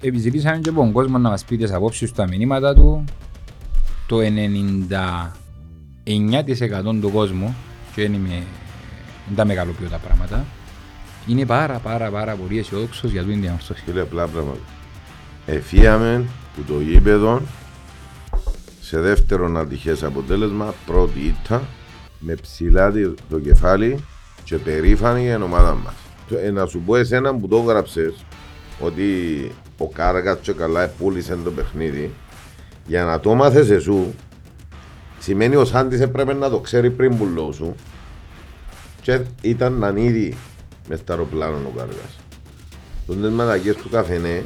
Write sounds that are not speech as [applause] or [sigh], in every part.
επιζητήσαμε και από τον κόσμο να μας πει τις απόψεις στα μηνύματα του. Το 99% του κόσμου, και δεν είμαι, δεν τα μεγαλοποιώ τα πράγματα, είναι πάρα πάρα πάρα πολύ αισιόδοξος για την διαμορφώση. Κύριε απλά πράγματα. Εφίαμε που το γήπεδο σε δεύτερο ατυχές αποτέλεσμα, πρώτη ήττα, με ψηλά τη- το κεφάλι και περήφανη για την ομάδα μας. Το- ε, να σου πω εσένα που το έγραψες ότι ο Κάργας και καλά πούλησε το παιχνίδι για να το μάθες εσού σημαίνει ο Σάντης έπρεπε να το ξέρει πριν πουλό σου και ήταν να είναι ήδη μες στο αεροπλάνο ο Κάργας. Τούντες μαλακίες του καφενέ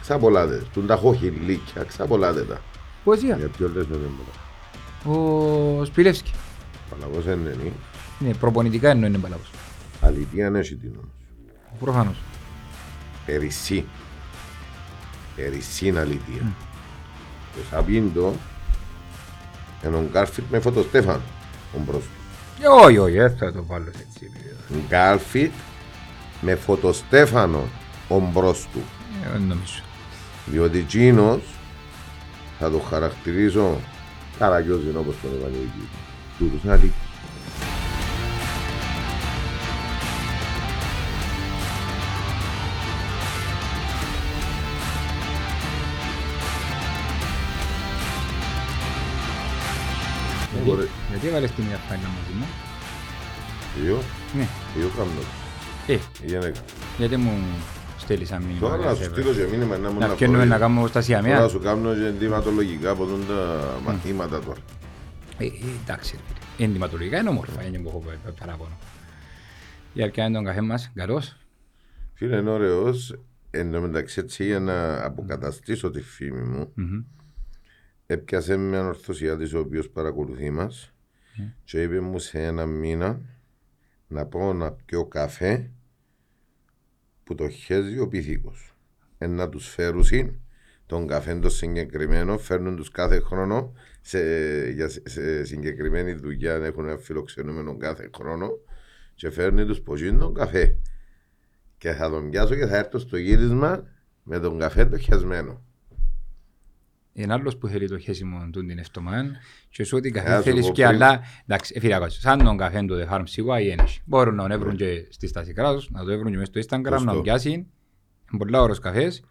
ξαπολάτε. Τούν τα χοχηλίκια ξαπολάτε τα. Ποεσία. Για ποιο λες ότι δεν μπορεί. Ο Σπιλεύσκη. Παλαβός είναι νη. Ναι, προπονητικά εννοεί είναι παλαβός. Αλήθεια είναι έχει την όμως. Προφανώς. Περισσή. Περισσή είναι αλήθεια. Το Σαπίντο είναι ο Γκάρφιτ με φωτοστέφανο. Ο μπρος του. Ε, Όχι, όχι, δεν θα το βάλω έτσι. Γκάρφιτ με φωτοστέφανο ο μπρος του. Ε, Δεν νομίζω. Διότι εκείνος θα το χαρακτηρίζω καραγιόζιν όπως τον είπαν οι δικοί του. Τούτος είναι αλήθεια. Γιατί έβαλες την μια φάιλα μαζί μου; Δύο, Ναι. δύο κάνω. Ε, Η γυναίκα. γιατί μου στέλνεις ένα μήνυμα. Τώρα να σου στείλω και μήνυμα να μου Να να πιένουμε να φορείς. κάνουμε στα Τώρα σιαμιά. σου κάνω και ενδυματολογικά από τον τα μαθήματα τώρα. Ε, ε, εντάξει, ρε φίλε. Ενδυματολογικά είναι όμορφα, είναι που έχω πα- πα- παράπονο. Για ποια είναι τον καφέ μας, καλός. Φίλε, είναι ωραίος. Εν τω μεταξύ έτσι για να αποκαταστήσω τη φήμη μου, Μμμ. Έπιασε με έναν ορθωσιάτης ο οποίος παρακολουθεί μας και είπε μου σε ένα μήνα να πάω να πιω καφέ που το χέζει ο πίθηκος. Ε, να τους φέρουσιν τον καφέ το συγκεκριμένο, φέρνουν τους κάθε χρόνο σε, για, σε- σε συγκεκριμένη δουλειά έχουν ένα φιλοξενούμενο κάθε χρόνο και φέρνει τους ποζίν τον καφέ. Και θα τον πιάσω και θα έρθω στο γύρισμα με τον καφέ το χεσμένο. Είναι άλλος που θέλει το χέσιμο του την εβδομάδα και σου ότι Ε, καφέ ας θέλεις πω και πριν. άλλα. Εντάξει, εφηράκω, σαν τον καφέ του The Farm σίγουρα η ένωση. Μπορούν να τον έβρουν και στη στάση κράτους, να το έβρουν και μέσα στο Instagram, να Σωστό. τον πιάσει. Είναι πολλά ωραίος καφές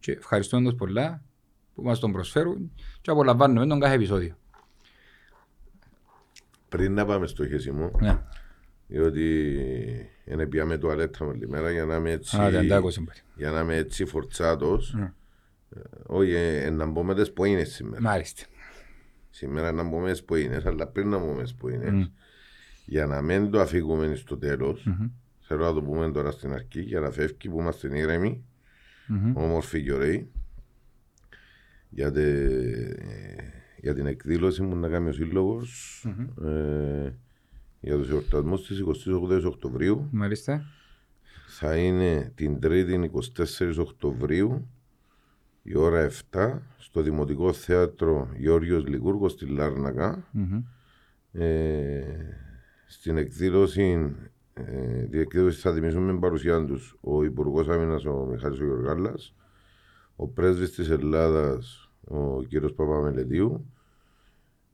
και ευχαριστούμε τους πολλά που μας τον προσφέρουν και απολαμβάνουμε τον κάθε επεισόδιο. Πριν να πάμε στο χέσιμο, Ναι. διότι είναι πιάμε τουαλέτα όλη μέρα για να είμαι έτσι, Α, δεν τα άκουσα πάλι. για να είμαι έτσι φορτσάτος. Ναι. Ε, Όχι, ε, να μπούμε τις που είναι σήμερα. Μάλιστα. Σήμερα να μπούμε τις που είναι, αλλά πριν να μπούμε τις που είναι. Μμ. Για να μην το αφήγουμε στο τέλος, Μμμ. θέλω να το πούμε τώρα στην αρχή, για να φεύγει που είμαστε ήρεμοι, Μμμ. όμορφοι και ωραίοι. Για, τε- για την εκδήλωση μου να κάνει ο σύλλογος ε, για τους εορτασμούς της 28 Οκτωβρίου. Μάλιστα. θα είναι την 3η 24 Οκτωβρίου η ώρα 7 στο Δημοτικό Θέατρο Γεώργιος Λικούργος στη Λάρνακα Μμμ. ε, στην εκδήλωση ε, την εκδήλωση θα δημιουργήσουμε με παρουσία τους ο Υπουργός Άμυνας ο Μιχάλης ο Γεωργάλας ο Πρέσβης της Ελλάδας ο κύριος Παπαμελετίου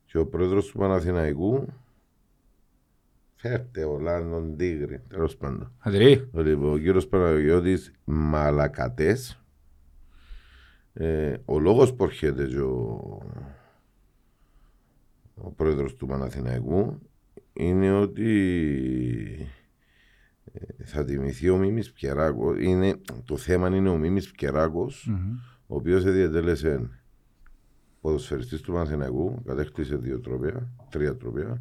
και ο Πρόεδρος του Παναθηναϊκού φέρτε ο Λάνδον Τίγρη τέλος πάντων Αντρή. Λοιπόν, ο κύριος Παναγιώτης Μαλακατές ε, ο λόγος που έρχεται και ο, ο πρόεδρος του Παναθηναϊκού είναι ότι ε, θα τιμηθεί ο Μίμης Πιεράκος είναι, το θέμα είναι ο Μίμης Πιεράκος Μμμ. ο οποίος διατέλεσε ποδοσφαιριστής του Παναθηναϊκού κατέκτησε δύο τρόπια, τρία τρόπια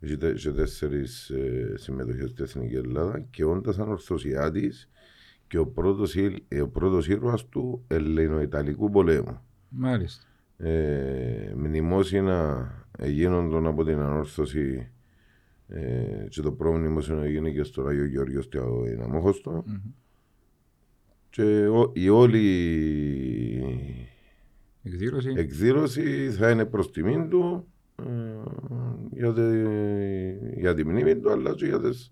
έχει τε- σε τέσσερις ε, συμμετοχές στην Εθνική Ελλάδα και όντας ανορθωσιάτης και ο πρώτος, ήλ- ε, ο πρώτος ήρωας του Ελληνοϊταλικού πολέμου. Μάλιστα. Ε, μνημόσυνα γίνονταν από την ανόρθωση ε, και το πρώτο μνημόσυνο έγινε και στο Ράγιο Γεώργιο στο Ιναμόχωστο Μμμ. και ο- η όλη Εκδήλωση. εκδήλωση θα είναι προς τιμήν του ε, για, τη, για τη μνήμη του αλλά και για, τις,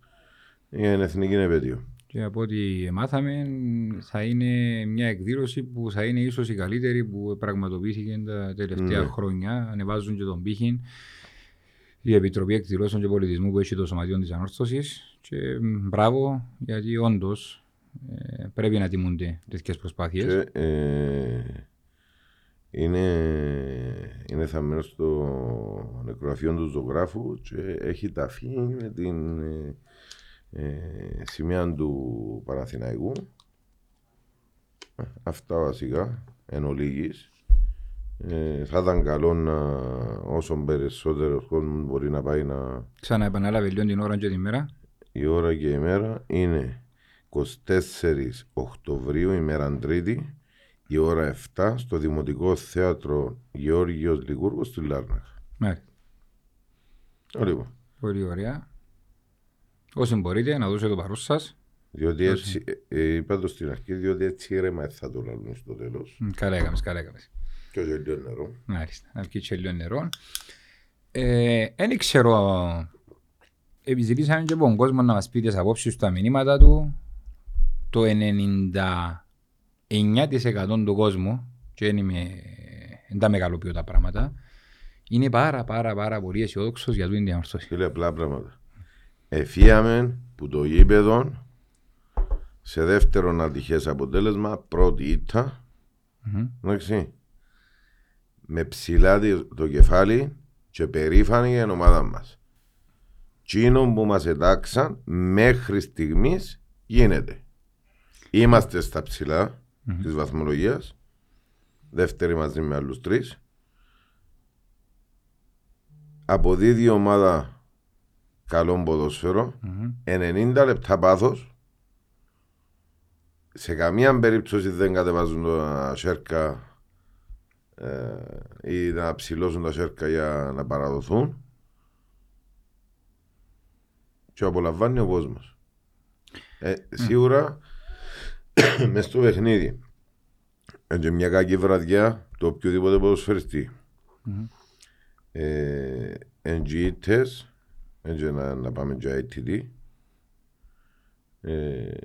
για την εθνική επέτειο. Και από ό,τι μάθαμε θα είναι μια εκδήλωση που θα είναι ίσως η καλύτερη που πραγματοποιήθηκε τα τελευταία Ναι. χρόνια. Ανεβάζουν και τον πύχη η Επιτροπή Εκδηλώσεων και Πολιτισμού που έχει το Σωματείο της Ανόρθωσης και μ, μπράβο γιατί όντως ε, πρέπει να τιμούνται τέτοιες προσπάθειες. Και, ε, είναι, είναι θαμμένος στο νεκρογραφείο του ζωγράφου και έχει ταφεί με την ε, ε, σημαία του Παναθηναϊκού. Ε, Αυτά βασικά, εν ολίγης. Ε, θα ήταν καλό να όσο περισσότερο κόσμος μπορεί να πάει να Ξαναεπανάλαβε λίγο την ώρα και την μέρα. η ώρα και η μέρα είναι 24 Οκτωβρίου, ημέρα Τρίτη, η ώρα 7 στο Δημοτικό Θέατρο Γεώργιος Λιγούργος στη Λάρναχ. Ναι, Λοιπόν, πολύ ωραία. Όσοι μπορείτε να δώσετε το παρόν σας. διότι έτσι, ε, ε, είπα το στην αρχή, διότι έτσι ήρεμα θα το λαλούν στο τέλος. Μ, Καλά έκαμες, καλά έκαμες. Και όχι λίγο νερό. Μάλιστα, να βγει και λίγο νερό. Ε, Δεν ξέρω, επιζητήσαμε και από τον κόσμο να μας πει τις απόψεις του, τα μηνύματα του. Το 99% του κόσμου, και δεν είμαι, δεν τα μεγαλοποιώ τα πράγματα, είναι πάρα πάρα πάρα πολύ αισιόδοξος για την διαμορφώση. Φίλε, απλά πράγματα. Εφίαμε που το γήπεδο σε δεύτερο ατυχές αποτέλεσμα, πρώτη ήττα, Μμμ. εντάξει, με ψηλά τη- το κεφάλι και περήφανη για την ομάδα μας. Τσίνο που μας εντάξαν μέχρι στιγμής γίνεται. Είμαστε στα ψηλά της βαθμολογίας, δεύτερη μαζί με άλλους τρεις. Αποδίδει η ομάδα καλό ποδόσφαιρο, Μμμ. 90 λεπτά πάθος. Σε καμία περίπτωση δεν κατεβάζουν τα σέρκα ε, ή να ψηλώσουν τα σέρκα για να παραδοθούν. Και απολαμβάνει ο κόσμος. Ε, σίγουρα [coughs] μες στο παιχνίδι είναι και μια κακή βραδιά το οποιοδήποτε ποδοσφαιριστή. Μμμ. Ε, εντζήτες, έτσι να, να πάμε για ITD. Ε,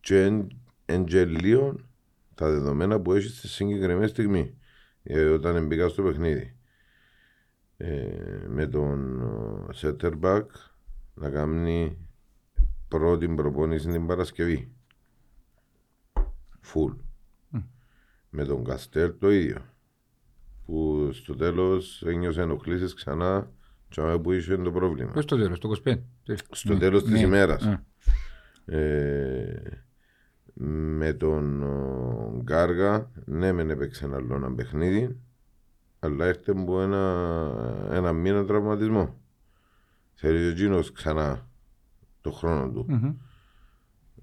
και εν, εν και λίγο τα δεδομένα που έχει στη συγκεκριμένη στιγμή ε, όταν μπήκα στο παιχνίδι. Ε, με τον Σέτερμπακ να κάνει πρώτη προπόνηση την Παρασκευή. Φουλ. Με τον Καστέλ το ίδιο που στο τέλος ένιωσε ενοχλήσεις ξανά και που είχε το πρόβλημα Πώς το τέλος, το 25. στο Ναι, τέλος της ναι. ημέρας Α, ε, με τον ο, Γκάργα, ναι, μεν έπαιξε ένα άλλο ένα παιχνίδι, αλλά έρθε από ένα, ένα μήνα τραυματισμό. Θέλεις ο Τζίνος ξανά το χρόνο του. μμμ.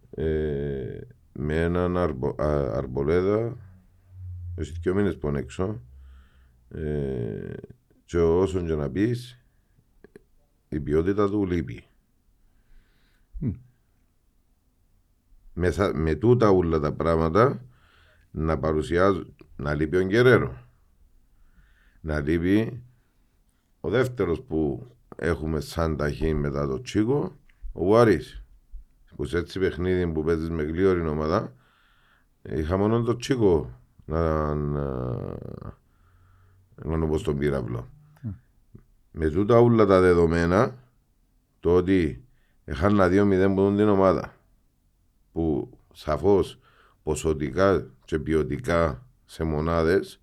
Ε, με έναν αρμπο, α, αρμπολέδα, έχει δύο μήνες πον έξω, ε, και όσον και να πεις, η ποιότητα του λείπει. Μμ. Μέσα, με τούτα όλα τα πράγματα να παρουσιάζουν, να λείπει ο Γκερέρο. Να λείπει ο δεύτερος που έχουμε σαν ταχύ μετά το Τσίκο, ο Βουάρης. Που σε έτσι παιχνίδι που παίζεις με γλίωρη ομάδα, είχα μόνο το Τσίκο να, να, να κάνω πως τον πύραυλο. Με τούτα όλα τα δεδομένα, το ότι έχανα 2-0 που δουν την ομάδα, που σαφώς ποσοτικά και ποιοτικά σε μονάδες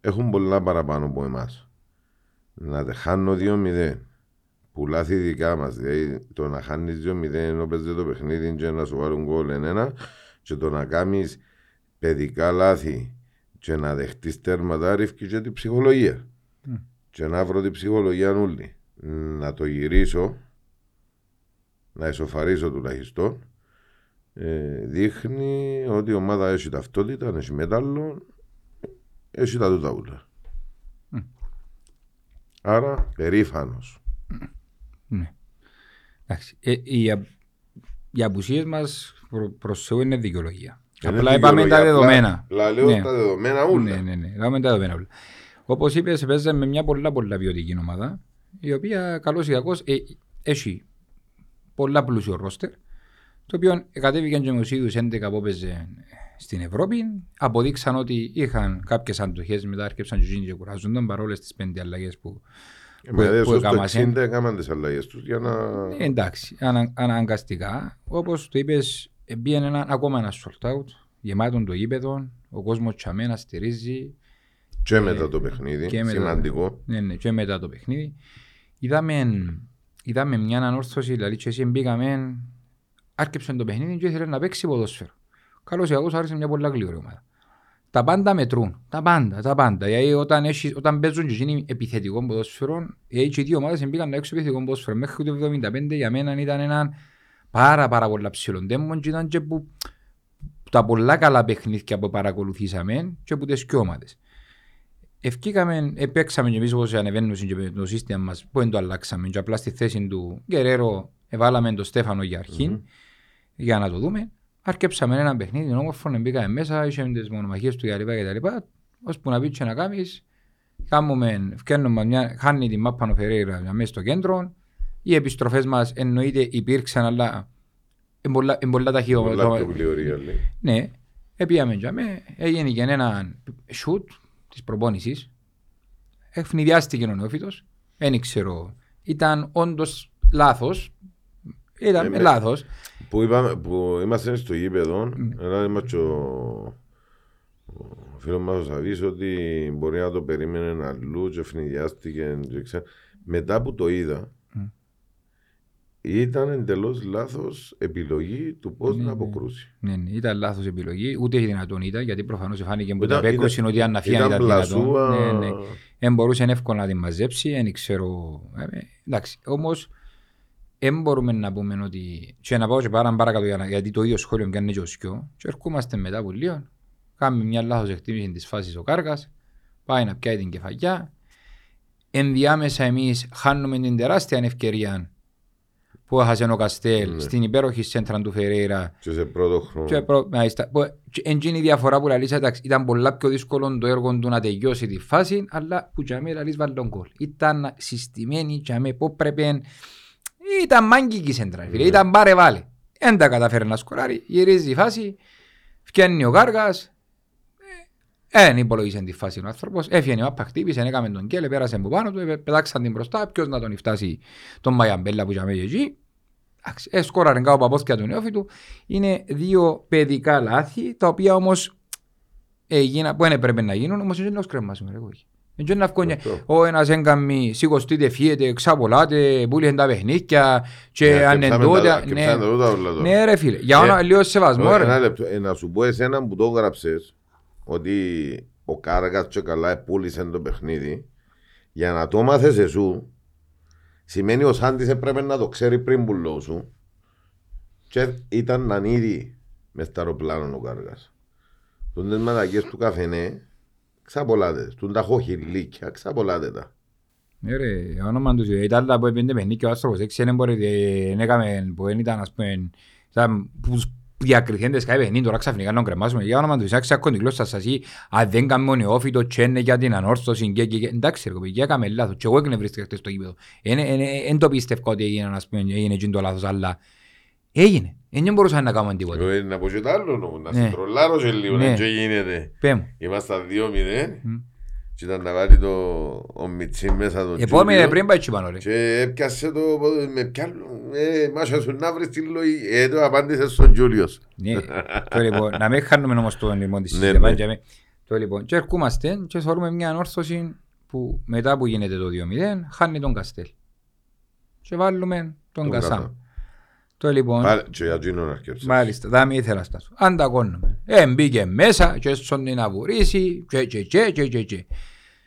έχουν πολλά παραπάνω από εμάς. Να τα χάνω 2-0 που λάθη δικά μας, δηλαδή το να χάνεις 2-0 ενώ παίζεις το παιχνίδι και να σου βάλουν γκολ εν ένα και το να κάνεις παιδικά λάθη και να δεχτείς τέρματα ρίφκει και την ψυχολογία. Και να βρω την ψυχολογία νουλή. Να το γυρίσω, να εσωφαρίσω τουλάχιστον, ε, δείχνει ότι η ομάδα έχει ταυτότητα, έχει μετάλλο, έχει τα τούτα ούλα. Άρα περήφανος. Ναι. Εντάξει. Ε, οι, α- οι απουσίες μας προ, προς Θεού είναι δικαιολογία. Είναι Απλά είπαμε τα δικαιολογία, δεδομένα. Απλά λέω Ναι. τα δεδομένα ούλα. Ναι, ναι, ναι. Είπαμε τα δεδομένα όλα. Όπως είπες, παίζαμε με μια πολλά πολλά ποιοτική ομάδα, η οποία καλώς ή κακώς ε, έχει πολλά πλούσιο ρόστερ, το οποίο κατέβηκαν και με τους ίδιους 11 που έπαιζε στην Ευρώπη, αποδείξαν ότι είχαν κάποιες αντοχές, μετά έρχεψαν και εκείνοι και κουράζονταν παρόλες τις πέντε αλλαγές που, που, Με που στο έκαμασαν. 60 έκαναν τις αλλαγές τους για να... Ε, εντάξει, ανα, αναγκαστικά. Όπως το είπες, μπήκε ένα, ακόμα ένας sold out, γεμάτον το γήπεδο. Ο κόσμος τσαμένα στηρίζει. Και μετά το παιχνίδι, ε, και μετά- σημαντικό. Ναι, ναι, και μετά το παιχνίδι. Είδαμε, είδαμε μια ανόρθωση, δηλαδή και εσύ μπήκαμε, άρκεψε το παιχνίδι και ήθελε να παίξει ποδόσφαιρο. Καλώς ή κακώς άρχισε μια πολύ γλυκή ομάδα. Τα πάντα μετρούν. Τα πάντα, τα πάντα. Γιατί όταν, έχεις, όταν παίζουν και γίνει επιθετικό ποδόσφαιρο, γιατί και οι δύο ομάδες μπήκαν να έξω επιθετικό ποδόσφαιρο. Μέχρι το 75 για μένα ήταν ένα πάρα πάρα πολλά ψηλό τέμπο και ήταν και που, τα πολλά καλά παιχνίδια που παρακολουθήσαμε και από τις και ομάδες. Ευκήκαμε, επέξαμε και εμείς όπως ανεβαίνουμε και με το σύστημα μας που δεν το αλλάξαμε και απλά στη θέση του Γκερέρο εβάλαμε τον Στέφανο για αρχη για να το δούμε. Αρκέψαμε ένα παιχνίδι όμορφο, μπήκαμε μέσα, είχαμε τις μονομαχίες του κτλ. κτλ. Ώσπου να πεις και να κάνεις, κάνουμε, φτιάχνουμε μια, χάνει την μάπα ο Φερέιρα μέσα στο κέντρο. Οι επιστροφές μας εννοείται υπήρξαν, αλλά είναι πολλά, είναι πολλά ταχύ. Πολλά πιο πληρία, λέει. Ναι, επίαμε για με, έγινε και ένα σουτ της προπόνησης. Ευνηδιάστηκε ο νεόφυτος, δεν ξέρω. Ήταν όντως λάθος. Ήταν Ε, με- λάθος. Που, είπαμε, που είμαστε στο γήπεδο, ένα είμαστε και ο, ο φίλος μας ο Σαβής ότι μπορεί να το περίμενε αλλού και ευνηδιάστηκε και ξέ- Μετά που το είδα, ήταν εντελώς λάθος επιλογή του πώς να αποκρούσει. Ναι, ναι, ήταν λάθος επιλογή, ούτε δυνατόν ήταν, γιατί προφανώς φάνηκε που Ήταν- τα πέκκωση ήταν- ότι αν να φύγει ήταν ήταν δυνατόν. πλασούα. Ναι, ναι. Δεν μπορούσε εύκολα να την μαζέψει, δεν ξέρω. Ε, εντάξει, όμως δεν μπορούμε να πούμε ότι. Και να πάω και πάρα παρακάτω για να- γιατί το ίδιο σχόλιο κάνει και ο Σκιό. Και ερχόμαστε μετά από λίγο. Κάνουμε μια λάθος εκτίμηση της φάσης ο Κάργας. Πάει να πιάει την κεφαλιά. Ενδιάμεσα εμείς χάνουμε την τεράστια ευκαιρία που έχασε ο Καστέλ Ναι. στην υπέροχη σέντρα του Φερέιρα Και σε πρώτο χρόνο. και προ... μάλιστα, που- και εν τζίνη η διαφορά που λαλείς, εντάξει, ήταν πολλά πιο δύσκολο το έργο του να τελειώσει τη φάση, αλλά που για μένα λαλείς βάλει τον κόλ. Ήταν συστημένη για μένα που πρέπει... Ήταν μάγκικη σέντρα, φίλε. Ναι. Ήταν πάρε βάλε. Δεν τα καταφέρει να σκοράρει, γυρίζει η φάση, φτιάχνει ο Κάργας, δεν υπολογίσε τη φάση ο άνθρωπος, έφυγε ο Άπα, χτύπησε, έκαμε τον κέλε, πέρασε από πάνω του, ε, πετάξαν την μπροστά, ποιος να τον φτάσει τον Μαϊαμπέλα που είχαμε εκεί. Εντάξει, ε, σκόραρε κάπου από πόθηκια του νεόφυτου. Είναι δύο παιδικά λάθη, τα οποία όμως έγιναν, που δεν έπρεπε να γίνουν, όμως δεν είναι κρεμάσουμε ρε κόκκι. Δεν να βγουν Αυτό. ο ένας έγκαμι, σηκωστείτε, φύγετε, ξαπολάτε, πούλησε τα παιχνίδια και Ναι, αν και είναι ψάμε τότε. τα- και ναι. ψάμε τα τούτα όλα τώρα. Ναι ρε φίλε, για όνομα Ε, λίγο σεβασμό Ένα ρε. λεπτό. Ε, να σου πω εσένα που το έγραψες ότι ο Κάργας και καλά επούλησε το παιχνίδι για να το μάθες εσού σημαίνει ο Σάντης έπρεπε να το ξέρει πριν που λέω σου και ήταν να ήδη μες στο αεροπλάνο ο Κάργας. Τον τις μαλακές του καφενέ ξαπολάτες. Τον τα χοχηλίκια ξαπολάτε τα. Ναι ρε, για όνομα του Θεού, ήταν άλλα που έπαιρνε παιχνίδι και ο άνθρωπος έξι δεν μπορεί, δεν έκαμε, που δεν ήταν ας πούμε, ήταν που διακριθέντες κάθε παιχνίδι, τώρα ξαφνικά να τον κρεμάσουμε, για όνομα του Θεού, άξια τη γλώσσα σας ή αν δεν κάνουμε ο νεόφυτο και είναι για την ανόρθωση και, και, και. εντάξει ρε κοπή, έκαμε λάθος και εγώ εκνευρίστηκα χτες στο γήπεδο, δεν το πίστευκα ότι έγινε, ας πούμε, έγινε εκείνο το λάθος, αλλά έγινε, δεν μπορούσαν να κάνουν τίποτα. Εγώ να πω και το άλλο νου, να Ναι. σε τρολάρω και λίγο, Ναι. να και γίνεται. Πέ μου. Είμαστε 2-0 Μμ. Και ήταν να βάλει το ο Μιτσί μέσα τον Επόμενη Τζούλιο πριν πάει έτσι πάνω ρε. και έπιασε το πόδι, με πιάλο, ε, μάσα σου να βρεις τη λογική, ε, το απάντησες στον Τζούλιος. Ναι, το λοιπόν, να μην χάνουμε όμως το λοιπόν της Ναι, συζήτησης, ναι. για με- Το λοιπόν, και ερχόμαστε και θεωρούμε μια ανόρθωση που μετά που γίνεται το 2-0, χάνει τον Καστέλ. Και βάλουμε τον Τον Κασάμ. Κασάμ. Το λοιπόν, Πάλι και για εκείνον αρκέψες. μάλιστα, θα μην ήθελα στάσω. Ανταγώνουμε. Ε, μπήκε μέσα και έσον να βουρήσει και και και και και και.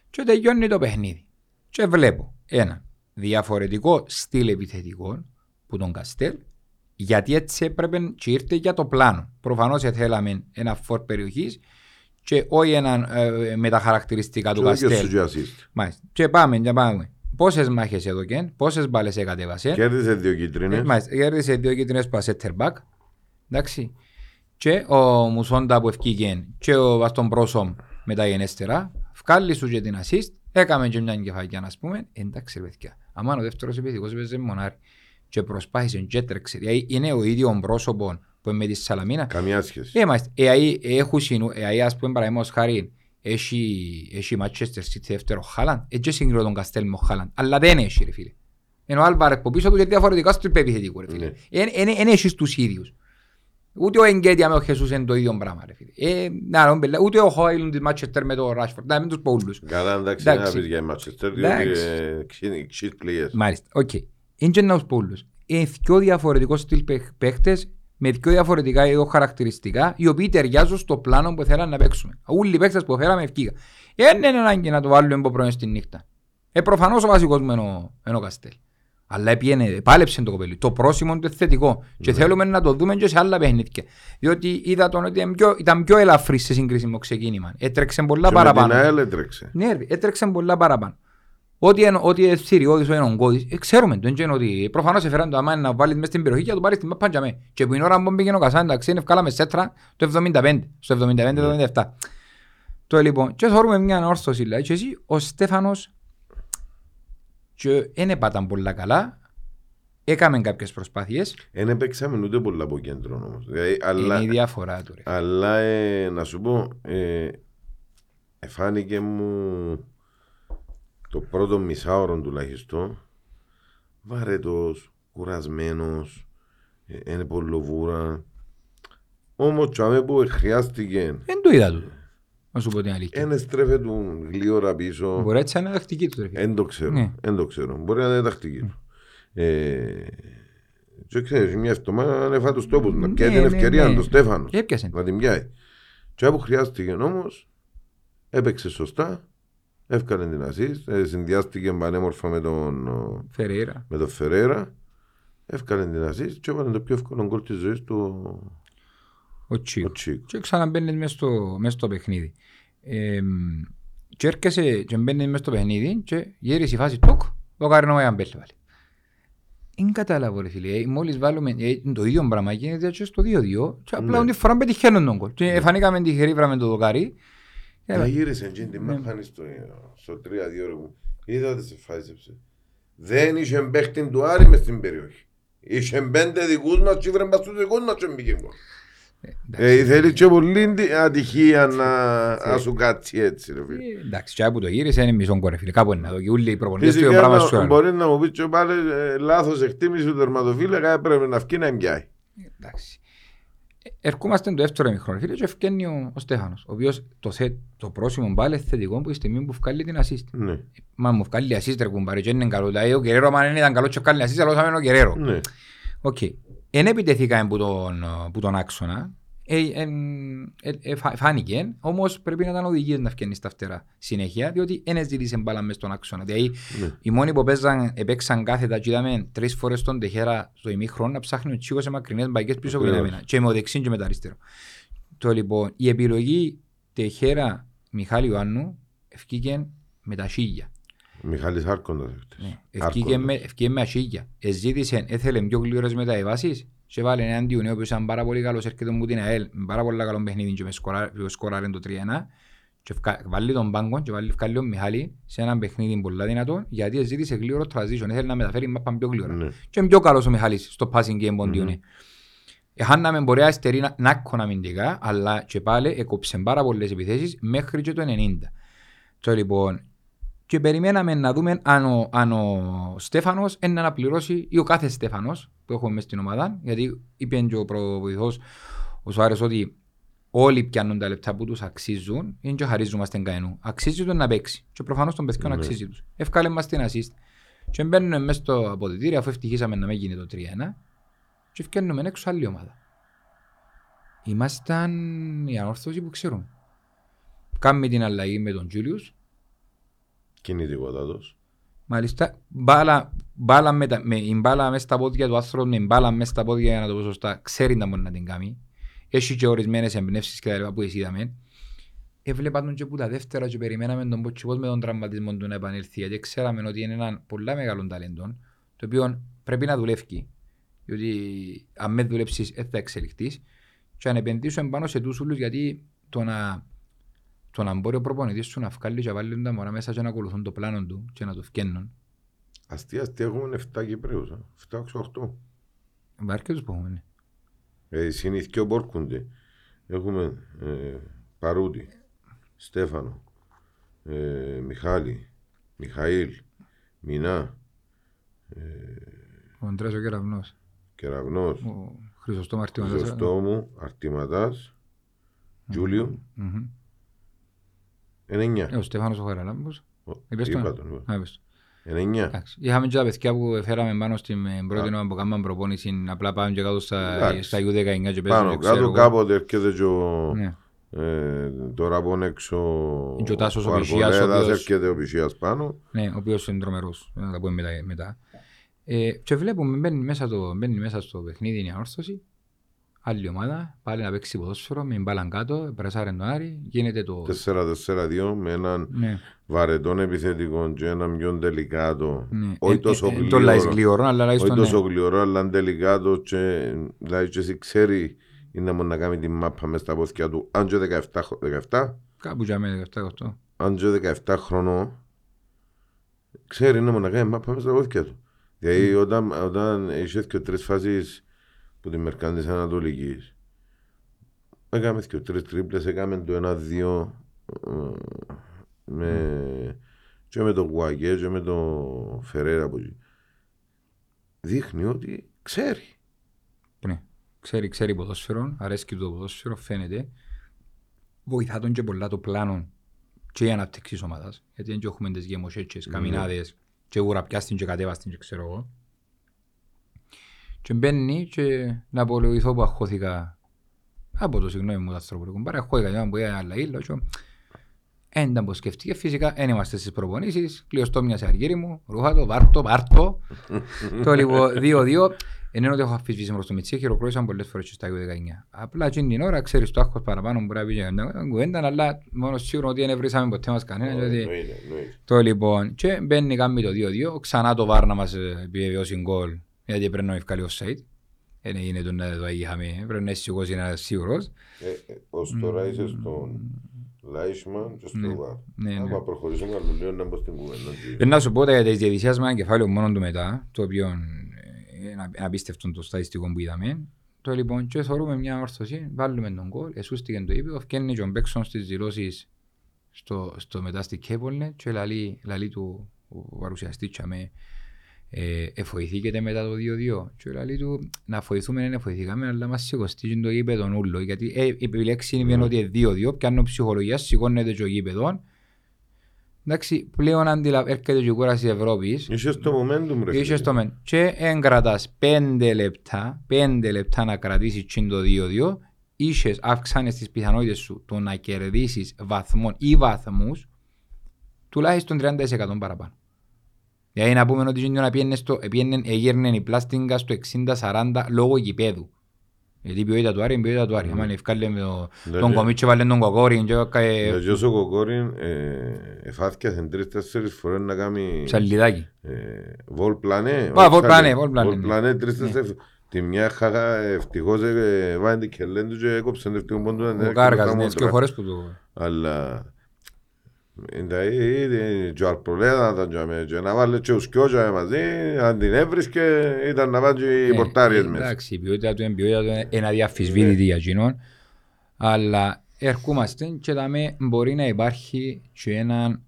Και τελειώνει το παιχνίδι. Και βλέπω ένα διαφορετικό στυλ επιθετικό που τον Καστέλ γιατί έτσι έπρεπε και ήρθε για το πλάνο. Προφανώς θέλαμε ένα φόρ περιοχής και όχι ένα ε, με τα χαρακτηριστικά του Και δώκες Καστέλ. σου και assist. Μάλιστα. Και πάμε, και πάμε. Πόσες μάχες έδωκε, πόσες μπάλες εκατέβασε. Κέρδισε δύο Ε, κίτρινες. Μάλιστα, κέρδισε δύο κίτρινες που center back. Εντάξει. Και ο Μουσόντα που ευκήγε και ο Βαστον Πρόσομ με τα γενέστερα. Βγάλει σου και την assist. Έκαμε και μια κεφαλιά να πούμε. Εντάξει ρε παιδιά. Αμάν ο δεύτερος επιθετικός έπαιζε μονάρι. και προσπάθησε και έτρεξε. Δηλαδή είναι ο ίδιος πρόσωπο που είναι με τη Σαλαμίνα. Καμία σχέση. Ε, μάλιστα. Ε, αεί, έχουν συνού, ε, αεί, ας πούμε παραδείγματος χάρη, έχει, έχει Manchester City δεύτερο Χάλαν, έτσι συγκρίνω τον Καστέλ με ο Χάλαν, αλλά δεν έχει ρε φίλε. Ενώ ο Άλβαρεκ που πίσω του γιατί διαφορετικά στο επιθετικό ρε φίλε. Δεν έχεις τους ίδιους. Ούτε ο Ενκέτια με ο Χεσούς είναι το ίδιο πράγμα ρε φίλε. Ε, να, ναι, ούτε ο Χόιλουντ της Manchester με το Rashford, να μην τους πω όλους. Καλά εντάξει να πεις για Manchester, διότι ξύεις πληγές. Μάλιστα, οκ. Είναι και να τους πω όλους. Είναι δυο διαφορετικός στυλ παίχτες με δύο διαφορετικά είδο χαρακτηριστικά, οι οποίοι ταιριάζουν στο πλάνο που θέλαμε να παίξουμε. Όλοι οι παίκτες που φέραμε ευκήγα. Δεν είναι ανάγκη να το βάλουμε από πρωί στη νύχτα. Ε, προφανώς ο βασικός μου είναι ο Καστέλ. Αλλά πιένε, πάλεψε το κοπέλι. Το πρόσημο είναι θετικό. Mm. Και ναι. θέλουμε να το δούμε και σε άλλα παιχνίδια. Διότι είδα τον ότι ήταν πιο, ήταν πιο ελαφρύ σε σύγκριση με το ξεκίνημα. Έτρεξε πολλά και παραπάνω. Με την έτρεξε. Ναι, έτρεξε πολλά παραπάνω. Ό,τι είναι, ό,τι είναι θηριώδης, ό,τι είναι ογκώδης, ε, ξέρουμε το, είναι ότι προφανώς έφεραν το άμα να βάλεις μέσα στην περιοχή και να το πάρεις την μάπα με. Και που είναι ώρα που πήγαινε ο Κασάν, εντάξει, είναι ευκάλαμε σέτρα το 75, στο 75-77. Το λοιπόν, και θεωρούμε μια ανόρθωση, δηλαδή, και εσύ, ο Στέφανος, και δεν έπαταν πολλά καλά, έκαμε κάποιες προσπάθειες. Δεν έπαιξαμε ούτε πολλά από κέντρο όμως. Δηλαδή, αλλά, είναι η διαφορά του. Ρε. Αλλά, ε, να σου πω, ε, εφάνηκε μου το πρώτο μισάωρο τουλάχιστον βαρετός, κουρασμένος, ε, είναι πολλοβούρα. Όμως τσάμε που χρειάστηκε... Δεν το είδα του. Να σου πω την αλήθεια. Ένα στρέφε του γλύωρα πίσω. Μπορεί έτσι να είναι τακτική του. Δεν το ξέρω. Ναι. το ξέρω. Μπορεί να είναι τακτική του. Ε, και ξέρεις, μια εβδομάδα ανέφα τους τόπους να πιάει την ευκαιρία ναι, ναι. Στέφανος. Έπιασε. Να την πιάει. Και που χρειάστηκε όμως, έπαιξε σωστά Εύκανε την ασίστ, ε, συνδυάστηκε πανέμορφα με τον Φεραίρα. Με τον Φεραίρα. Εύκανε την ασίστ και έβαλε το πιο εύκολο γκολ της ζωής του ο Τσίκο. Και ξαναμπαίνεις μέσα στο, μέσα στο παιχνίδι. Ε, και έρχεσαι και μπαίνεις μέσα στο παιχνίδι και γύρισε η φάση τούκ, το καρνό με αμπέλ βάλει. Δεν κατάλαβω ρε φίλε, ε, μόλις βάλουμε ε, το ίδιο πράγμα γίνεται και στο 2-2 και απλά ναι. φορά πετυχαίνουν τον κολ. Και φανήκαμε τυχερή με το δοκάρι τα γύρισε εκείνη την μάχανη στο, στο 3-2 μου. Είδα ότι σε φάισεψε. Δεν είχε παίχτη του Άρη μες στην περιοχή. Είχε πέντε δικούς μας και βρέμπα στους δικούς μας και μπήκε γκολ. Ε, θέλεις και πολύ ατυχία να σου κάτσει έτσι ρε φίλε. Ε, εντάξει, και από το γύρισε είναι μισό κόρε φίλε. Κάπου είναι να δω και όλοι οι προπονητές του πράγμα σου Μπορεί να μου πεις και πάλι ε, λάθος εκτίμηση του τερματοφύλακα έπρεπε να βγει να εμπιάει. Εντάξει. Ερχόμαστε το δεύτερο ημιχρόνο φίλε και ευκένει ο, ο Στέφανος, ο οποίος το, θε, το πρόσημο πάλι θετικό που η στιγμή που βγάλει την assist. Ναι. Μα μου βγάλει assist ρε κουμπάρε και είναι καλό. Δηλαδή ο Κεραίρο αν ήταν καλό και βγάλει assist, αλλά όσο ο Κεραίρο. Ναι. Οκ. Εν επιτεθήκαμε που τον, που τον άξονα, ε, ε, ε, ε, φάνηκε, όμως πρέπει να ήταν οδηγίες να φτιάξει στα φτερά συνέχεια, διότι δεν ζήτησε μπάλα μέσα στον άξονα. Δηλαδή, ναι. οι μόνοι που παίζαν, επέξαν κάθετα και είδαμε τρεις φορές τον τεχέρα στο ημίχρονο να ψάχνουν τσίγο σε μακρινές μπαγκέ πίσω από την άμυνα. Και με ο δεξί και με το αριστερό. Το λοιπόν, η επιλογή τεχέρα Μιχάλη Ιωάννου ευκήκε με τα σίγια. Μιχάλης Άρκοντας. Ναι, ευκήκε με, με ασίγια. Εζήτησε, έθελε πιο γλύρες μεταβάσεις και βάλε έναν Αντιουνίο που ήταν πάρα πολύ καλός, έρχεται μου την ΑΕΛ, με πάρα πολύ καλό παιχνίδι και με σκοράρε το 3-1 και βάλει τον πάγκο και βάλει ευκάλλει ο Μιχάλη σε έναν παιχνίδι πολύ δυνατό γιατί ζήτησε γλύωρο transition, ήθελε να μεταφέρει μάπαν πιο γλύωρα. Ναι. Και είναι πιο καλός ο Μιχάλης στο passing game ποντιούνι. Ναι. Έχαναμε μπορεί αστερή να κόνα αμυντικά, αλλά και πάλι έκοψε πάρα πολλές επιθέσεις μέχρι και το 90. Το λοιπόν, και περιμέναμε να δούμε αν ο, αν ο Στέφανος είναι να αναπληρώσει ή ο κάθε Στέφανος που έχουμε μέσα στην ομάδα, γιατί είπε και ο προβοηθός ο Σουάρες ότι όλοι πιάνουν τα λεπτά που τους αξίζουν ή και χαρίζομαστε κανένου. Αξίζει τους να παίξει και προφανώς τον παιδιών ναι. αξίζει τους. Εύκαλε μας την assist και μπαίνουμε μέσα στο αποδητήριο αφού ευτυχήσαμε να μην γίνει το 3-1 και φτιάχνουμε έξω άλλη ομάδα. Ήμασταν οι ανόρθωσοι που ξέρουμε. Κάνουμε την αλλαγή με τον Τζούλιους Κινητικότατος. Μάλιστα, μπάλα, μπάλα με, με, η μπάλα μέσα στα πόδια του άνθρωπου, με μπάλα μέσα στα πόδια για να το πω σωστά, ξέρει να μπορεί να την κάνει. Έχει και ορισμένες εμπνεύσεις και τα λοιπά που εσύ είδαμε. Έβλεπα τον και που τα δεύτερα και περιμέναμε τον Ποτσιπός με τον τραυματισμό του να επανέλθει γιατί ξέραμε ότι είναι ένα πολύ μεγάλο ταλέντο το οποίο πρέπει να δουλεύει διότι αν με δουλέψεις θα εξελιχθείς και αν επενδύσω πάνω σε τους ούλους γιατί το να το να μπορεί ο προπονητής σου να βγάλει και βάλει τα μωρά μέσα και να ακολουθούν το πλάνο του και να το φκένουν. Αστεία, αστεία έχουμε 7 Κυπρέους. 7-8. Βάρκε τους πούμε. ναι. Ε, συνήθικιο μπόρκονται. Έχουμε ε, Παρούτη, Στέφανο, ε, Μιχάλη, Μιχαήλ, Μινά, Ο Αντρέας ο Κεραυνός. Κεραυνός, Ο Χρυσοστόμ Αρτήματας. Χρυσοστόμου, Αρτηματάς, Τζούλιο, Μμμ. Είναι Ε, εννιά. Ο Στέφανος ο Χαραλάμπος. Ο- Είπες το, Είπα ε; τον, είπα. Α, είπες το. Είναι εννιά. Εντάξει. Είχαμε και τα παιδιά που φέραμε πάνω στην ε, πρώτη ώρα που κάναμε προπόνηση. Απλά πάμε και κάτω στα, Εντάξει. στα U19 και παίζουν. Πάνω και ξέρω κάτω εγώ. κάποτε έρχεται και ο... Ναι. Ε, τώρα από έξω Και ο Τάσος ο Αρβολέδας, Πισιάς, ο οποίος- έρχεται ο Πισιάς πάνω. Ναι, ο οποίος είναι τρομερός. Να τα πούμε μετά. μετά. Ε, και βλέπουμε μπαίνει μέσα, το, μπαίνει μέσα στο παιχνίδι η ανόρθωση. Άλλη ομάδα, πάλι να παίξει ποδόσφαιρο, με μπάλαν κάτω, πρεσάρεν τον Άρη, γίνεται το... 4-4-2 με έναν Ναι, βαρετόν επιθετικό και έναν πιο τελικάτο. ναι. Όχι Ε, τόσο ε, ε, Το λάεις γλύωρο. γλυωρό, αλλά Όχι λάιστον τόσο ναι. γλυωρό, αλλά τελικάτο και δηλαδή και εσύ ξέρει είναι μόνο να κάνει τη μάπα μες στα πόθηκια του. Αν και 17, χρο- 17, Κάπου για μένα 17-18. αν και 17 χρονών, ξέρει είναι μόνο να κάνει μάπα μες στα πόθηκια του. Δηλαδή όταν, όταν είχες και τρεις φάσεις που τη Μερκάντης Ανατολικής, έκαμε και τρεις τρίπλες, έκαμε το ένα-δύο ε, με, και με τον Γουαγέ και με τον Φερέρα από εκεί. Δείχνει ότι ξέρει. Ναι. Ξέρει, ξέρει ποδόσφαιρο, αρέσκει του το ποδόσφαιρο, φαίνεται. Βοηθά τον και πολλά το πλάνο και η ανάπτυξη της ομάδας. Γιατί δεν έχουμε τις γεμοσέτσες, καμινάδες και γουραπιάστην και κατέβαστην και ξέρω εγώ. Και μπαίνει και να απολογηθώ που αχώθηκα από το συγγνώμη μου το ανθρωπολικό. Παρά αχώθηκα για να πω άλλα ήλιο και δεν ήταν πως σκεφτήκε. Φυσικά δεν είμαστε στις προπονήσεις. Κλειωστό μια σε αργύρι μου. Ρούχα το, βάρτο, πάρτο. [laughs] το λίγο 2-2. Ενώ ότι έχω αφισβήσει προς το Μιτσί, χειροκρότησαν πολλές φορές και στα U19. Απλά εκείνη την ώρα ξέρεις το άγχος παραπάνω μπορεί να πει για μια κουβέντα, αλλά μόνο σίγουρο ότι δεν βρήσαμε ποτέ μας κανένα. γιατί- Εννοείται, εννοείται. το λοιπόν, και μπαίνει κάνει το 2-2, ξανά το βάρ να μας ε, επιβεβαιώσει γκολ, γιατί πρέπει να ευκάλει ο Σαΐτ. Δεν έγινε το να το είχαμε, πρέπει να σηκώσει ένα σίγουρος. Ε, ε, Ως τώρα είσαι στον Λάισμαν και στο Βάρ. ναι, ναι. Άμα προχωρήσουμε άλλο λίγο να μπω στην κουβέντα. Ε, Να σου πω τα για τις διαιτησίες με ένα κεφάλαιο μόνο του μετά, το οποίο ε, είναι απίστευτο το στατιστικό που είδαμε. Το λοιπόν, και θεωρούμε μια όρθωση, βάλουμε τον γκολ, εσούστηκε το ύπεδο, φτιάχνει και ο Μπέξον στις δηλώσεις στο, στο μετά στη Κέπολνε και λαλεί, λαλεί του ο παρουσιαστής τσάμε, ε, εφοηθήκετε μετά το 2-2 και λαλεί του να φοηθούμε δεν εφοηθήκαμε αλλά μας σηκωστεί το γήπεδο ούλο γιατί ε, η επιλέξη είναι ότι είναι 2-2 πιάνω ψυχολογία, σηκώνεται και ο γήπεδο Εντάξει, πλέον αντιλα... έρχεται και η κούραση της Ευρώπης Είσαι στο momentum ρε. Είσαι φίλε. στο μεν. Και εν κρατάς πέντε λεπτά, πέντε λεπτά να κρατήσεις τσιν το 2-2, είσες, αυξάνεις τις πιθανότητες σου το να κερδίσεις βαθμών ή βαθμούς τουλάχιστον 30% παραπάνω. Δηλαδή να πούμε ότι εκείνο να πιένε στο, πιένε, εγέρνε η πλάστιγκα στο 60-40 λόγω γηπέδου. Γιατί η ποιότητα του Άρη είναι η ποιότητα του Άρη. Άμα ευκάλε με το- Ναι, τον ναι. κομίτσο βάλε τον κοκόρι και έκανε Ναι, και όσο ο Κοκόριν εφάθηκασε τρεις-τέσσερις φορές να κάνει ψαλιδάκι. ε, βολ πλανέ. Α, βολ πλανέ, βολ πλανέ, Βολ ναι. πλανέ τρεις-τέσσερις Τη μια χαγά ευτυχώς ε, βάλει την κελέν του και έκοψε το ευτυχό πόντου. να Ο έρχεται Κάργας, τα ναι, μούτρα. δύο φορές που το... Αλλά Εντάξει, και ο Αρπολέδα ήταν και με- και να βάλει και ο Σκιώτσα μαζί, αν την έβρισκε ήταν να βάλει και οι Ε, πορτάριες ε, μέσα. Εντάξει, η ποιότητα του είναι ποιότητα του είναι αδιαφυσβήτητη για εκείνον. Αλλά ερχόμαστε και δαμε μπορεί να υπάρχει και ένα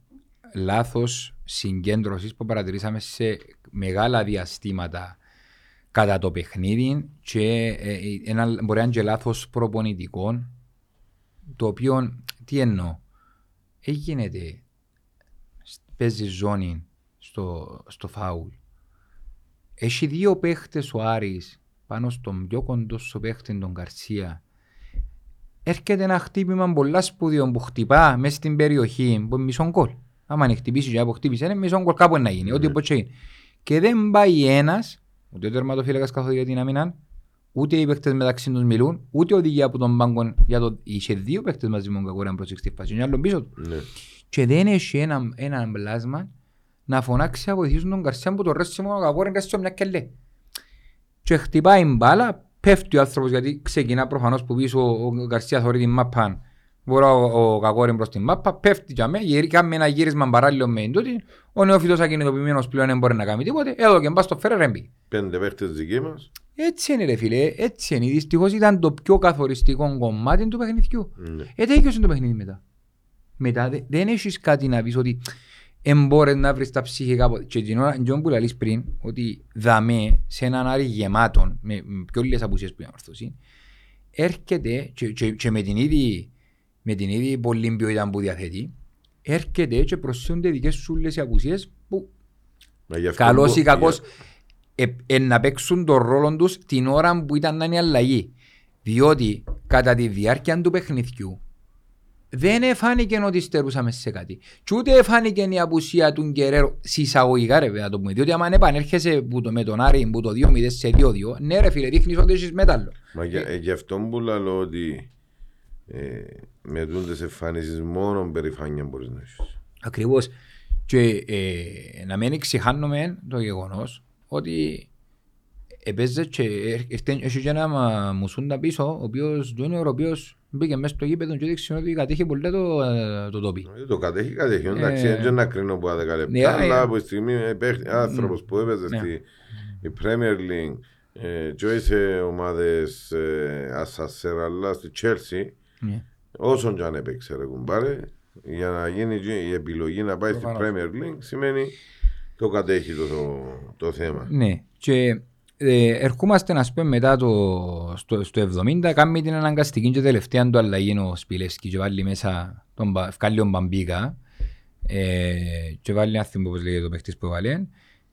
λάθος συγκέντρωσης που παρατηρήσαμε σε μεγάλα διαστήματα κατά το παιχνίδι και ε, ένα, μπορεί να είναι και λάθος προπονητικών το οποίο, τι εννοώ, έγινε παίζει ζώνη στο, στο φάουλ έχει δύο παίχτες ο Άρης πάνω στον πιο κοντό σου παίχτη τον Καρσία. Έρχεται ένα χτύπημα πολλά σπουδαίο που χτυπά μέσα στην περιοχή που είναι μισό γκολ. Άμα είναι χτυπήσει και αποχτύπησε είναι μισό γκολ κάπου να γίνει, ό,τι όπως και είναι. Και δεν πάει ένας, ούτε ο τερματοφύλακας καθόλου για την άμυνα, ούτε οι παίχτες μεταξύ τους μιλούν, ούτε οδηγία από τον πάγκο για το... Είχε δύο παίχτες μαζί με τον Κακόρη να προσέξει τη φάση, είναι άλλο πίσω του Ναι. και δεν έχει ένα, ένα πλάσμα να φωνάξει να βοηθήσουν τον Καρσιά που το ρέσιμο ο Κακόρη είναι μιας κελέ. Και χτυπάει μπάλα, πέφτει ο άνθρωπος γιατί ξεκινά προφανώς που πίσω ο Γκαρσία θεωρεί την μάπα Μπορεί ο, ο κακόριν προς την μάπα, πέφτει για μέ, γύρει, κάνει ένα γύρισμα παράλληλο με τούτη, ο νεόφυτος ακινητοποιημένος πλέον δεν μπορεί να κάνει τίποτε, εδώ και μπας στο φέρε έμπηκε. Πέντε παίχτες δικοί μας. Έτσι είναι ρε φίλε, έτσι είναι. Δυστυχώς ήταν το πιο καθοριστικό κομμάτι του παιχνιδιού. Ναι. Ε, τέλειωσε το παιχνίδι μετά. Μετά δε- δεν έχεις κάτι να πεις ότι εμπόρες να βρεις τα ψυχικά από... Και την ώρα, Τζον που λαλείς πριν, ότι δαμέ σε έναν άρη γεμάτον, με, με πιο λίγες απουσίες που είναι ορθωσή, έρχεται και, και, και με την ίδια με την ίδια πολύ ποιότητα που διαθέτει, έρχεται και προσθέτονται δικές σου όλες οι απουσίες που Μα γι' αυτό καλός μπο- ή κακός για- ε, ε, να παίξουν τον ρόλο τους την ώρα που ήταν να είναι αλλαγή. Διότι κατά τη διάρκεια του παιχνιδιού δεν εφάνηκε ότι στερούσαμε σε κάτι. Και ούτε εφάνηκε η απουσία του Γκερέρο συσσαγωγικά ρε βέβαια το πούμε. Διότι άμα επανέρχεσαι που το, με τον Άρη που το 2-0 σε 2-2, ναι ρε φίλε δείχνεις ότι έχεις μέταλλο. Μα για- ε, γι' αυτό που λέω ότι ε, με τούντες εμφανίσεις μόνο περηφάνεια μπορείς να έχεις. Ακριβώς. Και ε, να μην ξεχάνουμε το γεγονός ότι έπαιζε και έρχεται- έχει και ένα μα- μουσούντα πίσω, ο οποίος Junior, ο οποίος μπήκε μέσα στο γήπεδο και έδειξε ότι κατέχει πολύ το, ε, το τόπι. Ε, Το κατέχει, κατέχει. Εντάξει, Ε, δεν να κρίνω από 10 λεπτά, ναι, αλλά ε, από τη στιγμή ε, παίχ- άνθρωπος που έπαιζε Ναι. στη η Premier League ε, και όχι σε ομάδες ε, ασασέρ, αλλά στη Chelsea, Ναι. όσον και αν έπαιξε ρε κουμπάρε, για να γίνει και η επιλογή να πάει στη Προφανώς. Premier League σημαίνει το κατέχει το, το, το θέμα. Ναι. Και ε, ερχόμαστε να πούμε μετά το, στο, στο 70, κάνει την αναγκαστική και τελευταία του αλλαγή ο Σπιλεύσκη και βάλει μέσα τον Μπα- ευκάλλει τον Μπαμπίκα ε, και βάλει ένα θυμό όπως λέγεται το παίχτης που βάλει.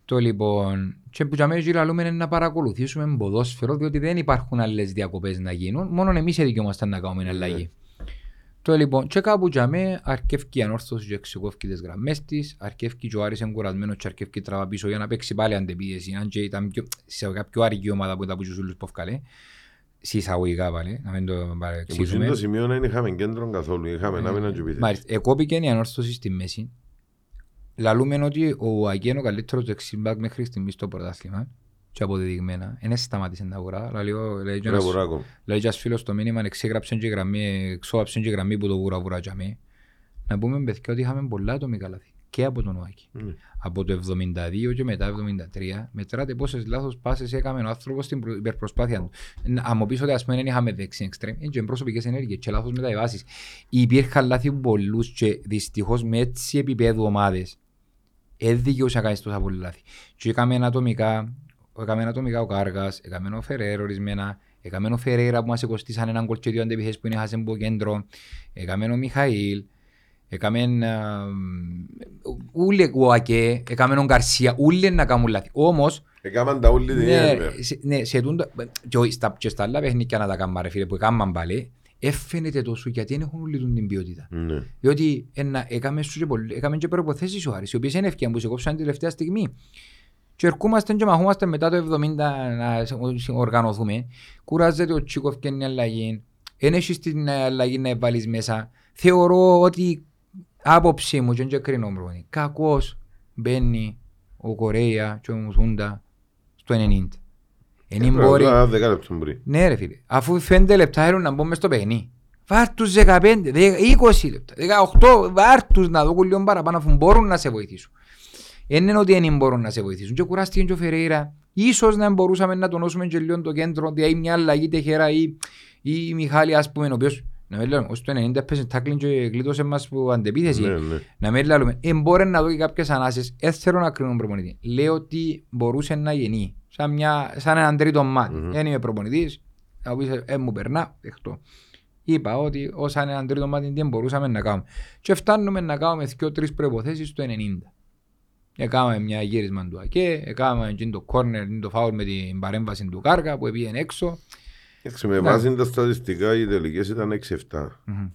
Το λοιπόν, και που για μένα γυραλούμε είναι να παρακολουθήσουμε ποδόσφαιρο διότι δεν υπάρχουν άλλες διακοπές να γίνουν, μόνο εμείς δικαιούμαστε να κάνουμε αλλαγή. Το λοιπόν, και κάπου για μέ αρκεύει η ανόρθωση και εξηγόφει τις γραμμές της, αρκεύει και ο Άρης εγκουρασμένος και αρκεύει τραβά πίσω για να παίξει πάλι αντεπίεση, αν και ήταν πιο, σε κάποιο άρικη ομάδα που ήταν από τους ούλους που έφκαλε, συσσαγωγικά πάλι, να μην το Και που παρεξηγούμε. το σημείο δεν είχαμε κέντρο καθόλου, είχαμε να μην αντιπίθεση. Μάλιστα, εκόπηκε η ανόρθωση στη μέση. Λαλούμε ότι ο Αγγέν ο καλύτερος δεξιμπάκ μέχρι στιγμής στο πρωτάθλημα και αποδεδειγμένα. Δεν σταμάτησε να αγορά. Λέει ο- λέει και Ένα ένας- βουράκο. Λέει και ένας φίλος το μήνυμα εξέγραψε και γραμμή, εξώαψε και γραμμή που το βούρα βούρα για μέ. Να πούμε παιδιά ότι είχαμε πολλά ατομικά λάθη και από τον Οάκη. Ναι. Από το 72 και μετά 73 μετράτε πόσες λάθος πάσες έκαμε ο άνθρωπος στην προ- υπερπροσπάθεια του. Να- Αν μου πεις ότι ας πούμε δεν είχαμε δεξί εξτρέμ, είναι και προσωπικές ενέργειες και λάθος μεταβάσεις. Υπήρχαν λάθη πολλούς και δυστυχώς με έτσι επίπεδου ομάδες δεν δικαιούσε να κάνεις τόσα πολλά λάθη. Και έκαμε ατομικά, έκαμε ατομικά ο Κάργας, έκαμε ο Φεραίρο ορισμένα, έκαμε ο Φεραίρα που μας εκοστήσαν έναν κολ και δύο αντεπιθέσεις που είναι χάσεν από κέντρο, έκαμε ο Μιχαήλ, έκαμε ούλε ο Ακέ, έκαμε ο Γκαρσία, ούλε να κάνουν λάθη. Όμως, Έκαναν τα όλοι την ίδια ναι, ημέρα. σε- ναι, σε τούντα, και ο- στα, και στα άλλα παιχνίκια να τα κάνουμε ρε φίλε που έκαναν πάλι, έφαινεται τόσο γιατί δεν έχουν όλη την ποιότητα. Ναι. Διότι ένα, έκαμες, σου και, πολλ- έκαμες και προποθέσεις ο Άρης, οι οποίες είναι ευκαιρία που σε κόψαν την τελευταία στιγμή. Και ερχόμαστε και μαχόμαστε μετά το 70 να σ- οργανωθούμε. Κουράζεται ο Τσίκοφ και είναι αλλαγή. Δεν έχεις την αλλαγή να βάλεις μέσα. Θεωρώ ότι άποψή μου και δεν κρίνω μπρόνι. Κακός μπαίνει ο Κορέα και ο Μουσούντα στο 90. Εν μπορεί... Πρέπει να δέκα λεπτό πριν. Ναι ρε φίλε, αφού 5 λεπτά θέλουν να μπούμε στο παιχνί. Βάρ' τους 15, δε- 20 λεπτά, 18, βάρ' τους να δω λίγο παραπάνω αφού μπορούν να σε βοηθήσουν. Δεν είναι ότι δεν μπορούν να σε βοηθήσουν. Και κουράστηκε και ο Φερέιρα. Ίσως να μπορούσαμε να τονώσουμε και λίγο το κέντρο, δηλαδή μια αλλαγή τεχέρα ή, ή Μιχάλη ας πούμε, ο οποίος να μην λέμε, ως το 90 έπαιζε τάκλιν και γλίτωσε μας που αντεπίθεση. Ναι, ναι. Να μην λέμε, ε, μπορεί να δω και κάποιες ανάσες, δεν θέλω να κρίνω προπονητή. Λέω ότι μπορούσε να γεννεί, σαν, μια, σαν έναν τρίτο μάτι. Μμμ. Δεν είμαι προπονητής, να πεις, ε, μου περνά, δεχτώ. Είπα ότι ως σαν έναν τρίτο μάτι δεν μπορούσαμε να κάνουμε. Και φτάνουμε να κάνουμε δύο-τρεις προϋποθέσεις το 90. Έκαναμε μια γύρισμα του ΑΚΕ, έκαναμε και το κόρνερ, το φάουλ με την παρέμβαση του Κάργα που πήγαινε έξω. Εντάξει, με Ναι. βάση τα στατιστικά οι τελικές ήταν 6-7 Μμμ.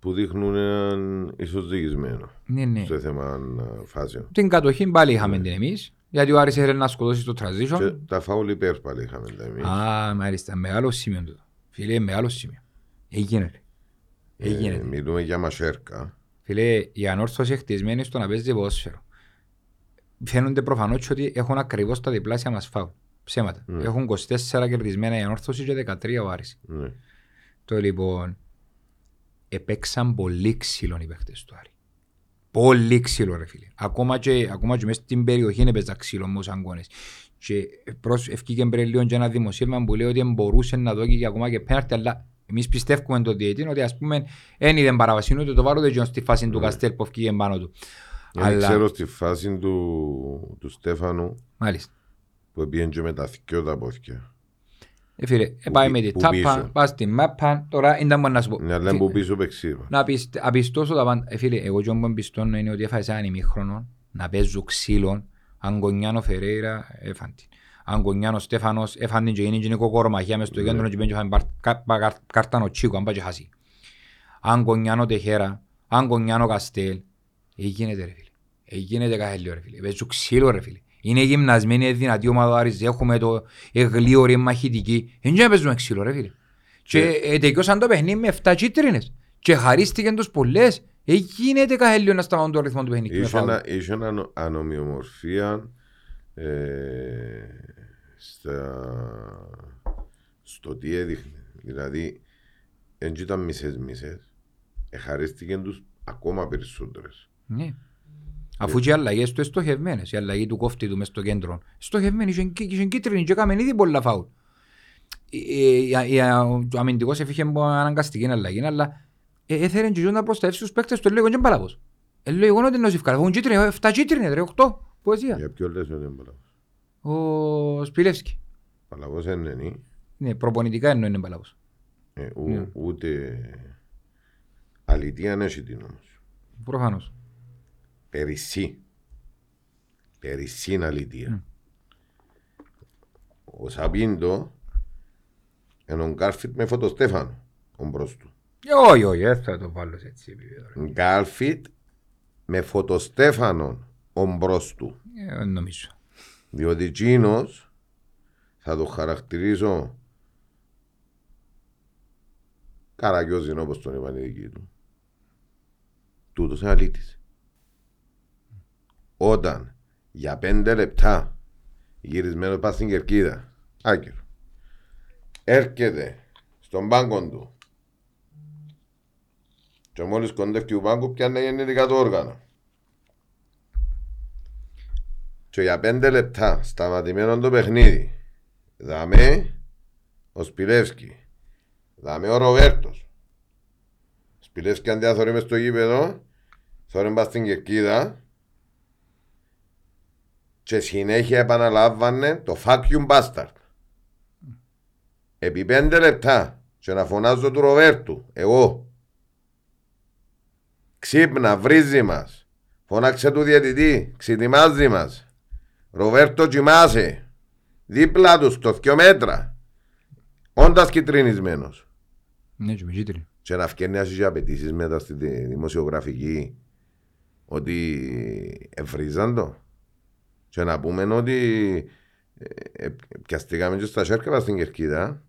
που δείχνουν έναν ίσως διηγισμένο Ναι, ναι. σε θέμα α, φάσεων. Την κατοχή πάλι είχαμε την εμείς, γιατί ο Άρης ήθελε να σκοτώσει το transition. Και τα φάουλ υπέρ πάλι είχαμε τα εμείς. Α, μάλιστα, μεγάλο σημείο τούτο. Φίλε, μεγάλο σημείο. Έγινε. ρε. Έγινε. Ε, μιλούμε για μασέρκα. Φίλε, η ανόρθωση χτισμένη στο να παίζει ποδόσφαιρο. Φαίνονται προφανώς ότι έχουν ακριβώς τα διπλάσια μας φάουλ. Ψέματα. Ναι. Έχουν 24 κερδισμένα η ανόρθωση και 13 ο Άρης. Ναι. Το λοιπόν, επέξαν πολύ ξύλο οι παίχτες του Άρη. Πολύ ξύλο ρε φίλε. Ακόμα και, ακόμα και μέσα στην περιοχή είναι παίζα ξύλο μου σαν κόνες. Και προς, ευκήκε πριν λίγο και ένα δημοσίευμα που λέει ότι μπορούσε να δώσει και ακόμα και πέναρτη, αλλά εμείς πιστεύουμε το διετή ότι ας πούμε δεν είδε παραβασίνο ούτε το βάρο δεν στη φάση του Ναι. Καστέλ που ευκήκε πάνω του. Δεν Αλλά- ξέρω στη φάση του, του Στέφανου Μάλιστα. που πήγαινε και με τα θκιό τα πόθηκια. Ε, φίλε, ε, πάει με τη που τάπα, πίσω. πάει στη μάπα, τώρα ήταν μόνο να σου πω. Ναι, αλλά Φι- που πίσω παίξίβα. Να πιστε- απιστώσω τα πάντα. Ε, φίλε, εγώ και όμως εμπιστώνω είναι ότι έφαγες έναν ημίχρονο να παίζω ξύλων. Αν Γκονιάνο Φερέιρα, έφαν την. Αν Γκονιάνο Στέφανος, έφαν την και είναι και είναι κοκορομαχία μες στο Ναι. κέντρο και πέντε έφαν παρ- κα- πα- καρ- κάρτανο τσίκο, αν πάει και χάσει. Αν Γκονιάνο Τεχέρα, αν Γκονιάνο Καστέλ, ε, γίνεται ρε φίλε. Ε, γίνεται κάθε λίγο ρε φίλε. Παίζω ξύλο ρε φίλε. Είναι γυμνασμένη, είναι δυνατή ομάδα του Άρης, έχουμε το εγλίωρη, μαχητική. Δεν να παίζουμε ξύλο ρε φίλε. Και ε, τελειώσαν το παιχνίδι με 7 κίτρινες. Και χαρίστηκαν τους πολλές. Ε, γίνεται κάθε λίγο να σταματούν το ρυθμό του παιχνίδι. με Είχε φάουλ. ένα- Είχε ένα ανομοιομορφία ε, στα, στο τι έδειχνε. Δηλαδή, δεν ήταν μισές μισές. Εχαρίστηκε τους ακόμα περισσότερες. Ναι. Αφού και οι αλλαγές του είναι στοχευμένες. Η αλλαγή του κόφτη του μες στο κέντρο. Στοχευμένη, είχε κί- είχε κίτρινη και έκαμε ήδη πολλά φάουλ. Ε, ε, ε, Ο αμυντικός έφυγε από αναγκαστική αλλαγή, αλλά ε, έθελε και να προστατεύσει τους παίκτες του, λέει, δεν παλαβός. Ε, λέει, εγώ δεν νόσοι ευκάλα, έχουν κίτρινη, 7 κίτρινες, ρε, 8, ποεσία. Για ποιο λες ότι είναι παλαβός. Ο Σπιλεύσκη. Παλαβός δεν είναι. Ναι, προπονητικά εννοεί είναι παλαβός. Ε, ου- Ναι. Ούτε αλητία δεν έχει την όμως. Προφανώς. Περισσή. Περισσή είναι αλήθεια. Ο Σαμπίντο είναι ο Γκάρφιτ με φωτοστέφανο ο μπρος του. Ε, Όχι, όχι, δεν θα το βάλω σε έτσι επίπεδο. ρε. Γκάρφιτ με φωτοστέφανο ο μπρος του. Ε, δεν νομίζω. Διότι εκείνος θα το χαρακτηρίσω καραγιόζιν όπως τον είπαν οι δικοί του. Τούτος είναι αλήτης. Όταν για πέντε λεπτά γυρισμένο πας στην κερκίδα, άκυρο, έρχεται στον πάγκο του και μόλις κοντεύει του πάγκου πιάνει γεννητικά το όργανο. Και για πέντε λεπτά σταματημένο το παιχνίδι. Δαμέ ο Σπιλεύσκι. Δαμέ ο Ροβέρτος. Ο Σπιλεύσκι αντί να θωρεί μες στο γήπεδο, θωρεί μπας στην κερκίδα και συνέχεια επαναλάβανε το fuck you bastard. Επί πέντε λεπτά και να φωνάζω του Ροβέρτου, εγώ. Ξύπνα, βρίζει μας. Φώναξε του διαιτητή, ξετοιμάζει μας. Ροβέρτο κοιμάσαι. Δίπλα τους στο δυο μέτρα. Όντας κυτρινισμένος. Ναι, και με κίτρινη. Και να φκένει να έχει απαιτήσεις μετά στη δη- δημοσιογραφική ότι εφρίζαν το. Και να πούμε ότι ε, ε, πιαστήκαμε και στα σέρκα μας στην κερκίδα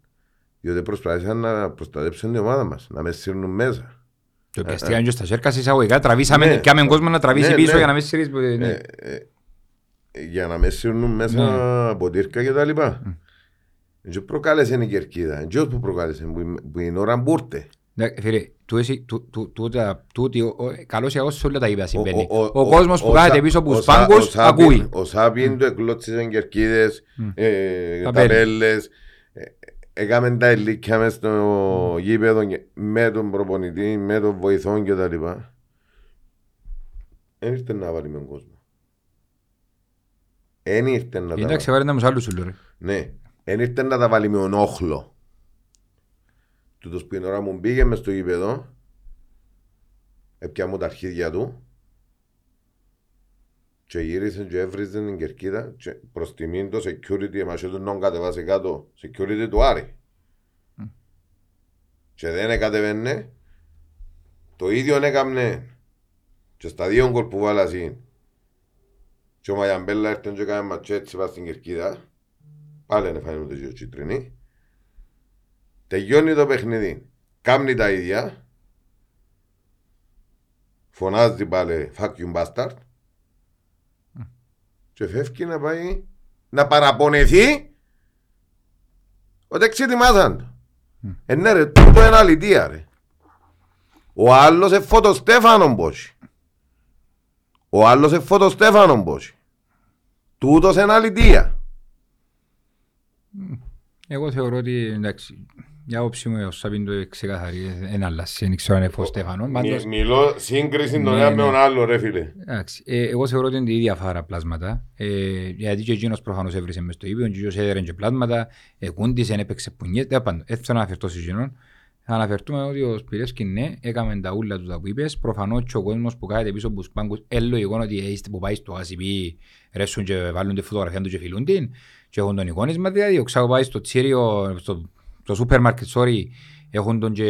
διότι προσπάθησαν να προστατέψουν την ομάδα μας, να μες σύρνουν μέσα. Το πιαστήκαν και στα σέρκα σε εισαγωγικά, τραβήσαμε, Ναι. πιάμε κόσμο να τραβήσει Ναι, πίσω ναι. για να μην σύρεις. ποτέ, ναι. Ε, ε, για να μες σύρνουν μέσα Ναι. ποτήρκα και τα λοιπά. Και προκάλεσε η κερκίδα. Και που προκάλεσε, που, η- που η ώρα μπούρτε. Ναι, Φίλε, του εσύ- του- του- τούτα- τούτη, ο- ο- καλώς ή αγώς σε όλα τα είπα συμβαίνει. Ο- ο- Ο κόσμος που κάθεται Σα- πίσω από ο τους Σα- πάγκους ο Σάπιν- ακούει. Ο Σάπιν του εκλώτσισε κερκίδες, ε, Ταπέλες. ταπέλες. ε, Έκαμε τα ελίκια μες στο γήπεδο και- με τον προπονητή, με τον βοηθόν και τα λοιπά. Εν ήρθε να βάλει με τον κόσμο. Εν ήρθε να τα Εντάξει, βάλει. βάλε να μου άλλους σου λέω, ρε. Ναι, εν ήρθε να τα βάλει με τον όχλο. Τούτος που η ώρα μου πήγε μες στο γήπεδο, έπια μου τα αρχίδια του και γύρισε και έβριζε την κερκίδα και προς τιμήν το security εμάς του νόμ κατεβάσει κάτω. Security του Άρη. Και δεν κατεβαίνε, το ίδιο έκαμνε και στα δύο γκολ που βάλασαν και ο Μαγιαμπέλα έρθει και έκανε ματσέτσι πας στην κερκίδα. Πάλι είναι φάνηκε το δύο κίτρινη τελειώνει το παιχνίδι κάμνει τα ίδια φωνάζει πάλι fuck you bastard και φεύγει να πάει να παραπονεθεί ότι εξετοιμάζαν το. Ε, ναι ρε, τούτο είναι αλητία ρε. Ο άλλος είναι φωτοστέφανο μπόχι. Ο άλλος είναι φωτοστέφανο μπόχι. Τούτος είναι αλητία. Εγώ θεωρώ ότι εντάξει, για όψη μου ο Σαβίν το ξεκαθαρί, ένα αλλάσει, δεν ξέρω αν είναι φως Στέφανο. Πάντως, Μιλώ σύγκριση τον Ναι, ένα με ναι. τον άλλο ρε φίλε. εντάξει, ε, εγώ θεωρώ ότι είναι η ίδια φάρα πλάσματα. Ε, γιατί και εκείνος προφανώς έβρισε μες στο ύπιο, και εκείνος έδερε και πλάσματα, ε, κούντισε, έπαιξε πουνιές, τέλος πάντων, έτσι θέλω να αναφερθώ σε εκείνον. Θα αναφερθούμε ότι ο Σπυρεύσκη ναι, έκαμε τα ούλα του τα που είπες, προφανώς και ο κόσμος που κάθεται πίσω από τους πάγκους, ε, λογικό ότι είστε που πάει στο ACP, ρέσουν και βάλουν τη φωτογραφία του και φιλούν την, και έχουν τον εικόνισμα, δηλαδή, ο ξάγω πάει στο τσίριο, στο, στο σούπερ μάρκετ, sorry, έχουν τον και,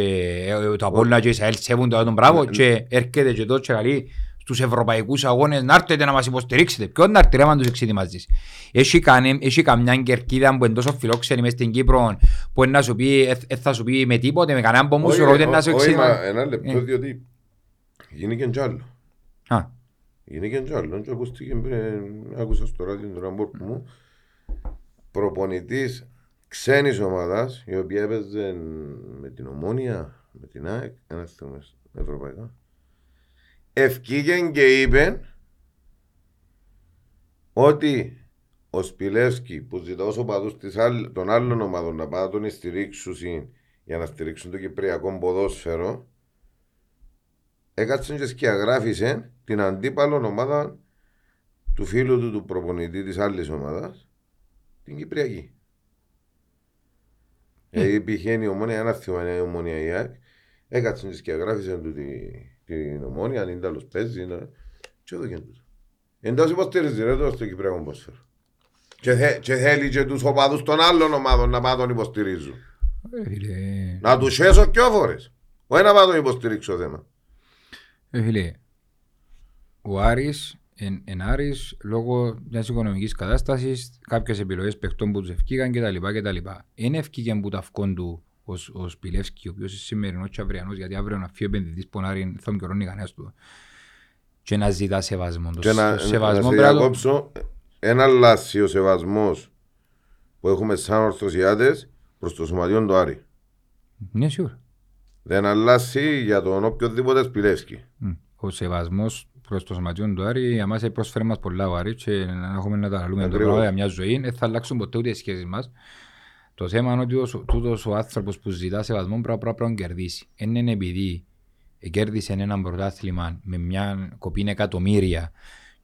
ε, το Απόλλωνα και η Ισαέλ σέβονται τον μπράβο και έρχεται και τότε και λέει στους ευρωπαϊκούς αγώνες να έρθετε να μας υποστηρίξετε. Ποιον να έρθει ρε να τους εξετοιμάζεις. Έχει, κάνε, έχει καμιά κερκίδα που είναι τόσο φιλόξενη μες στην Κύπρο που είναι να σου πει, ε, ε, θα σου πει με τίποτε, με κανέναν πομούσιο, ότι να σου όχι, μα εξετοιμάζει. ένα λεπτό Ε. διότι γίνει και κι άλλο. Α, Είναι και κι άλλο. Και ακούστηκε πριν, άκουσα στο ράδιο του Ραμπόρ που μου, προπονητής ξένης ομάδας, η οποία έπαιζε με την Ομόνια, με την ΑΕΚ, ένας θέμα ευρωπαϊκά. Ευκήγεν και είπε ότι ο Σπιλεύσκι που ζητά ως οπαδούς της άλλ- των άλλων ομάδων να πάνε να τον στηρίξουν για να στηρίξουν το κυπριακό ποδόσφαιρο έκατσε και σκιαγράφησε την αντίπαλο ομάδα του φίλου του του προπονητή της άλλης ομάδας την Κυπριακή. Ε, πηγαίνει η ομόνια, ένα θυμό είναι η ομόνια η ΑΕΚ, έκατσε και σκιαγράφησε του τη, την ομόνια, αν είναι τέλος παίζεις, να... και εδώ και τούτο. Εντός υποστηρίζει ρε το στο Κυπριακό ποδόσφαιρο. Και, θε, και θέλει και τους οπαδούς των άλλων ομάδων να πάνε τον υποστηρίζουν. ε, φίλε, Να τους έσω πιο φορές. Όχι να πάνε τον υποστηρίξω θέμα. ε, φίλε, ο Άρης εν, εν Άρης λόγω μιας οικονομικής κατάστασης κάποιες επιλογές παιχτών που τους ευκήγαν κτλ. κτλ. Είναι ευκήγαν που τα αυκόν του ο, ο Σπιλεύσκη, ο οποίος είναι σημερινός και αυριανός, γιατί αύριο να φύγει ο επενδυτής που να Άρη θα μην καιρώνει κανένας του. Και να ζητά σεβασμό. Το Και να, να σεβασμό σε πρέπει να το- διακόψω, ένα αλλάσει ο σεβασμός που έχουμε σαν ορθωσιάτες προς το σωματιόν του Άρη. Ναι, σίγουρα. Δεν αλλάσει για τον οποιοδήποτε σπηλεύσκει. Μμ. Ο σεβασμός προς το σωματιόν του Άρη, για μας πρόσφερε μας πολλά ο Άρη και να έχουμε να τα λαλούμε το Ακριβώς. πράγμα για μια ζωή. Δεν θα αλλάξουν ποτέ ούτε οι σχέσεις μας. Το θέμα είναι ότι ο, τούτος ο άνθρωπος που ζητά σεβασμό πρέπει πρέπει να τον κερδίσει. Δεν είναι επειδή κέρδισε ένα πρωτάθλημα με μια κοπή εκατομμύρια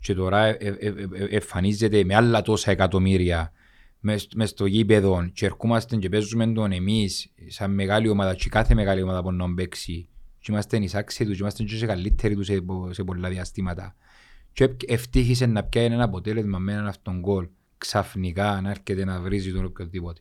και τώρα ε, ε, ε, ε, εμφανίζεται με άλλα τόσα εκατομμύρια μες, μες στο γήπεδο και ερχόμαστε και παίζουμε τον εμείς σαν μεγάλη ομάδα και κάθε μεγάλη ομάδα που να παίξει και είμαστε εισάξιοι τους και είμαστε και σε καλύτεροι τους σε, πο- σε πολλά διαστήματα και ευ- ευτύχησε να πιάει ένα αποτέλεσμα με έναν αυτόν γκολ ξαφνικά να έρχεται να βρίζει τον οποιοδήποτε.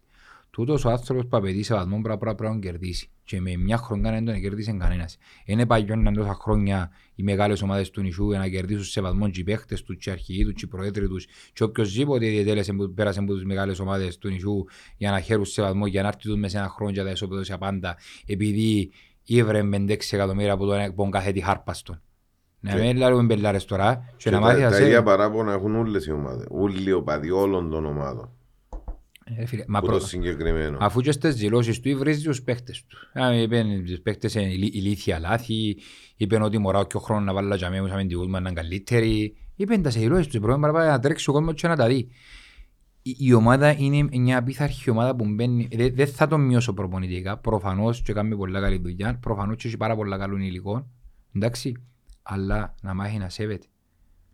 Τούτος ο άνθρωπος που απαιτεί σεβασμό πρέπει πρέπει να τον κερδίσει. Και με μια χρονιά δεν τον κέρδισε κανένας. Είναι παλιόν τόσα χρόνια οι μεγάλες ομάδες του νησιού για να κερδίσουν σεβασμό και οι παίχτες τους, και οι αρχηγοί τους, και οι προέδροι τους και οποιοσδήποτε διετέλεσε που πέρασε από τις μεγάλες ομάδες του νησιού για να χαίρουν σεβασμό, για να έρθει τους μέσα σε ένα χρόνο και τα ισοπεδώσια πάντα επειδή ήβρε με 6 εκατομμύρια από τον, από τον καθέτη χάρπαστον. Να Και- μην λάρουμε μπελάρες τώρα και Και να τα, μάθει να τα σε... ίδια παράπονα έχουν όλες οι ομάδες. Όλοι οι οπαδοί όλων των ομάδων. Ε, φίλε, Μα Που το πρώτα. συγκεκριμένο. Αφού και στις δηλώσεις του βρίζεις τους παίχτες του. Α, Είπεν τους παίχτες είναι ηλί- ηλίθια λάθη, είπεν ότι μωρά και ο χρόνος να βάλω για μένα αμυντικούς μου να είναι καλύτεροι. Είπεν τα σε δηλώσεις τους, πρέπει να πάει να τρέξει ο κόσμος και να τα δει. Η, η ομάδα είναι μια απίθαρχη ομάδα που μπαίνει, δεν δε θα τον μειώσω προπονητικά, προφανώς και κάνει πολλά καλή δουλειά, προφανώς και έχει πάρα πολλά καλών υλικών, εντάξει, αλλά να μάθει να σέβεται,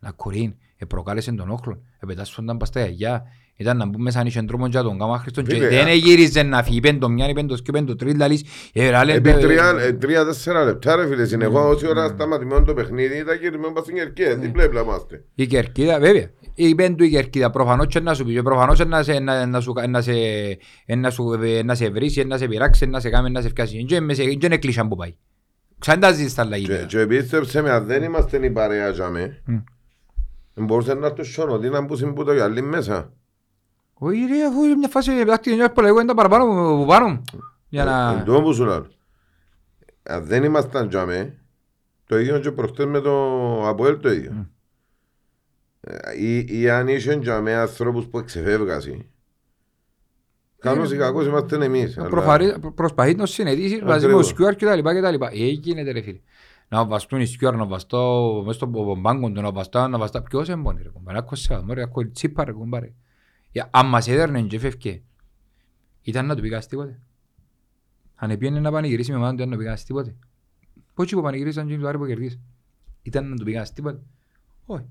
να κορεί, ε, προκάλεσε τον όχλο, επετάσσονταν πας τα γιαγιά, ήταν να μπουν μέσα αν είχε τρόμο για τον κάμα Χριστόν και Φίλε, δεν α- γύριζε να φύγει, πεν το μια, πεν το σκιο, πεν το τρίτ, λαλείς, ε, ρε, Επί λέτε, τρία- ε, τρία-τέσσερα λεπτά ρε φίλε. Ναι. Συνεχώς όση ώρα σταματημένο το παιχνίδι τα γυρίσουμε πας στην κερκία. Τι πλέπλα είμαστε. Η Κερκίδα, βέβαια. Η πεν του η Κερκίδα, προφανώς και να σου πει, και προφανώς να σε, να, να σου, να σε, να σου, να σε βρίσει, να σε πειράξεις, να σε κάνεις, να σε φτιάσεις. Και μες σε- και είναι κλείσαν που πάει. Ξαντάζεις στα Και, λαγίδα. και πίστεψε με, αν δεν είμαστε η παρέα για με, Μμ. μπορούσε να έρθει ο Σιώνο, να μπουν που το γυαλί μέσα. Όχι ρε, αφού είναι μια φάση δάχτυλο νιώθει πολλά, εγώ είναι τα παραπάνω που- που πάνω μου. Για Ε, να... εν τω που σου λέω. Αν δεν ήμασταν για με, το ίδιο και προχτές με το Αποέλ το ίδιο. Ε, Ή, ή αν είσαι για με ανθρώπους που εξεφεύγασαι, Καλώς ή κακώς είμαστε εμείς. αλλά- Προφαρή- προ- Προσπαθεί να συνεδρίσει μαζί με ο Σκιουάρ και τα λοιπά και τα λοιπά. Ε, γίνεται ρε φίλε. Να βαστούν οι Σκιουάρ, να βαστώ μες στον πάγκο του, να βαστά, να βαστά. Ποιος έμπονε ρε κομπάρε, άκουσα, μωρέ, άκου τσίπα ρε κομπάρε. Ε, Αν μας έδερνε και φεύγε, ήταν να του πήγας τίποτε. Αν επίενε να πανηγυρίσει με μάνα του, ήταν να του πήγας τίποτε. Πώς που πανηγυρίσαν και το άρε που κερδίσεις. Ήταν να του πήγας τίποτε. Όχι.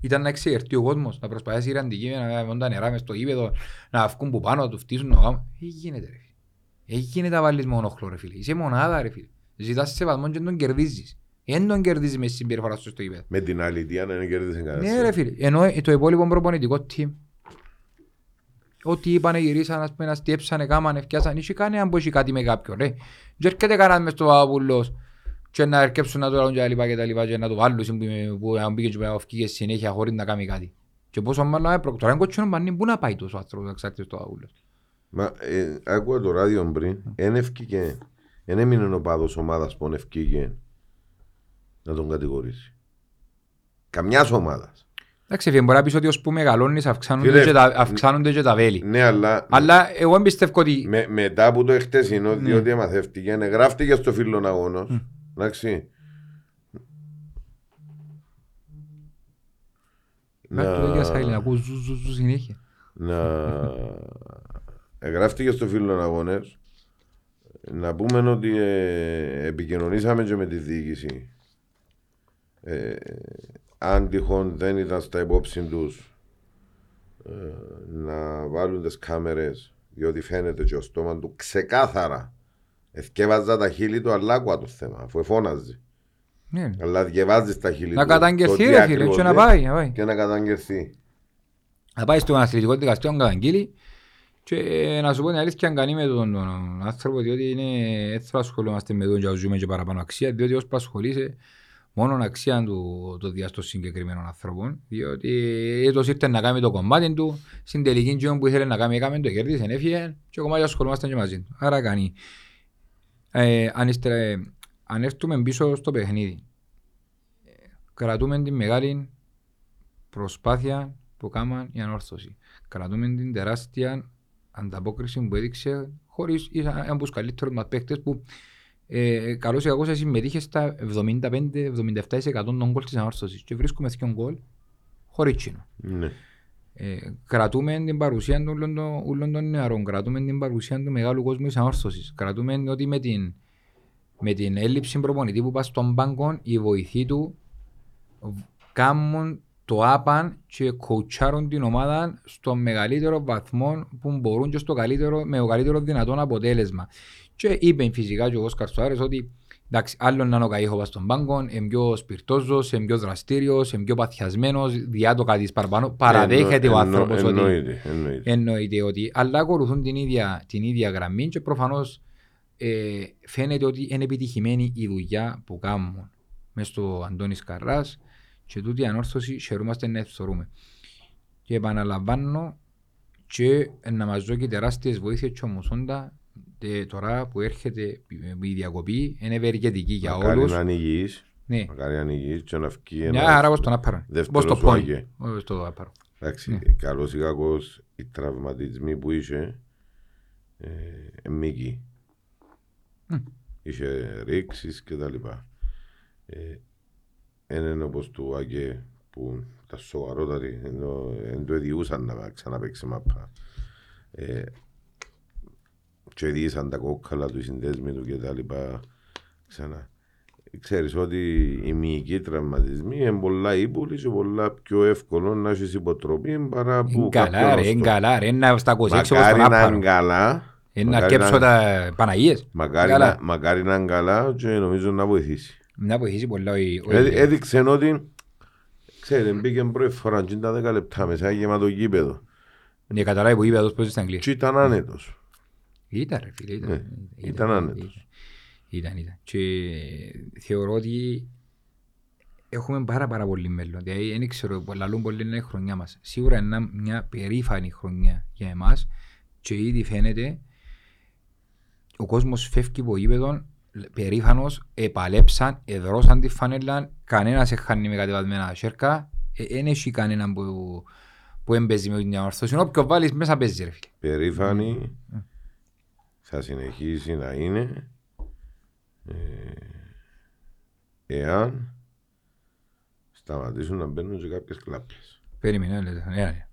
Ήταν να εξεγερτεί ο κόσμος, να προσπαθήσει η αντικείμενα, να βάλουν τα νερά μες στο γήπεδο, να βγουν που πάνω, να τους φτύσουν, να κάνουν. Ε, γίνεται ρε φίλε. Ε, γίνεται να βάλεις μονόχλο ρε φίλε. Είσαι μονάδα ρε φίλε. Ζητάς σε βαθμό και τον κερδίζεις. Δεν τον κερδίζεις μες τη συμπεριφορά σου στο γήπεδο. Με την άλλη αιτία να είναι κέρδισε κανένας. Ναι ρε φίλε. Ενώ ε, το υπόλοιπο προπονητικό team Ό,τι είπανε γυρίσαν, ας πούμε, αστιέψανε, κάμανε, φτιάσαν, είχε κανέναν που έχει κάτι με κάποιον, ρε. Και έρχεται κανένας μες στο Παπαπούλος και να ερκέψουν να το λάβουν και τα λοιπά και τα λοιπά και να το βάλουν που, που αν πήγε και να φύγει συνέχεια χωρίς να κάνει κάτι. Και πόσο μάλλον έπρεπε, τώρα είναι κοτσίνος πανί, πού να πάει τόσο ο άνθρωπος εξάρτητος στο Παπαπούλος. Μα ε, άκουγα το ράδιο πριν, εν ευκήκε, εν έμεινε ο πάδος ομάδας που ευκήκε να τον κατηγορήσει. Καμιάς ομάδας. Εντάξει, φίλε, μπορεί να πεις ότι ως που μεγαλώνεις αυξάνονται, Φίλε, και τα, αυξάνονται και τα βέλη. Ναι, αλλά Αλλά εγώ εμπιστεύω ότι με, μετά από το εχτεσινό, Ναι. διότι εμαθεύτηκε, γράφτηκε στο φίλον αγώνος. Εντάξει. να του λέγει ασχάλη, να ακούω ζου, ζου, ζου συνέχεια. να εγγράφτηκε στο φίλο αγώνες να πούμε ότι ε, επικοινωνήσαμε και με τη διοίκηση ε, αν τυχόν δεν ήταν στα υπόψη τους ε, να βάλουν τις κάμερες διότι φαίνεται και ο στόμα του ξεκάθαρα εθκεύαζα τα χείλη του αλλά άκουα το θέμα αφού εφώναζε Ναι. αλλά διαβάζεις τα χείλη Να του καταγγελθεί, το τι ρε φίλε, ακριβώς και να λέει πάει, να πάει. και να καταγγελθεί Να πάει στο αθλητικό δικαστήριο να καταγγείλει και να σου πω την αλήθεια αν κάνει με τον, τον άνθρωπο διότι είναι έτσι που ασχολούμαστε με τον και ζούμε και παραπάνω αξία διότι ως που ασχολείσαι μόνο αξία του το διάστος συγκεκριμένων ανθρώπων διότι έτος ήρθε να κάνει το κομμάτι του στην τελική τζιόν που ήθελε να κάνει έκαμε το κέρδισε έφυγε και κομμάτι ασχολούμαστε και μαζί του άρα κάνει ε, αν, είστε, αν έρθουμε πίσω στο παιχνίδι ε, κρατούμε την μεγάλη προσπάθεια που κάμαν η ανόρθωση. Κρατούμε την τεράστια ανταπόκριση που έδειξε χωρίς ένα από τους καλύτερους μας παίκτες που ε, καλώς ή κακώς συμμετείχες στα 75-77% των γκολ της ανόρθωσης και βρίσκουμε δύο γκολ χωρίς τσίνο. ναι. Ε, κρατούμε την παρουσία των όλων των- όλων των νεαρών, κρατούμε την παρουσία του μεγάλου κόσμου της ανόρθωσης. Κρατούμε ότι με την, με την έλλειψη προπονητή που πας στον πάγκο, οι βοηθοί του β- κάνουν το άπαν και κοουτσάρουν την ομάδα στο μεγαλύτερο βαθμό που μπορούν και στο καλύτερο, με το καλύτερο δυνατόν αποτέλεσμα. Και είπε φυσικά και ο Όσκαρ Σουάρες ότι εντάξει, άλλο να είναι ο Καΐχο πας στον πάγκο, είναι πιο σπιρτόζος, είναι πιο δραστήριος, είναι πιο παθιασμένος, διά το κάτι παραπάνω. Παραδέχεται Εννο- ο εννο- άνθρωπος ότι εννοείται, εννοείται. εννοείται ότι αλλά ακολουθούν την ίδια, την ίδια γραμμή και προφανώς ε, φαίνεται ότι είναι επιτυχημένη η δουλειά που κάνουν μες στο Αντώνης Καράς και τούτη η ανόρθωση χαιρούμαστε να ευθορούμε. Και επαναλαμβάνω και να μας δώσει τεράστιες βοήθειες και ομοσόντα ε, τώρα που έρχεται η διακοπή είναι ευεργετική για Μακάρι όλους. να είναι υγιής, Ναι, μακάρι να είναι υγιής και να φύγει μια ένας... άρα πως τον άπαρον. δεύτερος Πως το πόνι. Βάγκε. Όχι στο άπαρο. Εντάξει, Ναι. καλός ή κακός, οι τραυματισμοί που είχε, ε, ε, μήκη. Μμ. Είχε ρήξεις και τα λοιπά. Ε, Εν είναι όπως του Άγκε που τα σοβαρόταροι, ενώ εν το εδιούσαν να ξαναπαίξει μάπα. Ε, και διήσαν τα κόκκαλα του, οι συνδέσμοι του και τα λοιπά. Ξανά. Ξέρεις ότι οι μυϊκοί τραυματισμοί είναι πολλά ύπουλοι και πολλά πιο εύκολο να έχεις υποτροπή παρά που Είναι καλά κάποιον ρε, ωστό. είναι καλά ρε, είναι στα 26 όπως Μακάρι τον να άπαρο. είναι καλά. Είναι να μακάρι αρκέψω τα Παναγίες. Μακάρι Καλά. να, μακάρι να είναι καλά και νομίζω να βοηθήσει. Να βοηθήσει πολλά ο ο- Ε, έδειξε ότι ξέρετε μπήκε πρώτη φορά και τα 10 λεπτά μέσα γεμάτο γήπεδο Ναι, καταλάβει που είπε εδώ πώς στην Αγγλία; και ήταν άνετος. Ήταν ρε φίλε, ήταν. Ναι, ήταν άνετος. Ήταν, ήταν. Και θεωρώ ότι έχουμε πάρα πάρα πολύ μέλλον. Δηλαδή δεν ξέρω, λαλούν πολύ είναι η χρονιά μας. Σίγουρα είναι μια περήφανη χρονιά για εμάς και ήδη φαίνεται ο κόσμος φεύγει από γήπεδο περήφανος, επαλέψαν, εδρώσαν τη φανέλα, κανένας δεν χάνει με κατεβασμένα σέρκα, δεν έχει κανέναν που, που έμπαιζε με την διαμορφώση. Όποιο βάλεις μέσα παίζει ρε φίλε. Περήφανη θα συνεχίσει να είναι ε, εάν σταματήσουν να μπαίνουν σε κάποιες κλάπες. Περίμενε, λέτε. Ε, ε.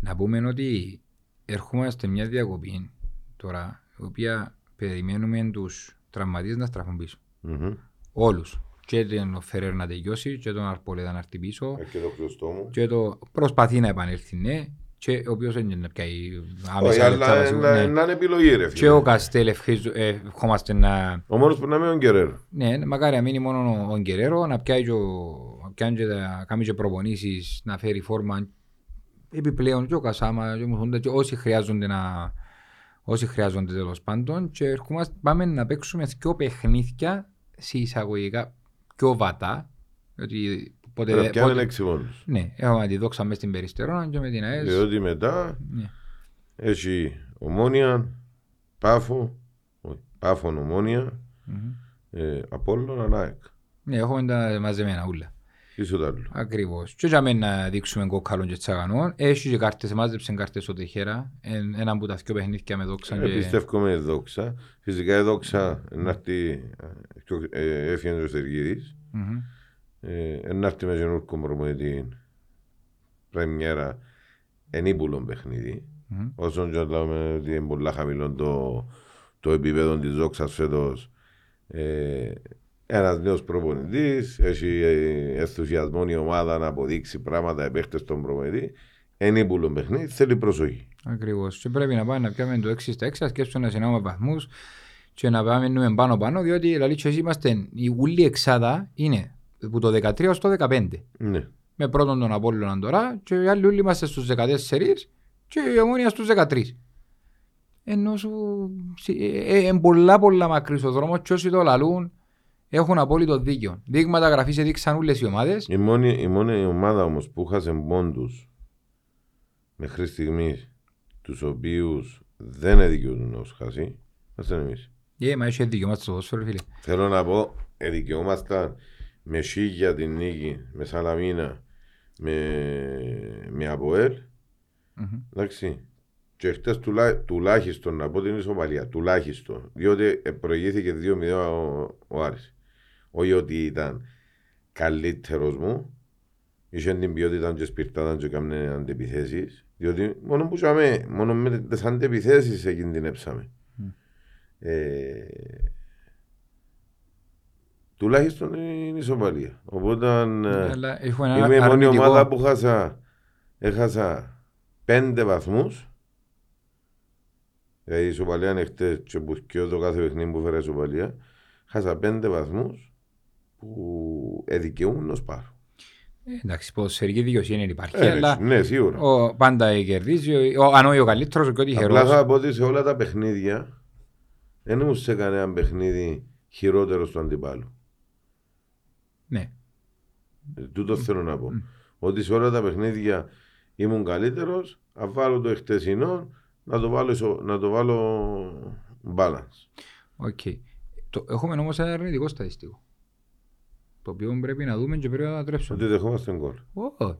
Να πούμε ότι ερχόμαστε μια διακοπή τώρα, η οποία περιμένουμε τους τραυματίες να στραφούν πίσω. Μμμ. Όλους. Και τον Φερέρ να τελειώσει, και τον Αρπολέδα να έρθει πίσω, Και το χρωστό μου. και το προσπαθεί να επανέλθει, ναι, και ο οποίος δεν είναι να πιάει Όχι, άμεσα λεπτά αλλά βασικού, να ναι. να είναι επιλογή ρε Και φίλε. ο Καστέλ ευχίζ- ε, ευχόμαστε να... Ο μόνος που να μην είναι ο Γκερέρο. Ναι, μακάρι να μείνει μόνο ο Γκερέρο, να πιάει και, ο- να πιάνει και τα- κάνει και προπονήσεις, να φέρει φόρμα επιπλέον και ο Κασάμα και ο Μουθούντα και όσοι χρειάζονται να... Όσοι χρειάζονται τέλος πάντων και ερχόμαστε, πάμε να παίξουμε δύο παιχνίδια σε εισαγωγικά πιο βατά. Ότι ποτέ, Πρέπει να πιάνουν πότε- έξι πόνους. ναι, έχουμε τη δόξα μέσα στην Περιστερώνα και με την ΑΕΣ. Διότι μετά Ναι. έχει ομόνια, πάφο, όχι, πάφον ομόνια, Μμμ. ε, Απόλλων, Ανάεκ. Ναι, έχουμε τα μαζεμένα ούλα. Ίσο τ' άλλο. Ακριβώς. Και για μένα να δείξουμε κόκκαλον και τσαγανόν. Έχει και κάρτες, μάζεψε κάρτες ο Τεχέρα. Εν- Ένα από τα δυο παιχνίδια με δόξαν Ε, και... Πιστεύουμε η δόξα. Φυσικά η δόξα να έρθει, ε, πιο- ε, έφυγε ο Σεργίδης. Μμμ. Ε, να έρθει με καινούργιο προμονητή πρεμιέρα ενίπουλο παιχνίδι. Μμμ. Όσον και λέμε ότι είναι πολύ χαμηλό το, το επίπεδο της δόξας φέτος. Ε, ένας νέος προπονητής, έχει ε, ενθουσιασμό η ομάδα να αποδείξει πράγματα επέχτες στον προπονητή. Ενίπουλο παιχνίδι, θέλει προσοχή. Ακριβώς. Και πρέπει να πάμε να πιάμε το 6 στα 6, να σκέψουμε να συνάμε βαθμούς και να πάμε πάνω πάνω, διότι δηλαδή και εσύ είμαστε, η ούλη εξάδα είναι από το 13 ως το 15. Ναι. Με πρώτον τον Απόλλωνα τώρα και οι άλλοι όλοι είμαστε στους 14 και η Ομόνια στους 13. Ενώ σου είναι πολλά πολλά μακρύς ο δρόμος και όσοι το λαλούν έχουν απόλυτο δίκιο. Δείγματα γραφής έδειξαν όλες οι ομάδες. Η μόνη, η μόνη ομάδα όμως που χάσε πόντους μέχρι στιγμής τους οποίους δεν εδικαιούνται να τους χάσει, είμαστε εμείς. Ε, μα έχει δίκιο μας στο ποδόσφαιρο φίλε. Θέλω να πω, εδικαιούμασταν με Σίγια την νίκη, με Σαλαμίνα, με, με Αποέλ, Μμμ. εντάξει. Και χτες τουλά, τουλάχιστον να πω την ισοπαλία, τουλάχιστον, διότι ε, προηγήθηκε 2-0 ο, ο Άρης. Όχι ότι ήταν καλύτερος μου, είχε την ποιότητα και σπιρτάταν και έκαμε αντεπιθέσεις, διότι μόνο που είχαμε, μόνο με τις αντεπιθέσεις εκινδυνεύσαμε. Μμ. Ε, τουλάχιστον είναι ισοπαλία. Οπότε ε, Αλλά έχουμε ένα είμαι η μόνη αρνητικό. ομάδα που χάσα, έχασα πέντε βαθμούς. Δηλαδή η ισοπαλία είναι χτες και που σκιώ το κάθε παιχνίδι που φέρα ισοπαλία. Χάσα πέντε βαθμούς που εδικαιούν ως πάρω. Ε, Εντάξει, ποδοσφαιρική δικαιοσύνη υπάρχει, Ε, αλλά ναι, σίγουρα. ο, πάντα κερδίζει, ο, ο, αν όχι ο καλύτερος, και ο Απλά τυχερός. θα πω ότι σε όλα τα παιχνίδια δεν ήμουν σε κανένα παιχνίδι χειρότερο του αντιπάλου. Ναι. Ε, Τούτο θέλω να πω. Ότι σε όλα τα παιχνίδια ήμουν καλύτερος, να βάλω το εχτεσινό, να το βάλω, ισο- να το βάλω balance. OK. Το, έχουμε όμως ένα αρνητικό στατιστικό. Το οποίο πρέπει να δούμε και πρέπει να τρέψουμε. Ότι δεχόμαστε γκολ. Ω,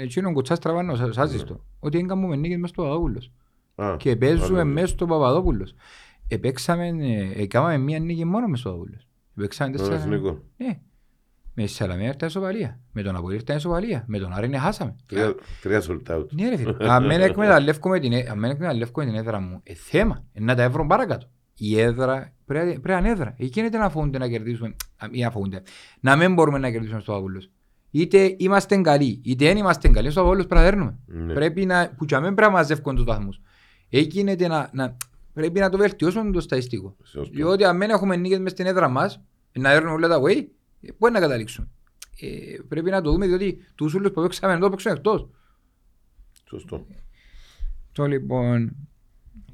εκείνον κουτσάς τραβάνω, σα- σάζεις το. Ότι δεν κάνουμε νίκες μες στο Παπαδόπουλος. Α, Και παίζουμε άλλο. μέσα στο Παπαδόπουλος. Επέξαμε, ε, έκαναμε μία νίκη μόνο μες στο Παπαδόπουλος. Επέξαμε Τον τέσσερα... εθνικό. Ναι. Με τη Σαλαμία ήρθα ισοπαλία. Με τον Απολύ ήρθα ισοπαλία. Με τον Άρη είναι χάσαμε. Τρία- Τρία sold out. Ναι ρε φίλε. [laughs] Αν δεν εκμεταλλεύκουμε την, έ- αν δεν εκμεταλλεύουμε την έδρα μου, ε, θέμα. Ε, να τα έβρω παρακάτω. Η έδρα πρέπει, πρέπει να είναι έδρα. Εκεί γίνεται να φοβούνται να κερδίσουμε. α, Ή να φοβούνται. Να μην μπορούμε να κερδίσουμε στο Παπούλος. Είτε είμαστε καλοί, είτε δεν είμαστε καλοί, στο Παπούλος πρέπει να δέρνουμε. Ναι. Πρέπει να, που και να μην πρέπει να μαζεύουμε τους βαθμούς. Εκεί γίνεται να, να, πρέπει να το βελτιώσουμε το στατιστικό. Σωστό. Διότι αν δεν έχουμε νίκες μες στην έδρα μας, να δέρνουμε όλα τα way, ε, πού να καταλήξουμε. Ε, πρέπει να το δούμε διότι τους ούλους που παίξαμε εδώ παίξουν εκτός. Σωστό. Το λοιπόν,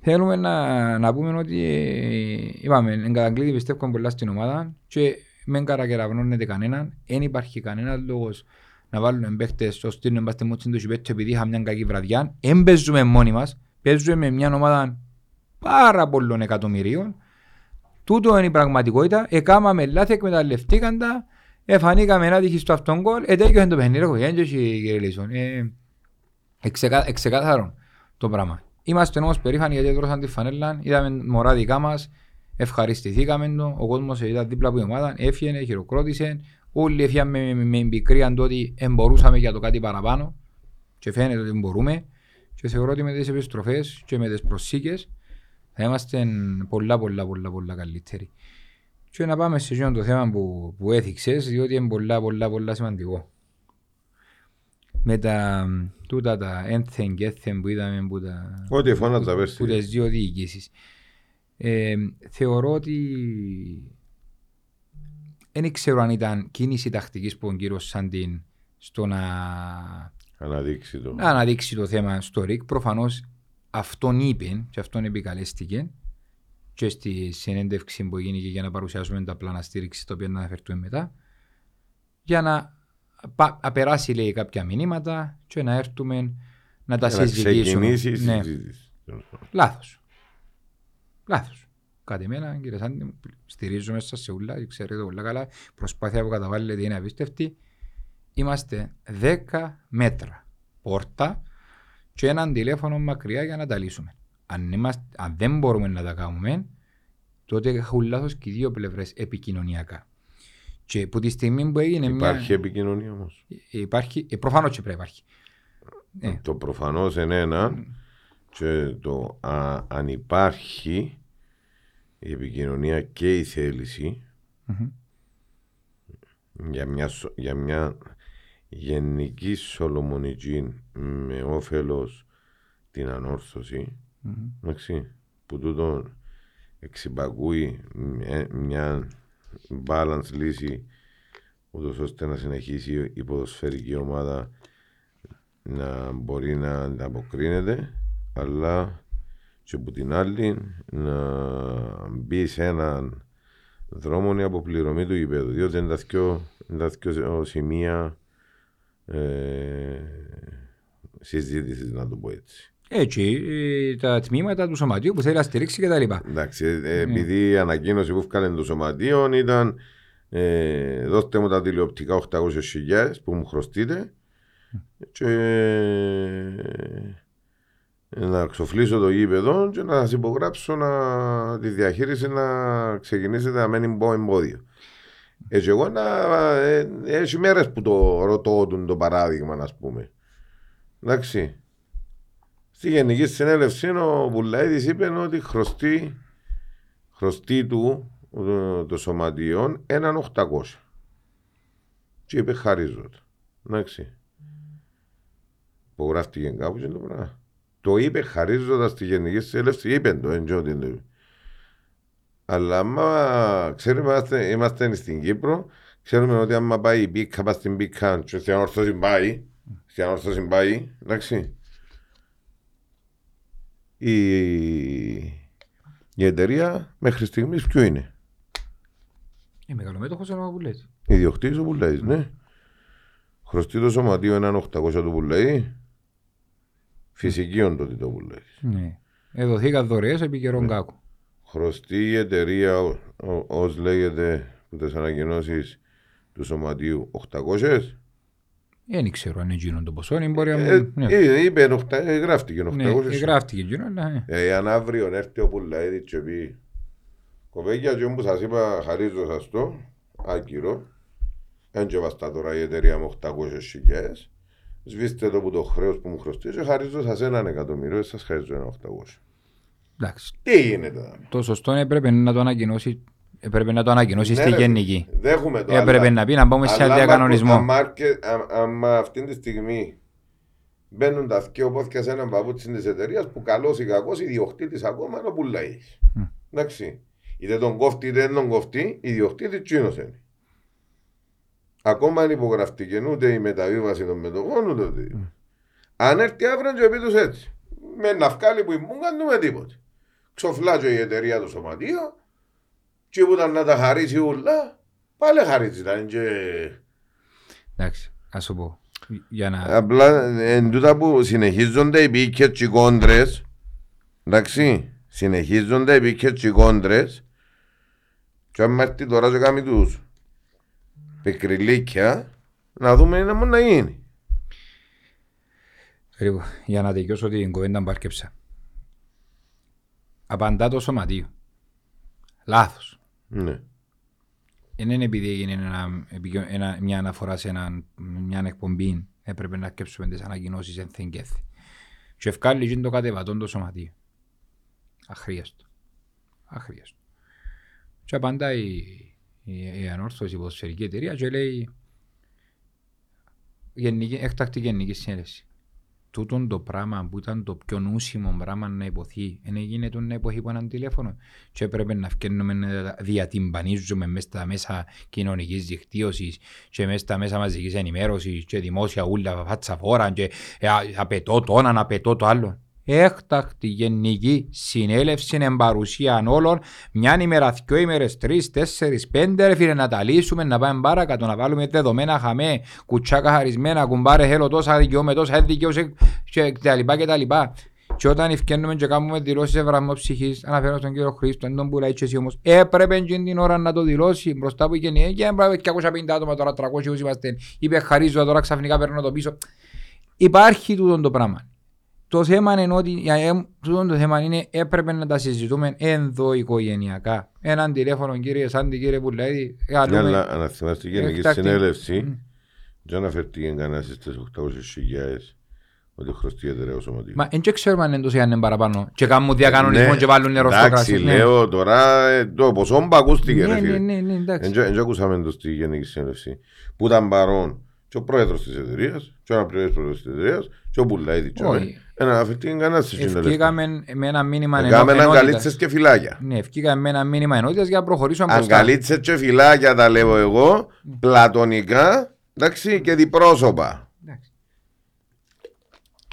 θέλουμε να, να πούμε ότι ε, είπαμε, εν καταγκλείδη πιστεύουμε πολλά στην ομάδα και μεν καρακεραυνώνεται κανέναν, δεν υπάρχει κανένα λόγος να βάλουν παίχτες στο στήρνο είμαστε μότσιν τους Σιπέτου επειδή είχαμε μια κακή βραδιά. Δεν παίζουμε μόνοι μας, παίζουμε με μια ομάδα πάρα πολλών εκατομμυρίων. Τούτο είναι η πραγματικότητα. Εκάμαμε λάθη, εκμεταλλευτήκαν τα, εφανήκαμε ένα τύχη στο αυτόν γκολ, ετέγιωσε το παιχνίδι, έχω γέντζο και κύριε Λίσον. Ε, Εξεκα, εξεκάθαρο το πράγμα. Είμαστε όμως περήφανοι γιατί έδωσαν τη φανέλα, είδαμε μωρά δικά μας, ευχαριστηθήκαμε το, ο κόσμος ήταν δίπλα από η ομάδα, έφυγε, χειροκρότησε, όλοι έφυγαν με, με, με πικρία ότι εμπορούσαμε για το κάτι παραπάνω. Και φαίνεται ότι μπορούμε. Και θεωρώ ότι με τις επιστροφές και με τις προσήκες θα είμαστε πολλά πολλά πολλά πολλά καλύτεροι. Και να πάμε σε αυτό το θέμα που, που έθιξες, διότι είναι πολλά πολλά πολλά σημαντικό. Με τα τούτα τα ένθεν και έθεν που είδαμε που, τα, Ό,τι φώναζα που, πέρσι. που τις δύο διοικήσεις. Ε, θεωρώ ότι δεν ξέρω αν ήταν κίνηση τακτικής που ο κύριος Σαντίν στο να Αναδείξει το. να αναδείξει το θέμα στο ΡΙΚ. Προφανώ αυτόν είπε και αυτόν επικαλέστηκε και στη συνέντευξη που έγινε και για να παρουσιάσουμε τα πλάνα στήριξης, τα οποία να αναφερθούμε μετά, για να πα- να περάσει λέει κάποια μηνύματα και να έρθουμε να τα Για να συζητήσουμε. ξεκινήσεις η Ναι, συζήτηση. λάθος. Λάθος. Κάτι εμένα, κύριε Σάντι, στηρίζομαι σας σε ούλα, ξέρετε πολύ καλά, η προσπάθεια που καταβάλλετε είναι απίστευτη. Είμαστε 10 μέτρα πόρτα και έναν τηλέφωνο μακριά για να τα λύσουμε. Αν, είμαστε, αν δεν μπορούμε να τα κάνουμε, τότε έχουν λάθος και οι δύο πλευρές επικοινωνιακά. Και από τη στιγμή που έγινε Υπάρχει μια... επικοινωνία όμως. Υπάρχει, ε, προφανώς και πρέπει να υπάρχει. Ε. Το προφανώς είναι ένα. Και το α, αν υπάρχει η επικοινωνία και η θέληση Μμμ. για μια, σο- για μια γενική σολομονική με όφελος την ανόρθωση Μμμ. εντάξει, που τούτο εξυπακούει μια, μια balance λύση ούτως ώστε να συνεχίσει η ποδοσφαιρική ομάδα να μπορεί να ανταποκρίνεται αλλά και από την άλλη να μπει σε έναν δρόμο η αποπληρωμή του γηπέδου διότι είναι τα δυο, είναι τα δυο σημεία ε, συζήτησης να το πω έτσι. Έτσι, ε, τα τμήματα του σωματείου που θέλει να στηρίξει κτλ. Εντάξει, ε, επειδή η ανακοίνωση που έφκανε το σωματείο ήταν ε, δώστε μου τα τηλεοπτικά 800.000 που μου χρωστείτε και ε, να ξοφλήσω το γήπεδο και να σας υπογράψω να, τη διαχείριση να ξεκινήσετε να μένει μπω εμπόδιο. Έτσι εγώ να, ε, έχεις μέρες που το ρωτώ τον το παράδειγμα να πούμε. Εντάξει. Στη Γενική Συνέλευση ο Βουλαίδης είπε ότι χρωστεί, χρωστεί του το, το σωματιόν έναν 800. Και είπε χαρίζω το. Εντάξει. Υπογράφτηκε κάπου και το πράγμα. Το είπε χαρίζοντας τη Γενική Συνέλευση, είπε το, εν τζο την το είπε. Αλλά άμα ξέρουμε είμαστε, είμαστε στην Κύπρο, ξέρουμε ότι άμα πάει η μπίκα, πάει στην μπίκα, και στην ανόρθωση πάει, στην ανόρθωση πάει, εντάξει. Η, η εταιρεία μέχρι στιγμής ποιο είναι; Ε, μεγαλομέτωχος είναι ο Παπουλέτης. Ιδιοκτήτης ο Πουλαής, ναι. Χρωστεί το σωματείο έναν 800 του Πουλαή. Φυσική όντω το Πουλαής. Ναι. Εδωθήκα δωρεές επί καιρών κάκου. Χρωστεί η εταιρεία, ως λέγεται, που τις ανακοινώσεις του σωματείου 800. Δεν ξέρω αν είναι το ποσό, είναι μπορεί να Ε, μου... Ναι, ε, είπε, οχτα- ε, γράφτηκε 800. ναι, γράφτηκε εκείνο, αλλά... ε. Ε, αν αύριο έρθει ο Πουλαίδης και πει κοπέκια και όπως σας είπα χαρίζω σας το άκυρο δεν και βαστά τώρα η εταιρεία με 800 χιλιάδες σβήστε το που το χρέος που μου χρωστεί και χαρίζω σας έναν εκατομμύριο σας χαρίζω ένα 800 Εντάξει. τι γίνεται τώρα Το σωστό έπρεπε να το ανακοινώσει, έπρεπε να το ανακοινώσει Ναι, στη ρε, γενική. δέχομαι το Έπρεπε αλλά- να πει να πάμε σε αλλά άμα- διακανονισμό. άμα αρκε- α- άμα αυτή τη στιγμή μπαίνουν τα δυο πόθηκια σε έναν παπούτσι της εταιρείας που καλός ή κακός ιδιοκτήτης ακόμα είναι ο πουλαή. Μμ. Εντάξει. Είτε τον κόφτει είτε δεν τον κόφτει, ιδιοκτήτης τσίνος είναι. Ακόμα αν υπογραφτηκε ούτε η μεταβίβαση των μετοχών ούτε το Αν έρθει αύριο και πει τους έτσι. Με ναυκάλι που ήμουν κάνουμε τίποτε. Ξοφλάτζω η εταιρεία του σωματείο και που ήταν να τα χαρίσει ούλα, πάλι χαρίζει τα είναι και... Εντάξει, ας σου πω. Για να... Απλά εν τούτα που συνεχίζονται οι πίκες και οι κόντρες εντάξει, συνεχίζονται οι πίκες και οι κόντρες και αν έρθει τώρα και κάνει τους πικριλίκια να δούμε είναι μόνο να γίνει. Λοιπόν, για να τελειώσω την κουβέντα που άρκεψα. Απαντά το σωματείο. Λάθος. Ναι. Δεν είναι επειδή έγινε ένα, επικο- ένα, μια αναφορά σε ένα, μια εκπομπή έπρεπε να αρκέψουμε τις ανακοινώσεις εν θεν και έθι. Και ευκάλλει και το κατεβατόν το σωματείο. Αχρίαστο. Αχρίαστο. Και απαντά η, η, η ανόρθωση η ποδοσφαιρική εταιρεία και λέει γενική, έκτακτη γενική συνέλευση. Τούτον το πράγμα που ήταν το πιο νούσιμο πράγμα να υποθεί, δεν έγινε το να υποθεί από έναν τηλέφωνο. Και έπρεπε να φτιάχνουμε να διατυμπανίζουμε μέσα στα μέσα κοινωνικής δικτύωσης και μέσα στα μέσα μαζικής ενημέρωσης και δημόσια ούλα φάτσα φόρα και ε, α, απαιτώ το ένα, απαιτώ το άλλο. Έκτακτη γενική συνέλευση εν παρουσία όλων, μια ημέρα, δυο ημέρες, τρεις, τέσσερις, πέντε ρε φίλε να τα λύσουμε, να πάμε παρακάτω, να βάλουμε δεδομένα χαμέ, κουτσά καθαρισμένα, κουμπάρε θέλω τόσα δικαιώμε, τόσα δικαιώσε και τα λοιπά και τα λοιπά. Και όταν ευκαινούμε και κάνουμε δηλώσεις ευραμμοψυχής, αναφέρω στον κύριο Χρήστο, δεν τον πουλάει και εσύ όμως, έπρεπε και την ώρα να το δηλώσει μπροστά που γίνει, και έπρεπε και 250 άτομα τώρα, 300 είμαστε, είπε χαρίζω τώρα ξαφνικά παίρνω το πίσω. Υπάρχει τούτο το πράγμα. Το θέμα είναι ότι για εμ- τούτο το θέμα είναι έπρεπε να τα συζητούμε ενδοοικογενειακά. Έναν τηλέφωνο κύριε Σάντι, κύριε Πουλαίδη, Ναι, καλούμε. αλλά αν θυμάστε γενική Έκτακτη. συνέλευση, Μμ. δεν αναφέρθηκε κανένας στις 800.000 ότι χρωστιέται ρε ο σωματείο. Μα δεν ξέρουμε αν είναι τόσο αν είναι παραπάνω. Και κάνουν διακανονισμό Ναι, και βάλουν νερό στο Εντάξει, κράσι. Ναι. λέω τώρα ε, το ποσό που ακούστηκε ρε Ναι, ναι, φίλε. ναι, ναι, εντάξει. Δεν ακούσαμε το στη Γενική Συνέλευση. Που ήταν παρόν και ο πρόεδρος της εταιρείας, και ο αναπληρωτής πρόεδρος της εταιρείας, και ο Πουλαίδη. Όχι. Δεν αναφέρθηκε κανένας στη συνέλευση. Ευκήκαμε με ένα μήνυμα ενό- Έκαμε ενότητας. αγκαλίτσες και φυλάκια. Ναι, ευκήκαμε με ένα μήνυμα ενότητας για να προχωρήσουμε μπροστά. Αγκαλίτσες και φυλάκια τα λέω εγώ, πλατωνικά, εντάξει, και διπρόσωπα. Εντάξει.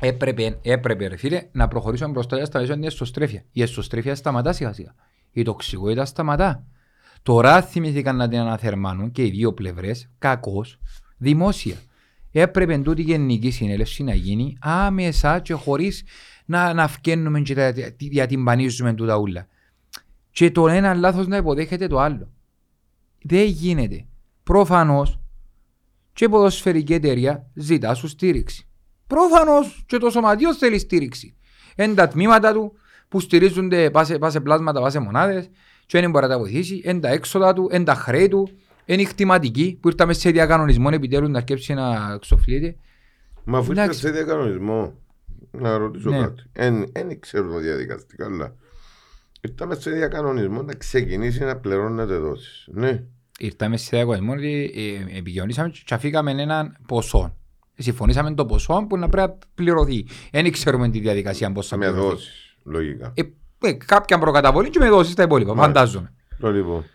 Έπρεπε, έπρεπε ρε φίλε να προχωρήσουμε μπροστά για σταματήσουμε την εσωστρέφεια. Η εσωστρέφεια σταματά σιγά σιγά. Η τοξικότητα σταματά. Τώρα θυμηθήκαν να την αναθερμάνουν και οι δύο πλευρές κακώς δημόσια. Έπρεπε τούτη η γενική συνέλευση να γίνει άμεσα και χωρίς να, να φκαίνουμε και να διατυμπανίζουμε τούτα ούλα. Και το ένα λάθος να υποδέχεται το άλλο. Δεν γίνεται. Προφανώς και η ποδοσφαιρική εταιρεία ζητά σου στήριξη. Προφανώς και το σωματείο θέλει στήριξη. Είναι τα τμήματα του που στηρίζονται πάσε, πάσε πλάσματα, πάσε μονάδες, και δεν μπορεί να τα βοηθήσει. Είναι τα έξοδα του, είναι τα χρέη του, είναι η χτιματική που ήρθαμε σε διακανονισμό επιτέλους να αρκέψει να ξοφλείται. Μα αφού ήρθε Εντάξει. σε διακανονισμό, να ρωτήσω Ναι. κάτι. Δεν ξέρω τα διαδικαστικά, αλλά ήρθαμε σε διακανονισμό να ξεκινήσει να πληρώνεται δόσεις. Ναι. Ήρθαμε σε διακανονισμό ότι ε, επικοινωνήσαμε και αφήκαμε έναν ποσό. Συμφωνήσαμε το ποσό που να πρέπει να πληρωθεί. Δεν ξέρουμε τη διαδικασία πώς θα Με πληρωθεί. δόσεις, λογικά. Ε, ε, κάποια προκαταβολή και με δώσει τα υπόλοιπα. Μάλιστα. Φαντάζομαι. Το λοιπόν.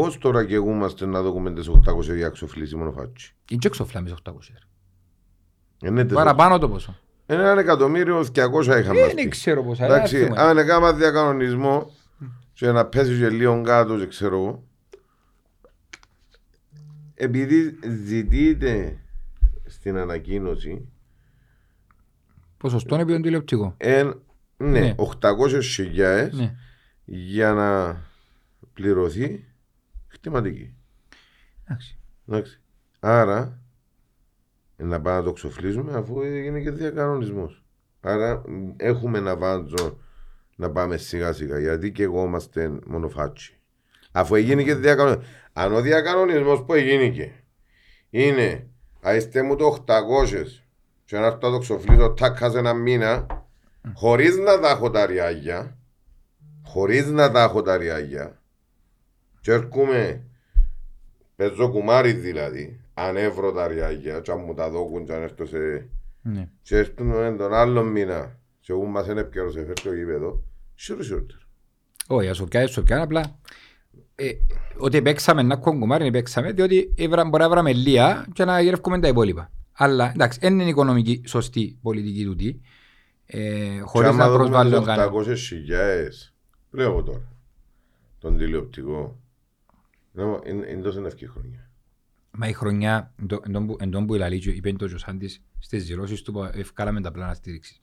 Πώς τώρα και εγούμαστε να δούμε τις 800 διαξοφλήσεις μονοφάτσι. Είναι και εξοφλάμε 800. Είναι τις- Παραπάνω το ποσό. Ένα εκατομμύριο 200 είχαμε. Δεν αυτή. ξέρω πόσα. Εντάξει, δεν θυμάμαι. αν έκανα διακανονισμό και να πέσει και λίγο κάτω και ξέρω εγώ επειδή ζητείτε στην ανακοίνωση Ποσοστό είναι ποιον τηλεοπτικό. εν, ναι, Ναι. 800 χιλιάδες Ναι. για να πληρωθεί χτιματική. Εντάξει. Εντάξει. Άρα ε, να πάμε να το ξοφλήσουμε αφού έγινε και διακανονισμός. Άρα μ, έχουμε ένα βάντζο να πάμε σιγά σιγά γιατί και εγώ είμαστε μονοφάτσι. Αφού έγινε και διακανονισμός. Αν ο διακανονισμός που έγινε είναι αείστε μου το 800 και να έρθω να το ξοφλήσω τάκα σε ένα μήνα χωρίς να τα έχω τα ριάγια χωρίς να τα έχω τα ριάγια και έρχομαι παίζω κουμάρι δηλαδή ανέβρω τα ριάγια και αν μου τα δώκουν και αν έρθω σε Ναι. και έρθουν τον άλλο μήνα και εγώ μας είναι επικαιρός σε φέρει το γήπεδο σιωρ σιωρ Όχι, ας πιάνε, σου πιάνε απλά. Ε, ότι παίξαμε ένα κογκουμάρι, παίξαμε, διότι έβρα- μπορεί να βράμε λία και να γυρεύουμε τα υπόλοιπα. Αλλά εντάξει, δεν είναι οικονομική σωστή πολιτική τούτη. Ε, χωρίς να προσβάλλω κανένα. 800 χιλιάδες λέω τώρα τον τηλεοπτικό είναι, είναι, είναι τόσο ευκή χρονιά Μα η χρονιά, εν τω- εν τω που- εν τω που η Λαλίτσιο είπε το Τζοσάντης στις δηλώσεις του που ευκάλαμε τα πλάνα στήριξης.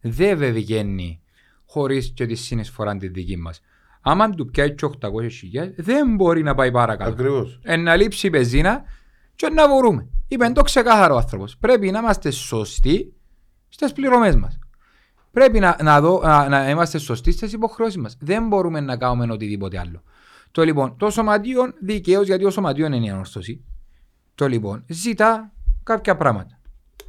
Δεν βγαίνει χωρίς και τη συνεισφορά τη δική μας. Άμα του πιάει και 800 χιλιάδες, δεν μπορεί να πάει παρακάτω. ακριβώς Ε, να λείψει η πεζίνα και να μπορούμε. Είπε το ξεκάθαρο ο άνθρωπος. Πρέπει να είμαστε σωστοί στις πληρωμές μας. Πρέπει να, να, δω, να, να είμαστε σωστοί στις υποχρεώσεις μας. Δεν μπορούμε να κάνουμε οτιδήποτε άλλο. Το λοιπόν, το σωματείο δικαίως, γιατί ο σωματείο είναι η ανόρθωση. Το λοιπόν, ζητά κάποια πράγματα.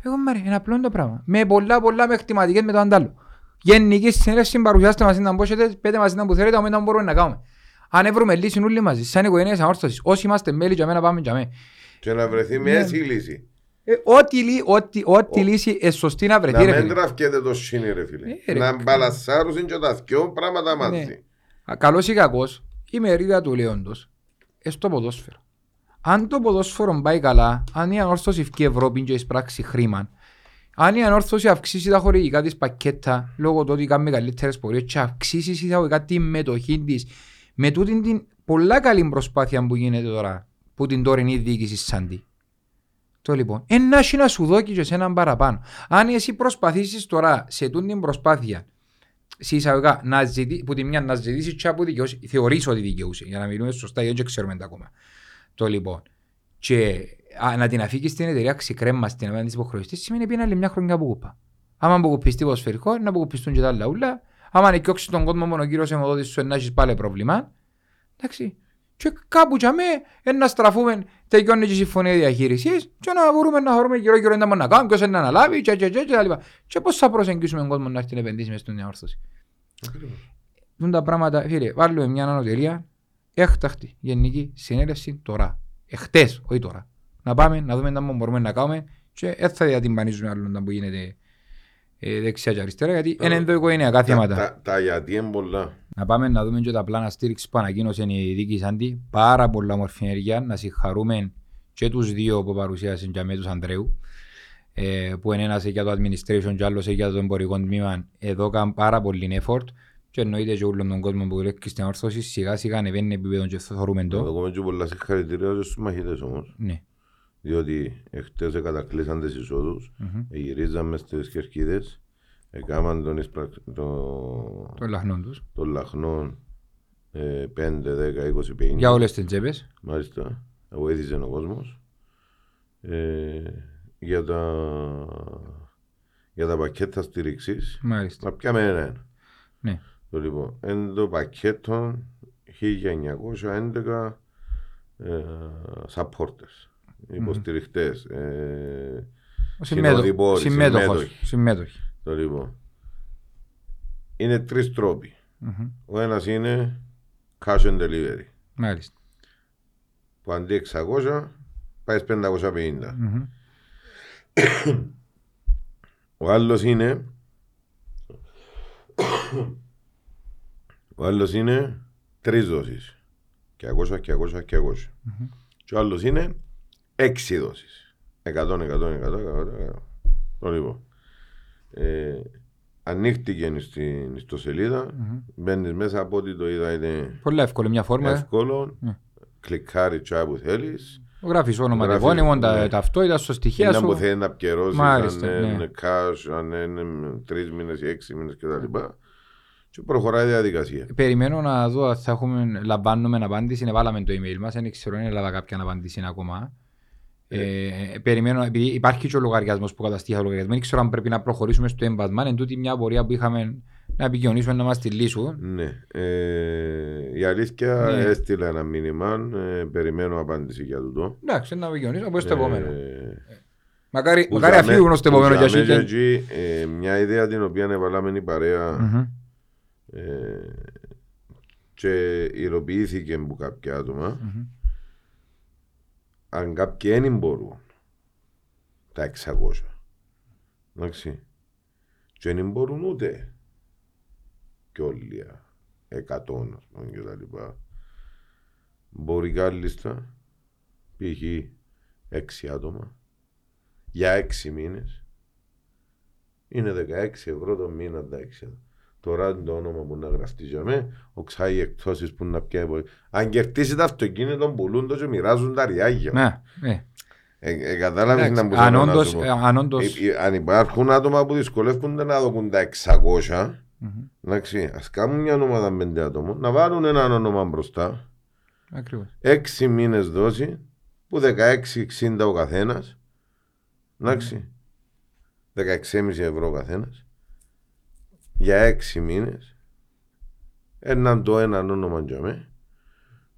Εγώ μάρε, είναι απλό το πράγμα. Με πολλά πολλά με χτυματικές με το αντάλλο. Γενική συνέλευση παρουσιάστε μας να μπόσετε, πέτε μας να που θέλετε, όμως μπορούμε να κάνουμε. Αν βρούμε λύση όλοι μαζί, σαν οικογένειες ανόρθωσης, όσοι είμαστε μέλη για μένα πάμε για μένα. Και να βρεθεί μια έτσι λύση. Ε, ό,τι, λύ- ό,τι, ό,τι λύση είναι σωστή να βρεθεί Να ρε μην φίλε. τραφκέται το σύνη ρε φίλε. Ε, ρε, Να κα- μπαλασσάρουν και τα δυο πράγματα Ναι. μαζί. Α, Καλός ή κακός, η μερίδα του λέοντος είναι στο ποδόσφαιρο. Αν το ποδόσφαιρο πάει καλά, αν η ανόρθωση βγει Ευρώπη και εισπράξει χρήμα, αν η ανόρθωση αυξήσει τα χορηγικά της πακέτα λόγω του ότι κάνει καλύτερες πορείες και αυξήσει εισαγωγικά τη μετοχή της με τούτη την πολλά καλή προσπάθεια που γίνεται τώρα που την τωρινή διοίκηση Σάντι. Το λοιπόν, ένα έχει να σου δώσει και εσέναν παραπάνω. Αν εσύ προσπαθήσεις τώρα σε τούτη την προσπάθεια σε εισαγωγικά να ζητήσει, που τη μια να ζητήσει και από δικαιώσει, θεωρείς ότι δικαιούσε, για να μιλούμε σωστά, γιατί δεν ξέρουμε τα ακόμα. Το λοιπόν, και α, να την αφήκεις στην εταιρεία ξεκρέμα στην απέναντι της υποχρεωστής, σημαίνει πει άλλη μια χρονιά που κουπά. Άμα αποκουπιστεί ποδοσφαιρικό, να αποκουπιστούν και τα άλλα ούλα. Άμα νικιώξεις τον κόσμο μόνο κύριο αιμοδότης σου, να έχεις πάλι πρόβλημα. Εντάξει. Και κάπου για με, ε, να στραφούμε, τελειώνει και η συμφωνία διαχείρισης και να μπορούμε να χωρούμε γύρω γύρω να να κάνουμε, ποιος είναι να αναλάβει και, και, και, και, τα λοιπά. Και πώς θα προσεγγίσουμε τον κόσμο να έρθει να επενδύσει μες στην διαόρθωση. Δουν τα πράγματα, φίλε, βάλουμε μια ανωτελεία, έκτακτη γενική συνέλευση τώρα. Εχθές, όχι τώρα. Να πάμε, να δούμε τι μπορούμε να κάνουμε και δεν θα διατυμπανίζουμε άλλο να που γίνεται ε, δεξιά και αριστερά, γιατί είναι ενδοοικογενειακά Τα, θέματα. τα, τα γιατί είναι πολλά. Να πάμε να δούμε και τα πλάνα στήριξης που ανακοίνωσε η δίκη Σάντι. Πάρα πολλά μορφή ενέργεια. Να συγχαρούμε και τους δύο που παρουσίασαν και με τους Ανδρέου. Ε, που είναι ένας για το administration και άλλος για το εμπορικό τμήμα. Εδώ έκαναν πάρα πολύ effort. Και εννοείται και όλον τον κόσμο που δουλεύει στην όρθωση. Σιγά σιγά ανεβαίνει επίπεδο και αυτό θεωρούμε Να το. δούμε και πολλά συγχαρητήρια στους μαχητές όμως. Ναι. Διότι εχθές κατακλείσαν τις εισόδους, γυρίζαμε στις κερκίδες, έκαναν τον, εισπρακ... το... Των λαχνών τους. των λαχνών ε, 5, 10, 20, 50. Για όλες τις τσέπες. Μάλιστα, βοήθησε ο κόσμος. Ε, για, τα... για τα πακέτα στήριξης, Μάλιστα. να πιάμε ένα. Ναι. Το λοιπόν, εν το πακέτο 1911 ε, supporters, υποστηριχτές. Ε, Ο συμμέτοχος. Συνοδοιπόροι, Συμμέτοχος. συμμέτοχοι. Συμμέτοχοι. το λοιπόν. Είναι τρεις τρόποι. Μμμ. Ο ένας είναι cash and delivery. Μάλιστα. Που αντί 600 πάει 550. Μμμ. Ο άλλος είναι ο άλλος είναι τρεις δόσεις. Και 200, και 200, και 200. Και ο άλλος είναι έξι δόσεις. 100, 100, 100, 100, 100. Το λοιπόν. Ε, ανοίχτηκε στην ιστοσελίδα, μπαίνεις μέσα από ό,τι το είδα είναι Πολύ εύκολο μια φόρμα. εύκολο, Ναι. κλικάρει τσά που θέλεις, Γράφεις όνομα Γράφεις, τεπώνυμο, τα ναι. ταυτότητα στο στοιχεία είναι που σου. θέλει να πιερώσεις, Μάλιστα, αν είναι ναι. cash, αν είναι τρεις μήνες ή έξι μήνες κτλ. Και προχωράει η διαδικασία. Περιμένω να δω αν θα έχουμε, λαμβάνουμε απάντηση. Ναι, βάλαμε το email μας, δεν ξέρω αν έλαβα κάποια απάντηση ακόμα. Ε, περιμένω, επειδή υπάρχει και ο λογαριασμός που καταστήχα ο λογαριασμός, δεν ξέρω αν πρέπει να προχωρήσουμε στο έμπασμα. Εν τούτη μια πορεία που είχαμε να επικοινωνήσουμε να μας τη λύσουν. Ναι. Ε, η αλήθεια Ναι. έστειλα ένα μήνυμα, ε, περιμένω απάντηση για τούτο. Εντάξει, να επικοινωνήσουμε από στο επόμενο. Ε, Μακάρι, που μακάρι ζαμε- αφήγουν στο που επόμενο για ζαμε εσύ. και εκεί, ε, Μια ιδέα την οποία έβαλαμε η παρέα Μμμ. ε, και υλοποιήθηκε από κάποια άτομα. Μμμ. Αν κάποιοι δεν μπορούν τα 600 εντάξει και δεν μπορούν ούτε και όλοι 100 ας πούμε και τα λοιπά μπορεί κάλλιστα π.χ. 6 άτομα για 6 μήνες είναι 16 ευρώ το μήνα τα 6 άτομα. Τώρα είναι το όνομα που να γραφτεί για μέ, ο ξάι εκτόσεις που να πιάει. Αν κερδίσεις το αυτοκίνητο, πουλούν το και μοιράζουν τα ριάγια. Ναι, ναι. Ε, ε, κατάλαβες Εντάξει, να μου αν θέλω να όντως- σου πω. ε, αν όντως- Ε, ε, Αν υπάρχουν άτομα που δυσκολεύονται να δοκούν τα 600, Μμμ. εντάξει, ας κάνουν μια ομάδα πέντε άτομων, να βάλουν ένα όνομα μπροστά, Ακριβώς. έξι μήνες δόση, που 16-60 ο καθένας, εντάξει. 16,5 ευρώ ο καθένας για έξι μήνες. Έναν το έναν όνομα για μέ.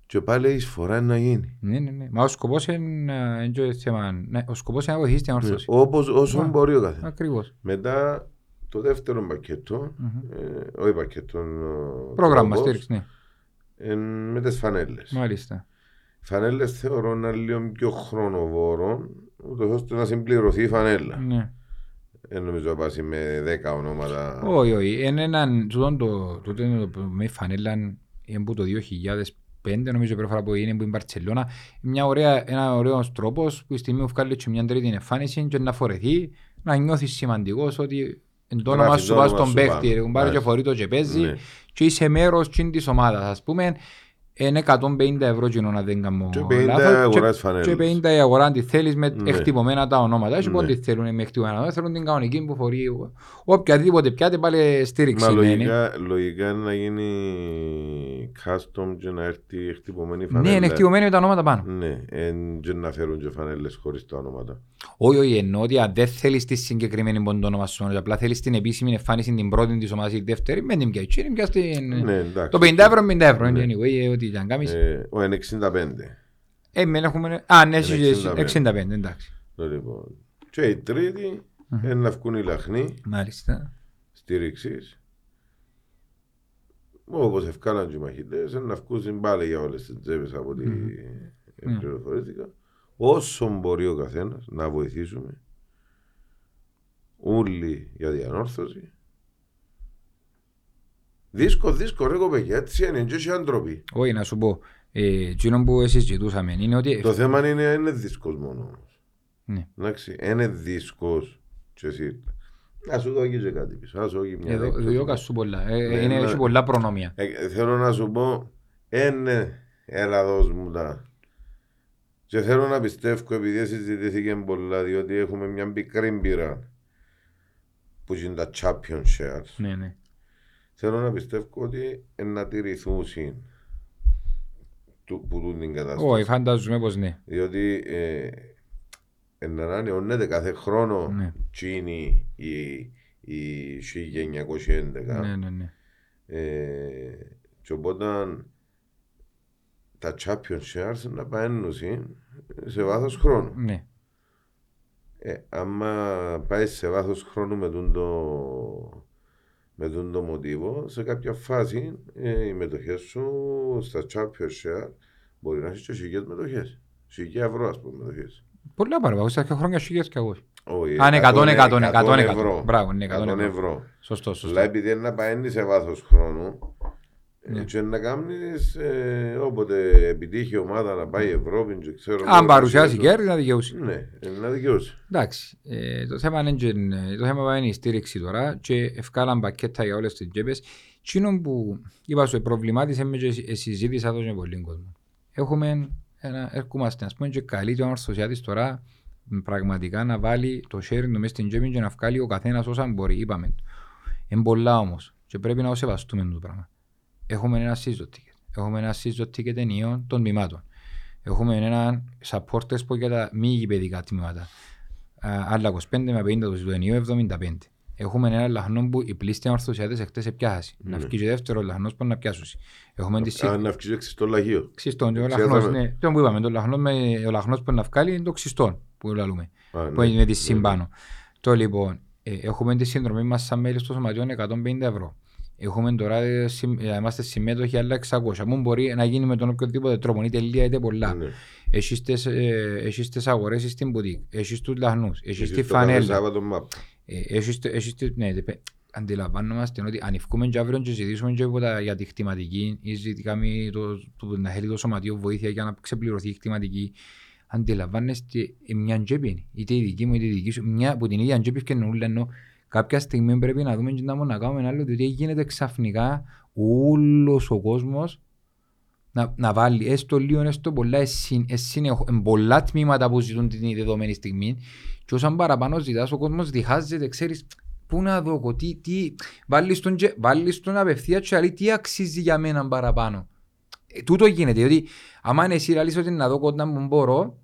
Και πάλι η εισφορά να γίνει. Ναι, ναι, ναι. Μα ο σκοπός είναι, ε, είναι το θέμα. Ναι, ο σκοπός είναι να βοηθήσει την όρθωση. Όπως, όσο Α, μπορεί ο καθένας. Ακριβώς. Μετά το δεύτερο πακέτο, Μμμ. ε, όχι πακέτο, ο Πρόγραμμα τρόπος, στήριξη, ναι. ε, με τις φανέλες. Μάλιστα. Φανέλες θεωρώ ένα λίγο πιο χρονοβόρο, ούτως ώστε να συμπληρωθεί η φανέλα. Ναι. Δεν νομίζω να πάσει με 10 ονόματα. Όχι, όχι. Είναι έναν, τούτον το, τούτο είναι το, με φανέλα είναι που το 2005 νομίζω πρώτη φορά που είναι που είναι η Μπαρτσελώνα. Μια ωραία, ένα ωραίος τρόπος που η στιγμή που βγάλει και μια τρίτη εμφάνιση και να φορεθεί να νιώθεις σημαντικός ότι εν το όνομα Γράφεις σου το πας όνομα στον σου παίχτη, πάνω. ρε, κουμπάρε και Μάλιστα. φορεί το και παίζει Ναι. και είσαι μέρος τσιν της ομάδας. Ας πούμε, είναι 150 ευρώ κοινό να δεν κάνω Και 50 λάθος. αγοράς Και- φανέλες. Και 50 η αγορά αν τη θέλεις με Ναι. εκτυπωμένα τα ονόματα. Έχει Ναι. πότε θέλουν με εκτυπωμένα, δεν θέλουν την κανονική που φορεί οποιαδήποτε πιάτε πάλι στήριξη. Μα ναι, ναι. λογικά, λογικά είναι να γίνει custom και να έρθει εκτυπωμένη φανέλα. Ναι, είναι εκτυπωμένοι με τα ονόματα πάνω. Ναι, εν, και να φέρουν και φανέλες χωρίς τα ονόματα. Όχι, όχι, εννοώ ότι αν δεν θέλεις τη συγκεκριμένη ποντό όνομα σου, απλά θέλεις την επίσημη εμφάνιση την πρώτη της ομάδας ή τη δεύτερη, με την πια έτσι, είναι πια στην... Ναι, εντάξει. Το 50 ευρώ, 50 ευρώ, Ναι. είναι anyway, ε, ό,τι και αν κάνεις. Ε, ο, είναι 65. Ε, μεν έχουμε... Α, ναι, Είναι εσείς 65. 65, εντάξει. Το Λοιπόν. Και η τρίτη, είναι να βγουν οι λαχνοί Μάλιστα. στήριξης. Όπως ευκάλαν και οι μαχητές, είναι να βγουν πάλι για όλες τις τσέπες από ό,τι Μμμ. πληροφορήθηκα. Όσο μπορεί ο καθένας να βοηθήσουμε όλοι για διανόρθωση. Δίσκο, δίσκο ρε κοπέκια, έτσι είναι και έχει άνθρωποι. Όχι, να σου πω, ε, εκείνο που συζητούσαμε είναι ότι... Το θέμα είναι, είναι δίσκος μόνο όμως. Ναι. Εντάξει, είναι δίσκος και εσύ. Να σου δω και κάτι πίσω, να σου δω και μια Εδώ έκπτωση. διώκα σου πολλά, ε, Ναι, είναι, ναι. έχει πολλά προνόμια. Ε, θέλω να σου πω, είναι έλα δώσ' μου τα. Και θέλω να πιστεύω επειδή συζητήθηκε πολλά, διότι έχουμε μια μικρή μπύρα που είναι τα champion shares. Ναι, ναι. Θέλω να πιστεύω ότι ε, να τηρηθούν συν του, που τούν την κατάσταση. Όχι, φαντάζομαι πως ναι. Διότι ε, ε, να ανανεώνεται κάθε χρόνο Ναι. τσίνη η, η 1911. Ναι, ναι, ναι. Ε, και οπότε τα champion shares να παίρνουν σε βάθος χρόνου. Ναι. Ε, άμα πάει σε βάθος χρόνου με τον το, με τον το μοτίβο, σε κάποια φάση ε, οι μετοχές σου στα champion share μπορεί να έχεις και χιλιάδες μετοχές. Χιλιά ευρώ ας πούμε μετοχές. Πολλά παραπάνω, στα δύο χρόνια σου και εγώ. Όχι, Α, ναι, 100, 100, 100, 100. ευρώ. Μπράβο, ναι, 100 100 ευρώ. ευρώ. Σωστό, σωστό. Αλλά επειδή είναι να πάει σε βάθος χρόνου Ναι. ε, και να κάνεις ε, όποτε επιτύχει η ομάδα να πάει Ευρώπη και ξέρω Αν εγώ, παρουσιάσει το- κέρδη να δικαιούσει. Ναι, ε, να δικαιώσει. Εντάξει, ε, το θέμα είναι, και- το θέμα είναι η στήριξη τώρα και ευκάλαν πακέτα για όλες τις τσέπες. Εκείνο που είπα σου, προβλημάτισε με και ε, συζήτησα το με πολύ κόσμο. Έχουμε ένα, έρχομαστε, ας πούμε, και καλή τον ορθωσιάτης τώρα μ, πραγματικά να βάλει το sharing του μέσα στην τσέπη και να βγάλει ο καθένας όσα μπορεί, είπαμε. Είναι πολλά όμως και πρέπει να το σεβαστούμε το πράγμα. Έχουμε ένα season ticket. Έχουμε ένα season ticket ενιαίο των τμήματων. Έχουμε ένα supporters που για τα μη γηπαιδικά τμήματα. Α, άλλα 25 με 50 το ζητωνίο 75. Έχουμε ένα λαχνό που οι πλήστοι ορθωσιάτες εκτές επιάχαση. Να Ναι. βγει και δεύτερος λαχνός που να πιάσουν. Έχουμε τη σίγουρα. Αν να αυξήσεις το λαγείο. Ξυστόν, ο Ξέραμε. λαχνός, ναι. Το που είπαμε, το λαχνός, με, ο λαχνός που να βγάλει είναι το ξυστόν που λαλούμε, Α, που ναι. είναι με τη συμπάνω. Το λοιπόν, ε, έχουμε τη συνδρομή μας σαν μέλη στο σωματιό 150 ευρώ. Έχουμε τώρα, ε, συμ- ε, είμαστε συμμέτοχοι άλλα 600. Μου μπορεί να γίνει με τον οποιοδήποτε τρόπο, είτε λίγα είτε πολλά. Ναι. Έχεις τις, ε, έχεις τις αγορές στην μπουτίκ, έχεις τους λαχνούς, έχεις Έχεις τη το κάθε φανέλα. Σάββατο μαπ. Ε, έχεις το- έχεις το- ναι, δε- αντιλαμβάνομαστε ότι αν ευκούμε και αύριο και ζητήσουμε και τίποτα για τη χτιματική ή ζητήκαμε το, το, να θέλει το σωματείο βοήθεια για να ξεπληρωθεί η χτιματική, αντιλαμβάνεστε ε, μια τσέπη είναι. Είτε η δική μου είτε η δική σου, μια από την ίδια τσέπη και ούλα ενώ κάποια στιγμή πρέπει να δούμε και να να κάνουμε άλλο διότι γίνεται ξαφνικά όλος ο κόσμος να, να βάλει έστω λίγο, έστω πολλά, εσύ, εσύ είναι πολλά τμήματα που ζητούν την δεδομένη στιγμή και όσαν παραπάνω ζητάς ο κόσμος διχάζεται, ξέρεις πού να δω, εγώ, τι, τι, βάλεις τον, και- βάλεις τον απευθεία και λέει τι αξίζει για μένα παραπάνω. Ε, τούτο γίνεται, διότι άμα είναι εσύ λαλείς ότι να δω κοντά μου μπορώ,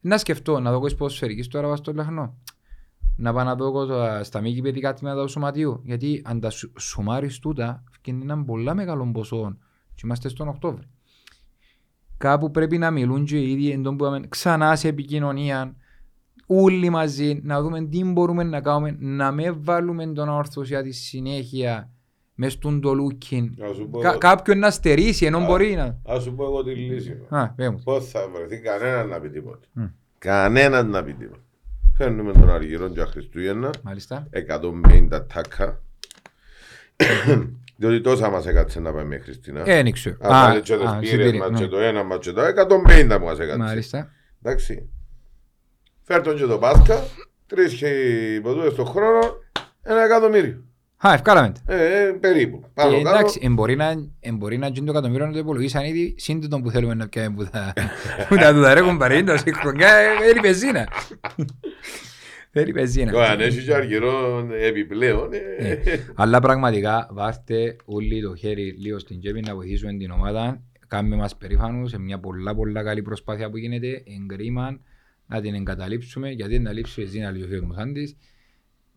να σκεφτώ, να δω κοντά ποδοσφαιρικής τώρα βάζω στο λαχνό. Να πάω να δω εγώ τα- στα μη κυπαιδικά τμήματα του σωματείου. Γιατί αν τα σου- σουμάρεις τούτα, φτιάχνεις έναν πολλά μεγάλο ποσό και είμαστε στον Οκτώβρη. Κάπου πρέπει να μιλούν και οι ίδιοι εν τω που είπαμε, ξανά σε επικοινωνία, όλοι μαζί, να δούμε τι μπορούμε να κάνουμε, να μην βάλουμε τον αορθωσία τη συνέχεια μες στον το λούκιν. Να σου πω Κα- εγώ- κάποιον να στερήσει ενώ Α. μπορεί να... Ας σου πω εγώ τη λύση. Α, πέ μου. Πώς θα βρεθεί κανένας να πει τίποτα. Μμ. Κανένας να πει τίποτα. Φέρνουμε τον Αργυρό για Χριστούγεννα, Μάλιστα. 150 τάκα. [coughs] Διότι τόσα μας έκατσε να πάμε μέχρι Χριστίνα. Ε, δεν ξέρω. Αν πάλι και α, τις πήρες εισιτήρια, μας ναι. και το ένα μας και το 150 που μας έκατσε. Μάλιστα. Εντάξει. Φέρ τον και το Πάσχα, τρεις χιλιάδες το χρόνο, ένα εκατομμύριο. Α, ευκάλαμε τα. Ε, ε, περίπου. Πάνω Ε, κάτω. Εντάξει, εμπορεί να, εμπορεί να γίνει το εκατομμύριο να το υπολογίσαν ήδη σύντοτο που θέλουμε να πιάμε που θα, που θα του τα ρέχουν παρήντα σε χρονιά, ε, θέλει πεζίνα. Θέλει πεζίνα. Το αν έχεις και αργυρό επιπλέον. ε, Ε, Αλλά πραγματικά βάρτε όλοι το χέρι λίγο στην τσέπη να βοηθήσουμε την ομάδα. Κάνουμε μας περήφανους σε μια πολλά πολλά καλή προσπάθεια που γίνεται. Εγκρίμα να την εγκαταλείψουμε γιατί να λείψει εσύ να λύσει ο Μουσάντης.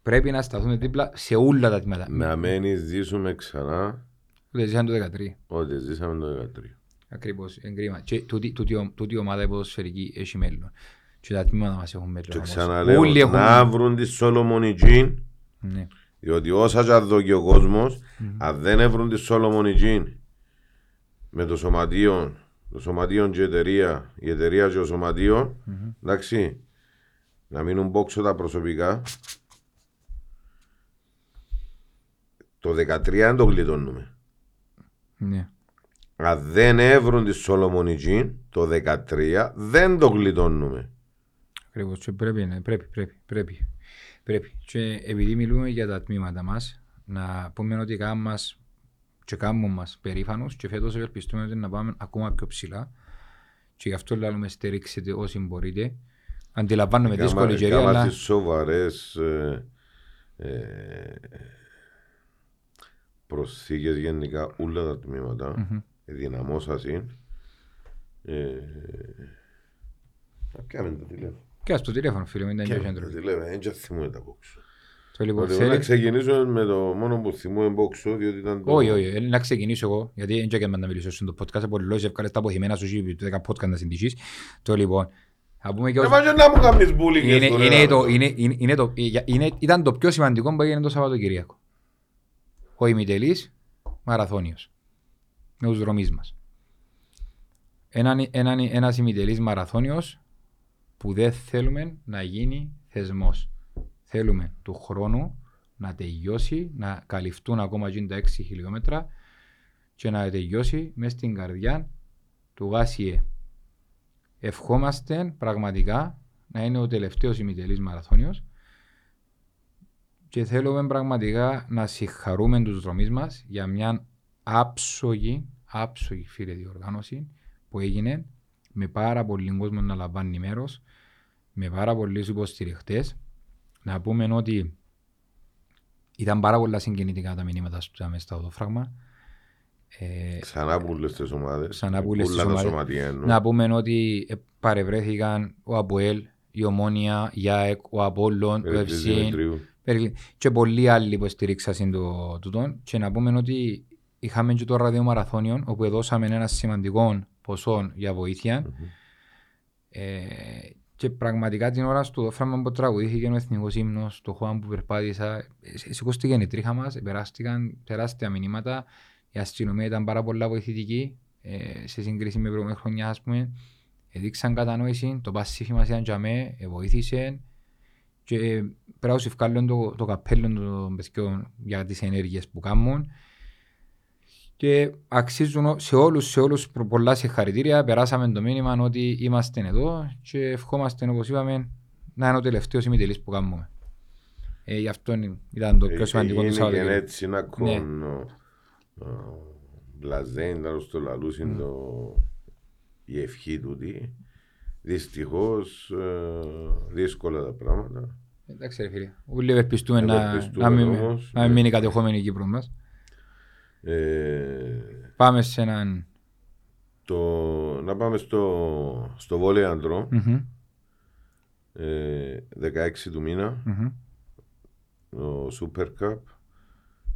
Πρέπει να σταθούμε δίπλα σε όλα τα τμήματα. Να μένει ζήσουμε ξανά Ούτε ζήσαν το 13. ό,τι ζήσαμε το 13. Ακριβώς, εγκρίμα. Και τούτη, τούτη, ο- τούτη η ομάδα η ποδοσφαιρική έχει μέλλον. Και τα τμήματα μας έχουν μέλλον. Και όμως. ξαναλέω, Όλοι έχουν... να βρουν τη Σολομονιτζίν, Ναι. διότι όσα και αν δω και ο κόσμος, αν δεν έβρουν τη Σολομονιτζίν με το σωματείο, το σωματείο και η εταιρεία, η εταιρεία και ο σωματείο, εντάξει, να μείνουν πόξω τα προσωπικά, το 13 δεν το γλιτώνουμε. Ναι. Αν δεν έβρουν τη Σολομονιτζίν, το 13 δεν το γλιτώνουμε. Ακριβώς. Και πρέπει, ναι, πρέπει, πρέπει, πρέπει. πρέπει. Και επειδή μιλούμε για τα τμήματα μας, να πούμε ότι κάνουμε μας και κάνουμε μας περήφανους και φέτος ευελπιστούμε ότι να πάμε ακόμα πιο ψηλά και γι' αυτό λέμε στηρίξετε όσοι μπορείτε. Αντιλαμβάνομαι δύσκολη καιρία, Κάμα αλλά τις σοβαρές ε, ε, προσθήκες γενικά όλα τα τμήματα. Μμμ. Δυναμώσασαν. Ε, να πιάμε το τηλέφωνο. και στο τηλέφωνο φίλε μου ήταν και ο Πιάμε το κέντρο. τηλέφωνο, δεν και θυμούμε τα πόξο. Το λοιπόν Ότι να θέλει... ξεκινήσουμε με το μόνο που θυμούμε πόξο, διότι ήταν το... Όχι, όχι, ε, να ξεκινήσω εγώ, γιατί δεν ξέρω να μιλήσω στο podcast, πολύ λόγια ευκάλες τα αποθυμένα σου και το 10 podcast να συντήσεις. Το λοιπόν, θα πούμε και Ε, ως... μα και να μου κάνεις bullying Είναι, στον είναι ένα. το, είναι, είναι, είναι το, για- είναι, ήταν το πιο σημαντικό που έγινε το Σαββατοκυριακό. Ο ημιτελής μαραθώνιος. Με τους δρομείς μας. Έναν, έναν, ένας ημιτελής μαραθώνιος που δεν θέλουμε να γίνει θεσμός. Θέλουμε του χρόνου να τελειώσει, να καλυφθούν ακόμα γίνει τα 6 χιλιόμετρα και να τελειώσει μέσα στην καρδιά του ΓΑΣΙΕ. Ευχόμαστε πραγματικά να είναι ο τελευταίος ημιτελής μαραθώνιος και θέλουμε πραγματικά να συγχαρούμε τους δρομείς μας για μια άψογη, άψογη φίλε διοργάνωση που έγινε με πάρα πολύ κόσμος να λαμβάνει μέρος, με πάρα πολλούς υποστηριχτές. Να πούμε ότι ήταν πάρα πολλά συγκινητικά τα μηνύματα στο μέσα στο οδόφραγμα. Ε, Ξανά που λες τις ομάδες. Ξανά που λες τις Όλα τα ομάδες. σωματεία εννοώ. να πούμε ότι ε, παρευρέθηκαν ο Αποέλ, η Ομόνια, η ΑΕΚ, ο Απόλλων, ο Περιφέρειας FC Δημητρίου. Περι- και πολλοί άλλοι που στηρίξαν το τούτο. Και να πούμε ότι είχαμε και το ραδιομαραθώνιο όπου δώσαμε ένα σημαντικό ποσό για βοήθεια. Ε, και πραγματικά την ώρα στο φράγμα που τραγουδήθηκε ο εθνικός ύμνος, το χώμα που περπάτησα, ε, σηκώστηκε η τρίχα μας, περάστηκαν τεράστια μηνύματα. Η αστυνομία ήταν πάρα πολλά βοηθητική ε, σε σύγκριση με προηγούμενη χρονιά, ας πούμε. Έδειξαν κατανόηση, το πασίφι μας ήταν για με, ε, βοήθησε και ε, πρέπει να σου βγάλουν το, το καπέλο των παιδιών για τις ενέργειες που κάνουν και αξίζουν ο- σε όλους, σε όλους προ- πολλά συγχαρητήρια. Περάσαμε το μήνυμα ότι είμαστε εδώ και ευχόμαστε, όπως είπαμε, να είναι ο τελευταίος ημιτελής που κάνουμε. Ε, γι' αυτό ήταν το πιο σημαντικό του Είναι και Σαββατοκύριακου. έτσι να κόνο μπλαζέν, τέλος το λαλούσιν το η ευχή του τι. Δυστυχώς ε, δύσκολα τα πράγματα. Εντάξει ρε φίλε, όλοι ευελπιστούμε να, Ευελπιστούμε να, μην, όμως, να μην ναι. μείνει κατεχόμενη η Κύπρος μας. Ε, Πάμε σε έναν... το, να πάμε στο, στο βόλεϊ αντρών, Μμμ, ε, 16 του μήνα, μμμ. το Super Cup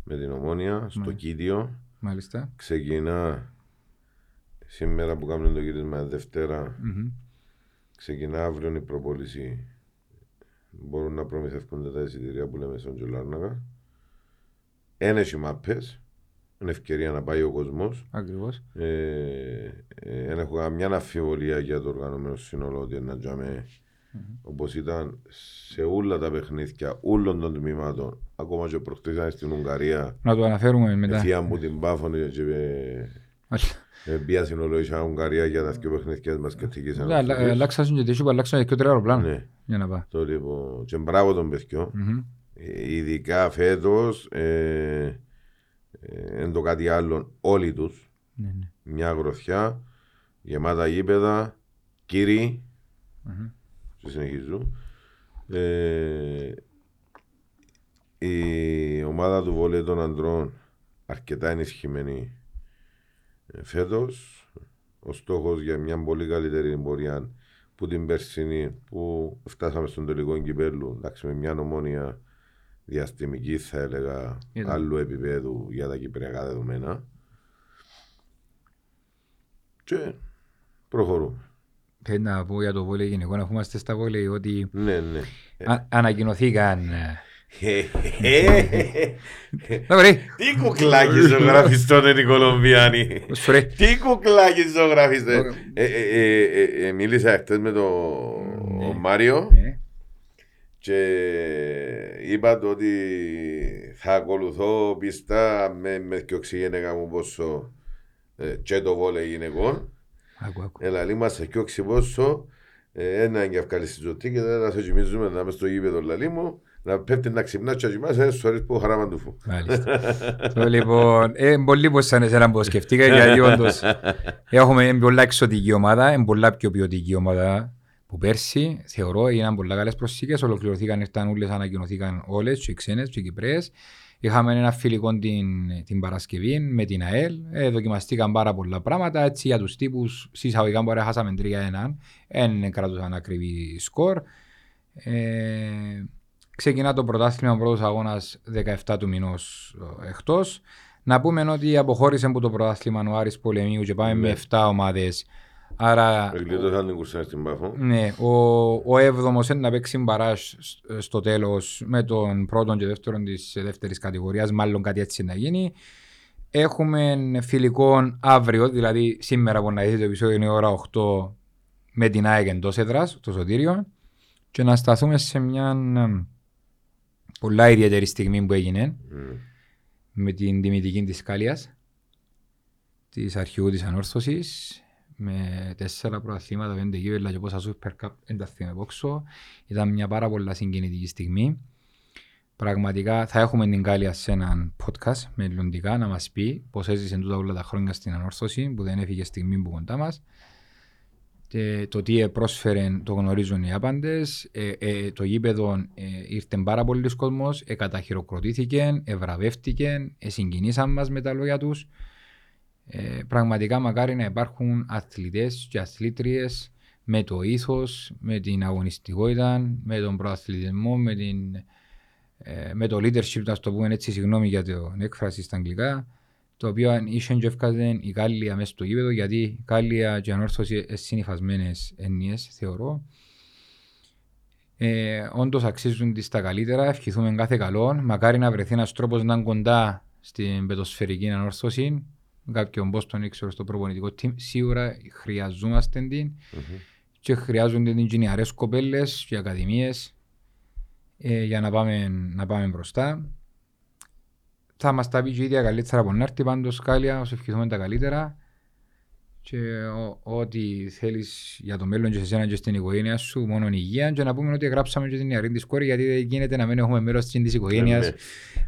με την Ομόνια στο Ναι. Κίδιο. Μάλιστα. Ξεκινά σήμερα που κάνουμε το γύρισμα Δευτέρα. Μμμ. Ξεκινά αύριο η προπόληση. Μπορούν να προμηθεύονται τα εισιτήρια που λέμε στον Τζολάρνακα. Ένα έχει μάπες. Είναι ευκαιρία να πάει ο κόσμος. Ακριβώς. Ε, ε, δεν έχω καμιά αμφιβολία για το οργανωμένο σύνολο ότι να τζαμε όπως ήταν σε όλα τα παιχνίδια όλων των τμήματων ακόμα και προχτές ήταν στην Ουγγαρία Να το αναφέρουμε μετά. Ευθεία μου την Πάφων και ε, μπία συνολογικά Ουγγαρία για τα δύο παιχνίδια μας και τυχής Ναι, αλλα- Αλλάξασαν και τύχη που αλλάξαν και τρία αεροπλάνα Ναι, για να πάει. το λοιπόν και μπράβο των παιδιών Μμμ. Ε, ειδικά φέτος ε, ε, εν το κάτι άλλο όλοι τους Ναι, ναι. μια γροθιά γεμάτα γήπεδα κύριοι Μμμ. και συνεχίζω ε, η ομάδα του βολέ των αντρών αρκετά ενισχυμένη ε, φέτος ο στόχος για μια πολύ καλύτερη πορεία που την περσινή που φτάσαμε στον τελικό κυπέλου εντάξει με μια ομόνια διαστημική θα έλεγα Ήταν. άλλου επίπεδου για τα κυπριακά δεδομένα και προχωρούμε Θέλω να πω για το βόλεϊ γυναικών, αφού είμαστε στα βόλεϊ, ότι ναι ναι α- ανακοινωθήκαν. Ε, Ωραία, Τι κουκλάκι ζωγραφιστών είναι οι Κολομβιάνοι. πώς φορέ. Τι κουκλάκι ζωγραφιστών. Ε, ε, ε, ε, ε, Μίλησα χτες με τον Ναι. Μάριο Ε, και είπα του ότι θα ακολουθώ πιστά με, με και οξυγένεκα μου πόσο ε, και το βόλε γυναικών. Άκου, άκου. Έλα λίμα σε και οξύ πόσο ε, ένα είναι και αυκάλει στη ζωτή και δεν θα σε κοιμίζουμε να είμαι στο γήπεδο λαλί μου να πέφτει να ξυπνάς και να κοιμάσαι στις ώρες που χαράμα του φου. Μάλιστα. Το λοιπόν, ε, πολύ πως σαν εσένα που σκεφτήκα, γιατί όντως έχουμε πολλά εξωτική ομάδα, είναι πολλά πιο ποιοτική ομάδα που πέρσι, θεωρώ, έγιναν πολλά καλές προσήκες, ολοκληρωθήκαν, ήρθαν όλες, ανακοινωθήκαν όλες, και οι ξένες, και οι Κυπρέες. Είχαμε ένα φιλικό την, την Παρασκευή με την ΑΕΛ, ε, δοκιμαστήκαν πάρα πολλά πράγματα, έτσι για τους τύπους, συσσαγωγικά μπορεί να χάσαμε 3-1, δεν κρατούσαν ακριβή σκορ. Ε, ξεκινά το πρωτάθλημα, ο πρώτος αγώνας 17 του μηνός ε, εκτός. Να πούμε ότι αποχώρησε από το πρωτάθλημα ο Άρης Πολεμίου και πάμε Ναι. με 7 ομάδες. Άρα Εγκλήτωσαν την κουρσά στην Πάφο. ναι, ο, ο έβδομος είναι να παίξει μπαράζ σ- στο τέλος με τον πρώτον και δεύτερον της δεύτερης κατηγορίας, μάλλον κάτι έτσι να γίνει. Έχουμε φιλικό αύριο, δηλαδή σήμερα που να δείτε το επεισόδιο είναι η ώρα 8 με την ΑΕΚ εντός έδρας, το Σωτήριο και να σταθούμε σε μια εμ, πολλά ιδιαίτερη στιγμή που έγινε Μμ. με την τιμητική της Κάλιας της αρχηγού της ανόρθωσης με τέσσερα προαθλήματα, πέντε κύπελα και πόσα Super Cup δεν τα θυμάμαι πόξω. Ήταν μια πάρα πολλά συγκινητική στιγμή. Πραγματικά θα έχουμε την Κάλια σε έναν podcast μελλοντικά να μας πει πώς έζησε τούτα όλα τα χρόνια στην ανόρθωση που δεν έφυγε στιγμή που κοντά μας. Και το τι πρόσφερε το γνωρίζουν οι άπαντες. Ε, ε, το γήπεδο ε, ήρθε πάρα πολλοί κόσμος, ε, καταχειροκροτήθηκε, ευραβεύτηκε, ε, συγκινήσαν μας με τα λόγια τους. Ε, πραγματικά μακάρι να υπάρχουν αθλητές και αθλήτριες με το ήθος, με την αγωνιστικότητα, με τον προαθλητισμό, με, την, ε, με το leadership, να το πούμε έτσι, συγγνώμη για την έκφραση στα αγγλικά, το οποίο είχε και εύκαζε η Κάλλια μέσα στο γήπεδο, γιατί η Κάλλια και η Ανόρθωση είναι συνειφασμένες έννοιες, θεωρώ. Ε, όντως αξίζουν τις τα καλύτερα, ευχηθούμε κάθε καλό. Μακάρι να βρεθεί ένας τρόπος να είναι κοντά στην πετοσφαιρική ανόρθωση. Κάποιον πώς τον ήξερε στο προπονητικό team. Σίγουρα χρειαζόμαστε την Μμμ. και χρειάζονται την και νεαρές κοπέλες και ακαδημίες ε, για να πάμε, να πάμε μπροστά. Θα μας τα πει και η ίδια καλύτερα από να έρθει πάντως Κάλια, όσο ευχηθούμε τα καλύτερα και ο- ό,τι θέλεις για το μέλλον και σε σένα και στην οικογένεια σου, μόνο υγεία και να πούμε ότι γράψαμε και την νεαρή της κόρη γιατί δεν γίνεται να μην έχουμε μέρος της οικογένειας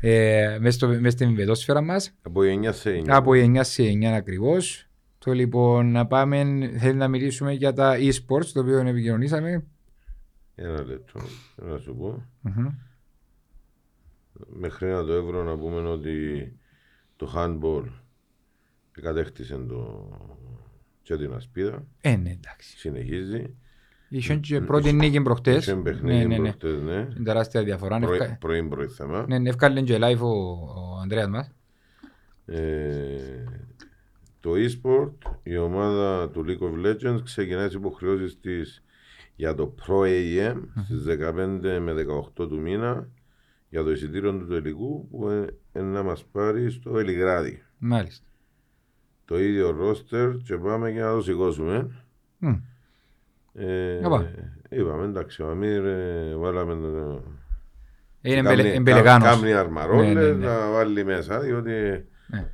Ναι. ε, μες, στο, μες στην βεδόσφαιρα μας. Από 9 σε 9. Από 9 σε 9 ακριβώς. Το λοιπόν να πάμε, θέλει να μιλήσουμε για τα e-sports, το οποίο επικοινωνήσαμε. Ένα λεπτό. Να σου πω. Μμμ. Μέχρι να το ευρώ να πούμε ότι το handball κατέκτησε το και την ασπίδα. Ε, ναι, εντάξει. Συνεχίζει. Είχε και πρώτη νίκη προχτές. Είχε Ναι, παιχνίδι ναι, ναι. προχτές, ναι. Είναι τεράστια διαφορά. Πρωί- Ευκα- Πρωί πρωί θέμα. Ναι, ναι, εύκαλε και live ο, ο Ανδρέας μας. Ε, το e-sport, η ομάδα του League of Legends ξεκινάει τις υποχρεώσεις της για το Pro AM στις 15 με 18 του μήνα για το εισιτήριο του τελικού που ε, ε, να μας πάρει στο Ελιγράδι. Μάλιστα. Το ίδιο ρόστερ και πάμε για να το σηκώσουμε. Μμ. Ε, Να πάμε. είπαμε εντάξει, ο Αμύρ ε, βάλαμε το, Είναι Κάμνη- εμπελε- εμπελεγάνος. Κάμνη αρμαρόλες Ναι, ναι, ναι. να βάλει μέσα, διότι Ναι.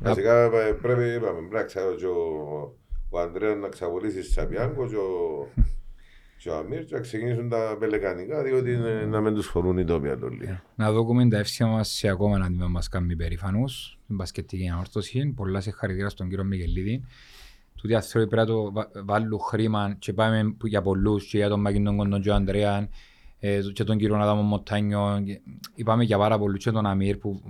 βασικά ε, πρέπει, είπαμε, πρέπει να ξέρω και ο, ο Ανδρέας να ξαβολήσει Σαπιάνκο και ο, [laughs] και ο Αμύρ και να ξεκινήσουν τα πελεκανικά, διότι είναι, να μην τους φορούν οι τόποι αλλολοί. Να δούμε τα εύσια μας σε ακόμα ένα τμήμα μας κάνει περήφανος. Την μπασκετική ανόρθωση. Πολλά συγχαρητήρια στον κύριο Μιγελίδη. Τούτοι άνθρωποι πρέπει να το βα- βάλουν χρήμα και πάμε που- για πολλούς και για τον Μακίντον Κοντον και τον Ανδρέα ε, και τον κύριο Αδάμο Μοτάνιο. Και Είπαμε για πάρα πολλούς και τον Αμύρ που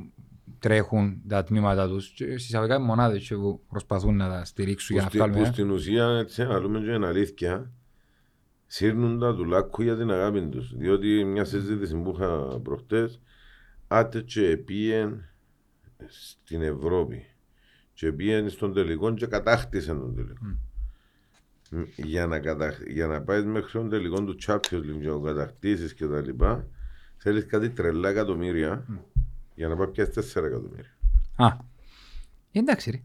τρέχουν τα τμήματα τους και στις εισαγωγικά μονάδες και που προσπαθούν να τα στηρίξουν για Που, να στη, βγάλουμε. που ε. στην ουσία, έτσι, να λέμε και είναι αλήθεια, σύρνουν τα του λάκκου για την αγάπη τους. Διότι μια συζήτηση που είχα προχτές, άτε και πήγεν στην Ευρώπη και πήγεν στον τελικό και κατάκτησε τον τελικό. Μ, Για να, κατα... για να πάεις μέχρι τον τελικό του Champions League και να κατακτήσεις και τα λοιπά, θέλεις κάτι τρελά εκατομμύρια για να πάει πιάσεις 4 εκατομμύρια. Α, εντάξει ρε.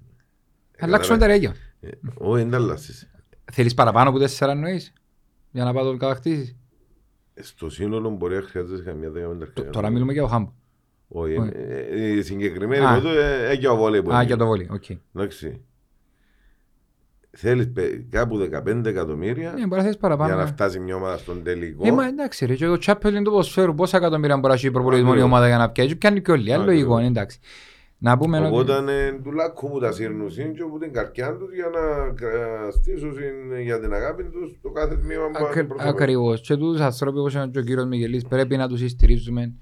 Αλλάξουμε τα ρέγια. Ε, Όχι, δεν τα αλλάσεις. Θέλεις παραπάνω από τέσσερα εννοείς; Για να πάει το κατακτήσεις. Στο σύνολο μπορεί να χρειάζεσαι καμιά δεκαμέντα Τ- Τώρα μιλούμε για το χάμπο. Όχι, Όχι. ε, η συγκεκριμένη Α. εδώ ε, έχει ο βόλεϊ που Α, είναι. για το βόλι. Οκ. Εντάξει. Θέλεις πε- κάπου 15 εκατομμύρια Ναι, μπορεί να θες παραπάνω. για να ε. φτάσει μια ομάδα στον τελικό. Ε, μα εντάξει ρε, και το Champions του ποσφαίρου, πόσα εκατομμύρια μπορεί να έχει προπολογισμό η Ακριβώς. ομάδα για να πιάσει, πιάνει και όλοι, άλλο Ακριβώς. λογικό, είναι εντάξει. Να πούμε ότι... Οπότε είναι του λάκκου που τα σύρνουν και από την καρδιά τους για να στήσουν για την αγάπη τους το κάθε τμήμα που Ακρι- προσωπεύουν. Ακριβώς. Και τους ανθρώπους όπως είναι και ο κύριος Μιγελής πρέπει να τους στηρίζουμε,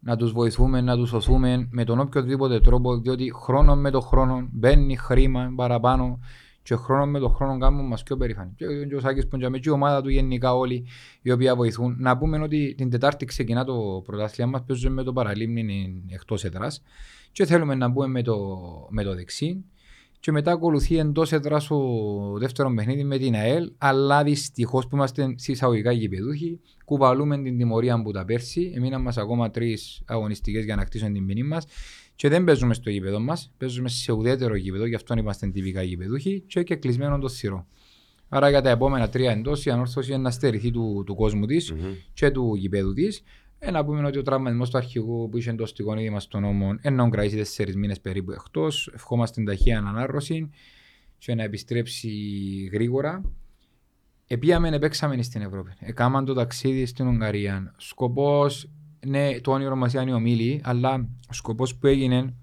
να τους βοηθούμε, να τους σωθούμε με τον οποιοδήποτε τρόπο, διότι χρόνο με το χρόνο μπαίνει χρήμα παραπάνω και χρόνος με το χρόνο κάνουμε μας πιο περήφανοι. Και, και ο Σάκης που είναι και η ομάδα του γενικά όλοι οι οποίοι βοηθούν. Να πούμε ότι την Τετάρτη ξεκινά το πρωτάθλημα μας, παίζουμε με το παραλίμνη εκτός έδρας και θέλουμε να μπούμε με το, με το δεξί και μετά ακολουθεί εντός έδρας ο δεύτερο παιχνίδι με την ΑΕΛ. Αλλά δυστυχώς που είμαστε συσσαγωγικά γηπεδούχοι, κουβαλούμε την τιμωρία που τα πέρσι. Εμείναν μας ακόμα τρεις αγωνιστικές για να χτίσουν την ποινή μας. Και δεν παίζουμε στο γήπεδο μας. Παίζουμε σε ουδέτερο γήπεδο, γι' αυτό είμαστε τυπικά γηπεδούχοι και και κλεισμένο το θηρό. Άρα για τα επόμενα τρία εντός η ανόρθωση είναι να στερηθεί του, του κόσμου της Μμμ. και του γηπέδου της. Ε, να πούμε ότι ο τραυματισμός του αρχηγού που είχε εντός στο γονίδι στον νόμο ενώ κρατήσει τέσσερις μήνες περίπου εκτός. Ευχόμαστε την ταχεία ανανάρρωση και να επιστρέψει γρήγορα. Επίαμε, παίξαμε στην Ευρώπη. Έκαναν το ταξίδι στην Ουγγαρία. Σκοπός, ναι, το όνειρο μας ήταν η ομίλη, αλλά ο σκοπός που έγινε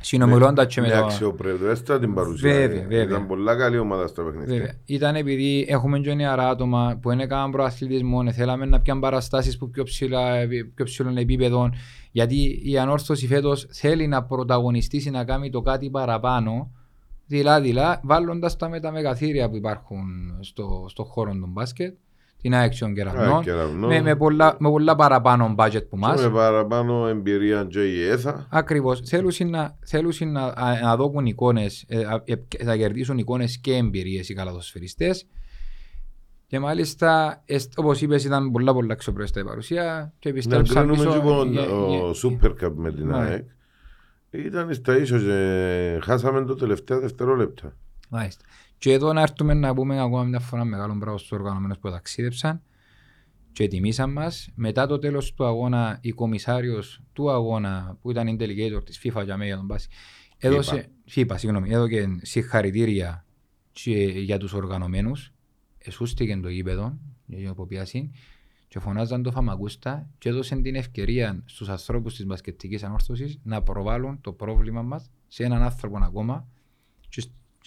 συνομιλώντας και με Με το. αξιοπρεπέστατα την παρουσία. Βέβαια, Ε, βέβαια. Ήταν πολλά καλή ομάδα στα παιχνίδια. Βέβαια. Ήταν επειδή έχουμε και νεαρά άτομα που δεν έκαναν προαθλητισμό, ε, θέλαμε να πιάνουν παραστάσεις που πιο, ψηλά, επί- πιο ψηλών επίπεδων. Γιατί η ανόρθωση φέτος θέλει να πρωταγωνιστήσει να κάνει το κάτι παραπάνω. Δηλαδή, βάλλοντα τα με τα μεγαθύρια που υπάρχουν στο, στο χώρο των μπάσκετ, την ΑΕΚ Κεραυνών, Κεραυνό. με, με, πολλά, με πολλά παραπάνω budget που μας. Και με παραπάνω εμπειρία και η ΕΘΑ. Ακριβώς. Θέλουν να, θέλουν να, α- να δώσουν εικόνες, θα κερδίσουν εικόνες και εμπειρίες οι καλαδοσφαιριστέ. Και μάλιστα, όπως είπες, ήταν πολλά πολλά αξιοπρεπή η παρουσία. Και Να επιστρέψαν κρίνουμε πίσω. λοιπόν για- ο για- Super Cup με την Ναι. ΑΕΚ. Ήταν στα ίσως και χάσαμε το τελευταίο δευτερόλεπτα. Μάλιστα. Και εδώ να έρθουμε να πούμε ακόμα μια φορά μεγάλο μπράβο στους οργανωμένους που ταξίδεψαν και τιμήσαν μας. Μετά το τέλος του αγώνα, η κομισάριος του αγώνα που ήταν intelligator της FIFA για μένα για τον Πάση, έδωσε, FIFA, συγγνώμη, έδωκε συγχαρητήρια και για τους οργανωμένους, εσούστηκε το γήπεδο για την αποπιάση και φωνάζαν το φαμακούστα και έδωσαν την ευκαιρία στους ανθρώπους της μπασκετικής ανόρθωσης να προβάλλουν το πρόβλημα μας σε έναν άνθρωπο ακόμα και, σ- και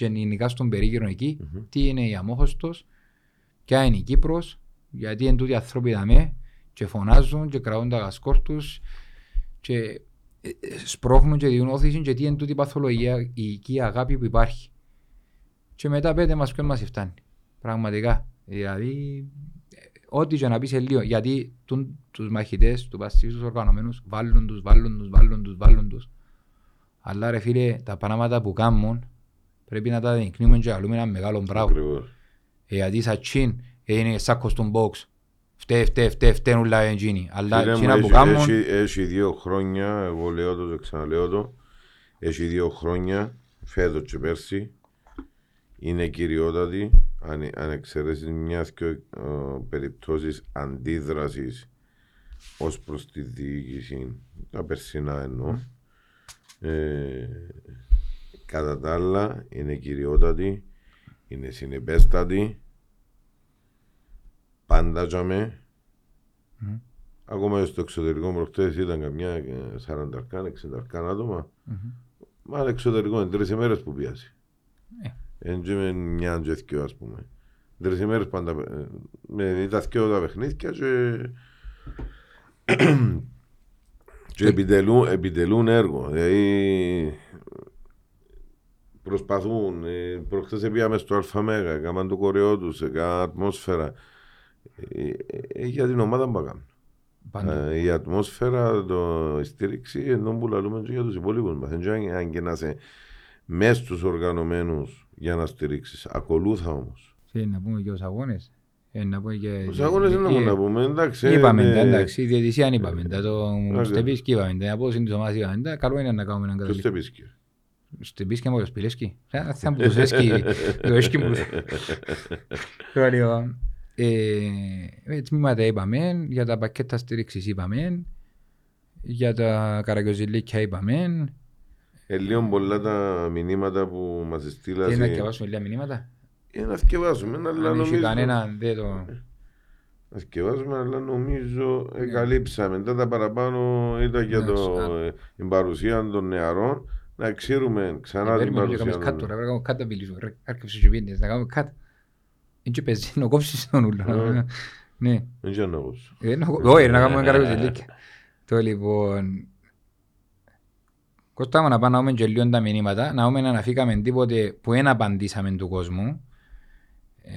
γενικά στον περίγυρο εκεί Μμμ. τι είναι η Αμόχωστος, ποια είναι η Κύπρος, γιατί είναι τούτοι οι άνθρωποι δαμέ και φωνάζουν και κρατούν τα γασκόρτους και ε, ε, σπρώχνουν και διούν όθηση και τι είναι τούτη η παθολογία, η οικία αγάπη που υπάρχει. Και μετά πέτε μας ποιον μας φτάνει. Πραγματικά. Δηλαδή, ε, ό,τι και να πεις σε λίγο. Γιατί τούν, τους μαχητές, τους παστίους, τους οργανωμένους, βάλουν τους, βάλουν τους, βάλουν τους, βάλουν τους. Αλλά ρε φίλε, τα πράγματα που κάνουν πρέπει να τα δεικνύουμε και να ένα μεγάλο μπράβο. Ακριβώς. Ε, γιατί σαν τσιν είναι σάκος του box. Φταίει, φταίει, φταίει, φταίει όλα εντζίνοι. Αλλά Φίλε μου, τσίνα που έχει- κάνουν, έχει- Έχει δύο χρόνια, εγώ λέω το, το ξαναλέω το, έχει δύο χρόνια, φέτος και πέρσι, είναι κυριότατη, αν, αν εξαιρέσεις μιας και περιπτώσεις αντίδρασης ως προς τη διοίκηση, τα περσινά εννοώ. Ε, κατά τα άλλα, είναι κυριότατη, είναι συνεπέστατη, πάντα τζαμε, Ακόμα στο εξωτερικό προχτές ήταν καμιά ε, 40 60 άτομα. Μα είναι εξωτερικό, είναι τρεις ημέρες που πιάσει. Ε. Εν και με μια και δυο ας πούμε. Τρεις ημέρες πάντα ε, με τα δυο τα παιχνίδια και και επιτελούν, επιτελούν έργο. Δηλαδή προσπαθούν. ε, Προχτές πήγαμε στο ΑΜΕΓΑ, έκαναν το κορεό τους, έκαναν ατμόσφαιρα. Ε, ε, ε, για την ομάδα που έκαναν. πάντα. Ε, η ατμόσφαιρα, το, η στήριξη, ενώ που λαλούμε και για τους υπόλοιπους μας. Δεν ξέρω αν και να είσαι μέσα στους οργανωμένους για να στηρίξεις. Ακολούθα όμως. Τι, να πούμε και τους αγώνες; Ε, να πούμε και... Τους αγώνες δεν ε, έχουμε να πούμε, εντάξει. Είπαμε ε, τα, εντάξει, η διαιτησία αν είπαμε τα, το Ωραία. στεπίσκ είπαμε τα, η απόδοση της ομάδας είπαμε τα, καλό είναι να κάνουμε έναν Ποιος καταλήκτο. το πεις κύριε. Στεπίσκ και μόλις πιλέσκι. Θα μου τους έσκει, το [laughs] έσκει μου. Το λέω, ε, τμήματα είπαμε, για τα πακέτα στήριξης είπαμε, για τα καραγκιοζηλίκια είπαμε, Ε, λίγο πολλά τα μηνύματα που μας τι στείλασαι. να διαβάσουμε λίγα μηνύματα; Ε, να θκευάσουμε, αλλά Αν έχει νομίζω... κανένα, δεν το... Να θκευάσουμε, αλλά νομίζω εγκαλύψαμε. Τα, τα παραπάνω ήταν για Ναι, το, σωστά. ε, την παρουσία των νεαρών. Να ξέρουμε ξανά την Περίμενε και παρουσία κάνεις των κάτω, ρε, πρέπει να κάνουμε κάτω μιλήσουμε, ρε, άρκεψε και πίνες, να κάνουμε κάτω. Είναι και παίζει, να κόψεις τον ούλο. Ε. Ναι. Δεν ξέρω να ακούσω. Ε, να- Όχι, ρε, να κάνουμε καραγκιοζηλίκια. Το λοιπόν... Κώστα μου να πάμε να δούμε και λίγο τα μηνύματα, να δούμε να αναφήκαμε τίποτε που δεν απαντήσαμε του κόσμου. Ε,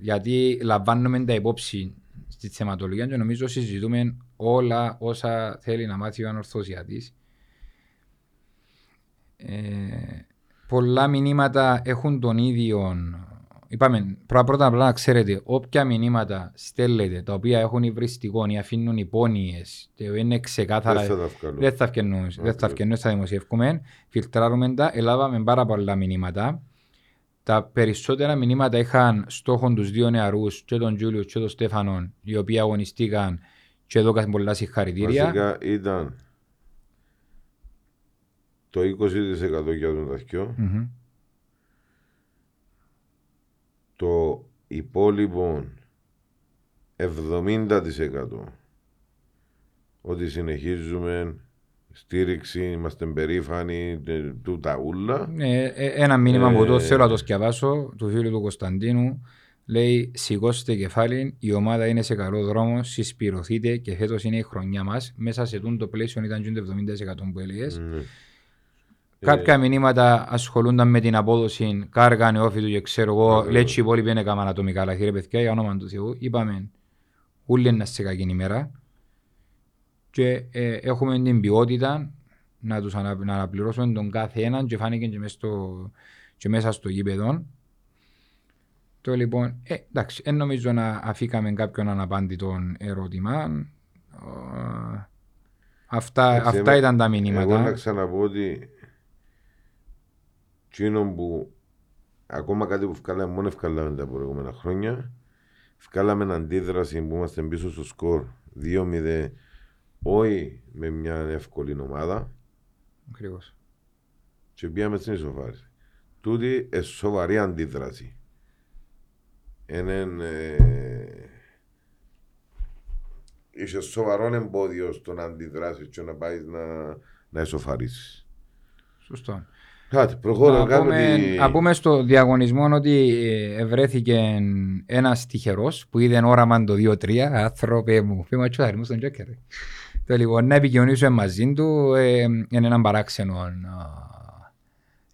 γιατί λαμβάνουμε τα υπόψη στη θεματολογία και νομίζω συζητούμε όλα όσα θέλει να μάθει ο ανορθωσιατής. Ε, πολλά μηνύματα έχουν τον ίδιο. Είπαμε, πρώτα πρώτα απλά να ξέρετε, όποια μηνύματα στέλνετε τα οποία έχουν υβριστικό ή αφήνουν υπόνοιες και είναι ξεκάθαρα Δεν θα τα βγάλω. δεν θα ευκαινούν, δεν θα Ακριβώς. ευκαινούν, θα δημοσιεύκουμε. Φιλτράρουμε τα, ελάβαμε πάρα πολλά μηνύματα. Τα περισσότερα μηνύματα είχαν στόχο τους δύο νεαρούς, και τον Τζούλιο και τον Στέφανον, οι οποίοι αγωνιστήκαν και εδώ κάθε πολλά συγχαρητήρια. Βασικά ήταν το 20% για τον Ταχιό. Μμμ. Το υπόλοιπο 70% ότι συνεχίζουμε στήριξη, είμαστε περήφανοι ε, του τα ούλα. Ε, ε, ένα μήνυμα που το Ε, θέλω να το σκιαβάσω, του φίλου του Κωνσταντίνου, λέει σηκώστε κεφάλι, η ομάδα είναι σε καλό δρόμο, συσπηρωθείτε και φέτος είναι η χρονιά μας. Μέσα σε τούν το πλαίσιο ήταν και το 70% που έλεγες. Ναι. Κάποια μηνύματα ασχολούνταν με την απόδοση, κάργαν όφη του και ξέρω εγώ, Ακριβώς. λέει και οι υπόλοιποι είναι έκαναν ατομικά, αλλά κύριε παιδιά, για όνομα του Θεού, είπαμε όλοι να σε κακή ημέρα και ε, έχουμε την ποιότητα να τους ανα, να αναπληρώσουμε τον κάθε έναν και φάνηκε και μέσα στο, και μέσα στο γήπεδο. Το λοιπόν, ε, εντάξει, δεν νομίζω να αφήκαμε κάποιον αναπάντητο ερώτημα. Ε, Αυτά, Εντάξει, αυτά εμέ- ήταν τα Εγώ να μηνύματα. ξαναπώ ότι εκείνο που ακόμα κάτι που βγάλαμε μόνο ευκάλαμε τα προηγούμενα χρόνια βγάλαμε αντίδραση που είμαστε πίσω στο σκορ 2-0 όχι με μια εύκολη ομάδα Ακριβώς. και πήγαμε στην ισοφάρηση. Τούτη είναι σοβαρή αντίδραση. Είναι ε, είσαι σοβαρό εμπόδιο στο να αντιδράσεις και να πάεις να, να ισοφαρίσεις. Σωστό. Κάτι, προχώρα Να κάτω πούμε, ότι... να πούμε στο διαγωνισμό ότι ε, βρέθηκε ένας τυχερός που είδε όραμα το 2-3. Άνθρωπε μου, πει μα τσουάρι μου στον Τζόκερ. Το λοιπόν, να επικοινωνήσουμε μαζί του ε, είναι έναν παράξενο α,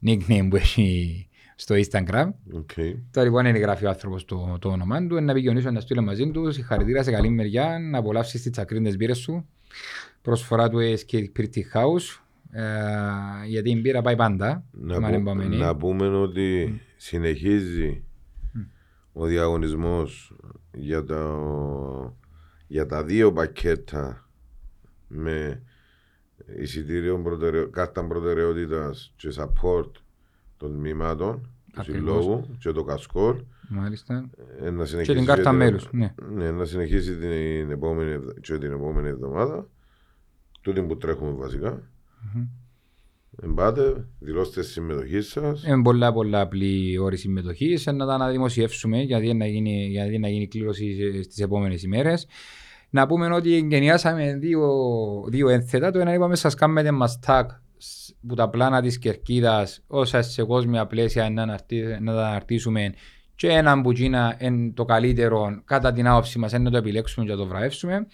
nickname που έχει στο Instagram. OK. Τώρα λοιπόν είναι γράφει ο άνθρωπος το, το όνομα του, να επικοινωνήσω να στείλω μαζί του, συγχαρητήρια σε καλή μεριά, να απολαύσεις τις τσακρίνες μπύρες σου. Προσφορά του Escape Pretty House, ε, γιατί η μπύρα πάει πάντα. Να, άμα είναι που- επόμενη. να πούμε ότι συνεχίζει ο διαγωνισμός για, το, για τα δύο πακέτα με εισιτήριο προτεραιο, κάρτα προτεραιότητας και support των τμήματων του Ακριβώς. συλλόγου και το κασκόλ Μάλιστα. ε, να Και συνεχίσει την κάρτα το- μέλους. Ναι. ναι, να συνεχίσει την επόμενη, ευ- και την επόμενη εβδομάδα τούτη που τρέχουμε βασικά Εμπάτε, δηλώστε τη συμμετοχή σας. Είναι πολλά πολλά απλή όρη συμμετοχής. Να τα αναδημοσιεύσουμε γιατί να γίνει, γιατί να γίνει κλήρωση στις επόμενες ημέρες. Να πούμε ότι εγκαινιάσαμε δύο, δύο ένθετα. Το ένα είπαμε σας κάνετε μας τάκ που τα πλάνα της κερκίδας όσα σε κόσμια πλαίσια να, αναρτή- να τα αναρτήσουμε και έναν που είναι το καλύτερο κατά την άποψη μας να το επιλέξουμε και να το βραβεύσουμε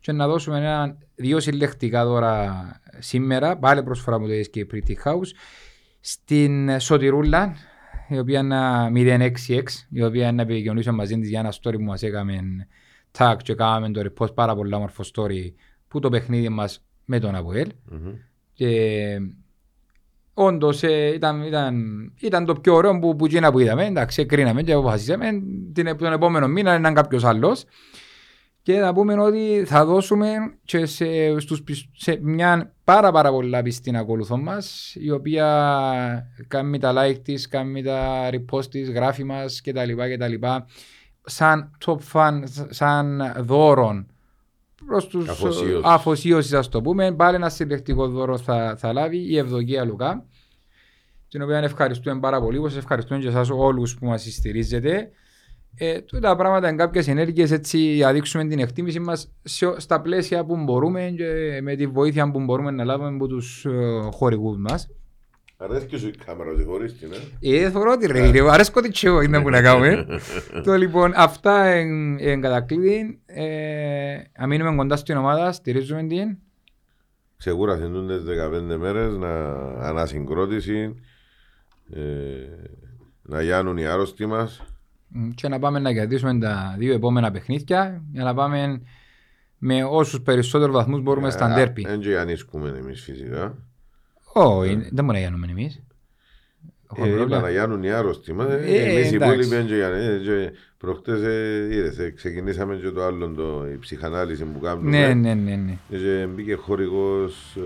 και να δώσουμε ένα, δύο συλλεκτικά δώρα σήμερα, πάλι προσφορά από το Escape Pretty House, στην Σωτηρούλα, η οποία είναι 066, η οποία είναι επικοινωνήσω μαζί της για ένα story που μας έκαμε tag και κάναμε το repost πάρα πολύ όμορφο story που το παιχνίδι μας με τον Αποέλ. Και όντως ε, ήταν, ήταν, ήταν το πιο ωραίο που, που, εκείνα που είδαμε, εντάξει, κρίναμε και αποφασίσαμε. Την, τον επόμενο μήνα να είναι κάποιος άλλος. Και θα πούμε ότι θα δώσουμε και σε, στους, πισ- σε μια πάρα πάρα πολλά πιστή ακολουθώ μας η οποία κάνει τα like της, κάνει τα repost της, γράφει μας κτλ. κτλ. Σαν top fan, σαν δώρον προς τους Αφοσίωσης. αφοσίωσης ας το πούμε. Πάλι ένα συλλεκτικό δώρο θα, θα λάβει η Ευδοκία Λουκά την οποία ευχαριστούμε πάρα πολύ, όπως ευχαριστούμε και εσάς όλους που μας στηρίζετε. Ε, τούτα τα πράγματα είναι κάποιες ενέργειες έτσι για να δείξουμε την εκτίμηση μας σε- στα πλαίσια που μπορούμε και με τη βοήθεια που μπορούμε να λάβουμε από τους ε, χορηγούς μας. Αρέσκει σου η κάμερα, ότι χωρίς την, ε; Ε, θεωρώ ότι ρε, ρε, αρέσκω τι τσιό είναι που να κάνουμε. [laughs] Το λοιπόν, αυτά εν, εν κατακλείδη. Ε, να μείνουμε κοντά στην ομάδα, στηρίζουμε την. Ξεκούρασαν τούντες 15 μέρες να ανασυγκρότηση, ε, να γιάνουν οι άρρωστοι μας. Μ, και να πάμε να κερδίσουμε τα δύο επόμενα παιχνίδια για να πάμε με όσους περισσότερους βαθμούς μπορούμε στα ντέρπι. Δεν και γιαννίσκουμε εμείς φυσικά. Όχι, δεν μπορούμε να γίνουμε εμείς. Έχουμε Ε, είπα πρόβλημα. να γιάνουν οι άρρωστοι μας. Ε, Εμείς οι εντάξει. υπόλοιποι δεν και γιάννουν. Και Προχτές ε, είδες, ε, ξεκινήσαμε και το άλλο, το, η ψυχανάλυση που κάνουμε. Ναι, ναι, ναι, ναι. Και μπήκε χορηγός ε,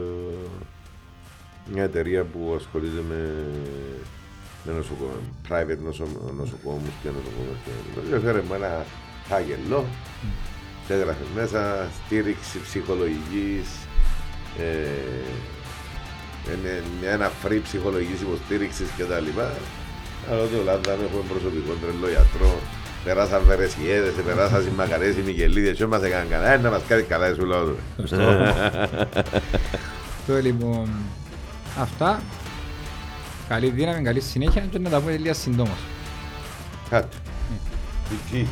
μια εταιρεία που ασχολείται με, με νοσοκόμα, private νοσο, νοσοκόμους και νοσοκόμες. και- Και έφερε με ένα φάκελο και έγραφες μέσα στήριξη ψυχολογικής, ε, είναι ένα free ψυχολογικής υποστήριξης και τα λοιπά. Αλλά ότι ο Λάνδα έχουμε προσωπικό τρελό γιατρό. Περάσαν βερεσιέδες, περάσαν συμμακαρές, οι Μικελίδες, και μας έκαναν καλά. Ε, να μας κάνει καλά, σου λέω. Σωστό. [laughs] Το λοιπόν, αυτά. Καλή δύναμη, καλή συνέχεια και να τα πούμε λίγα συντόμως. Κάτι. Τι.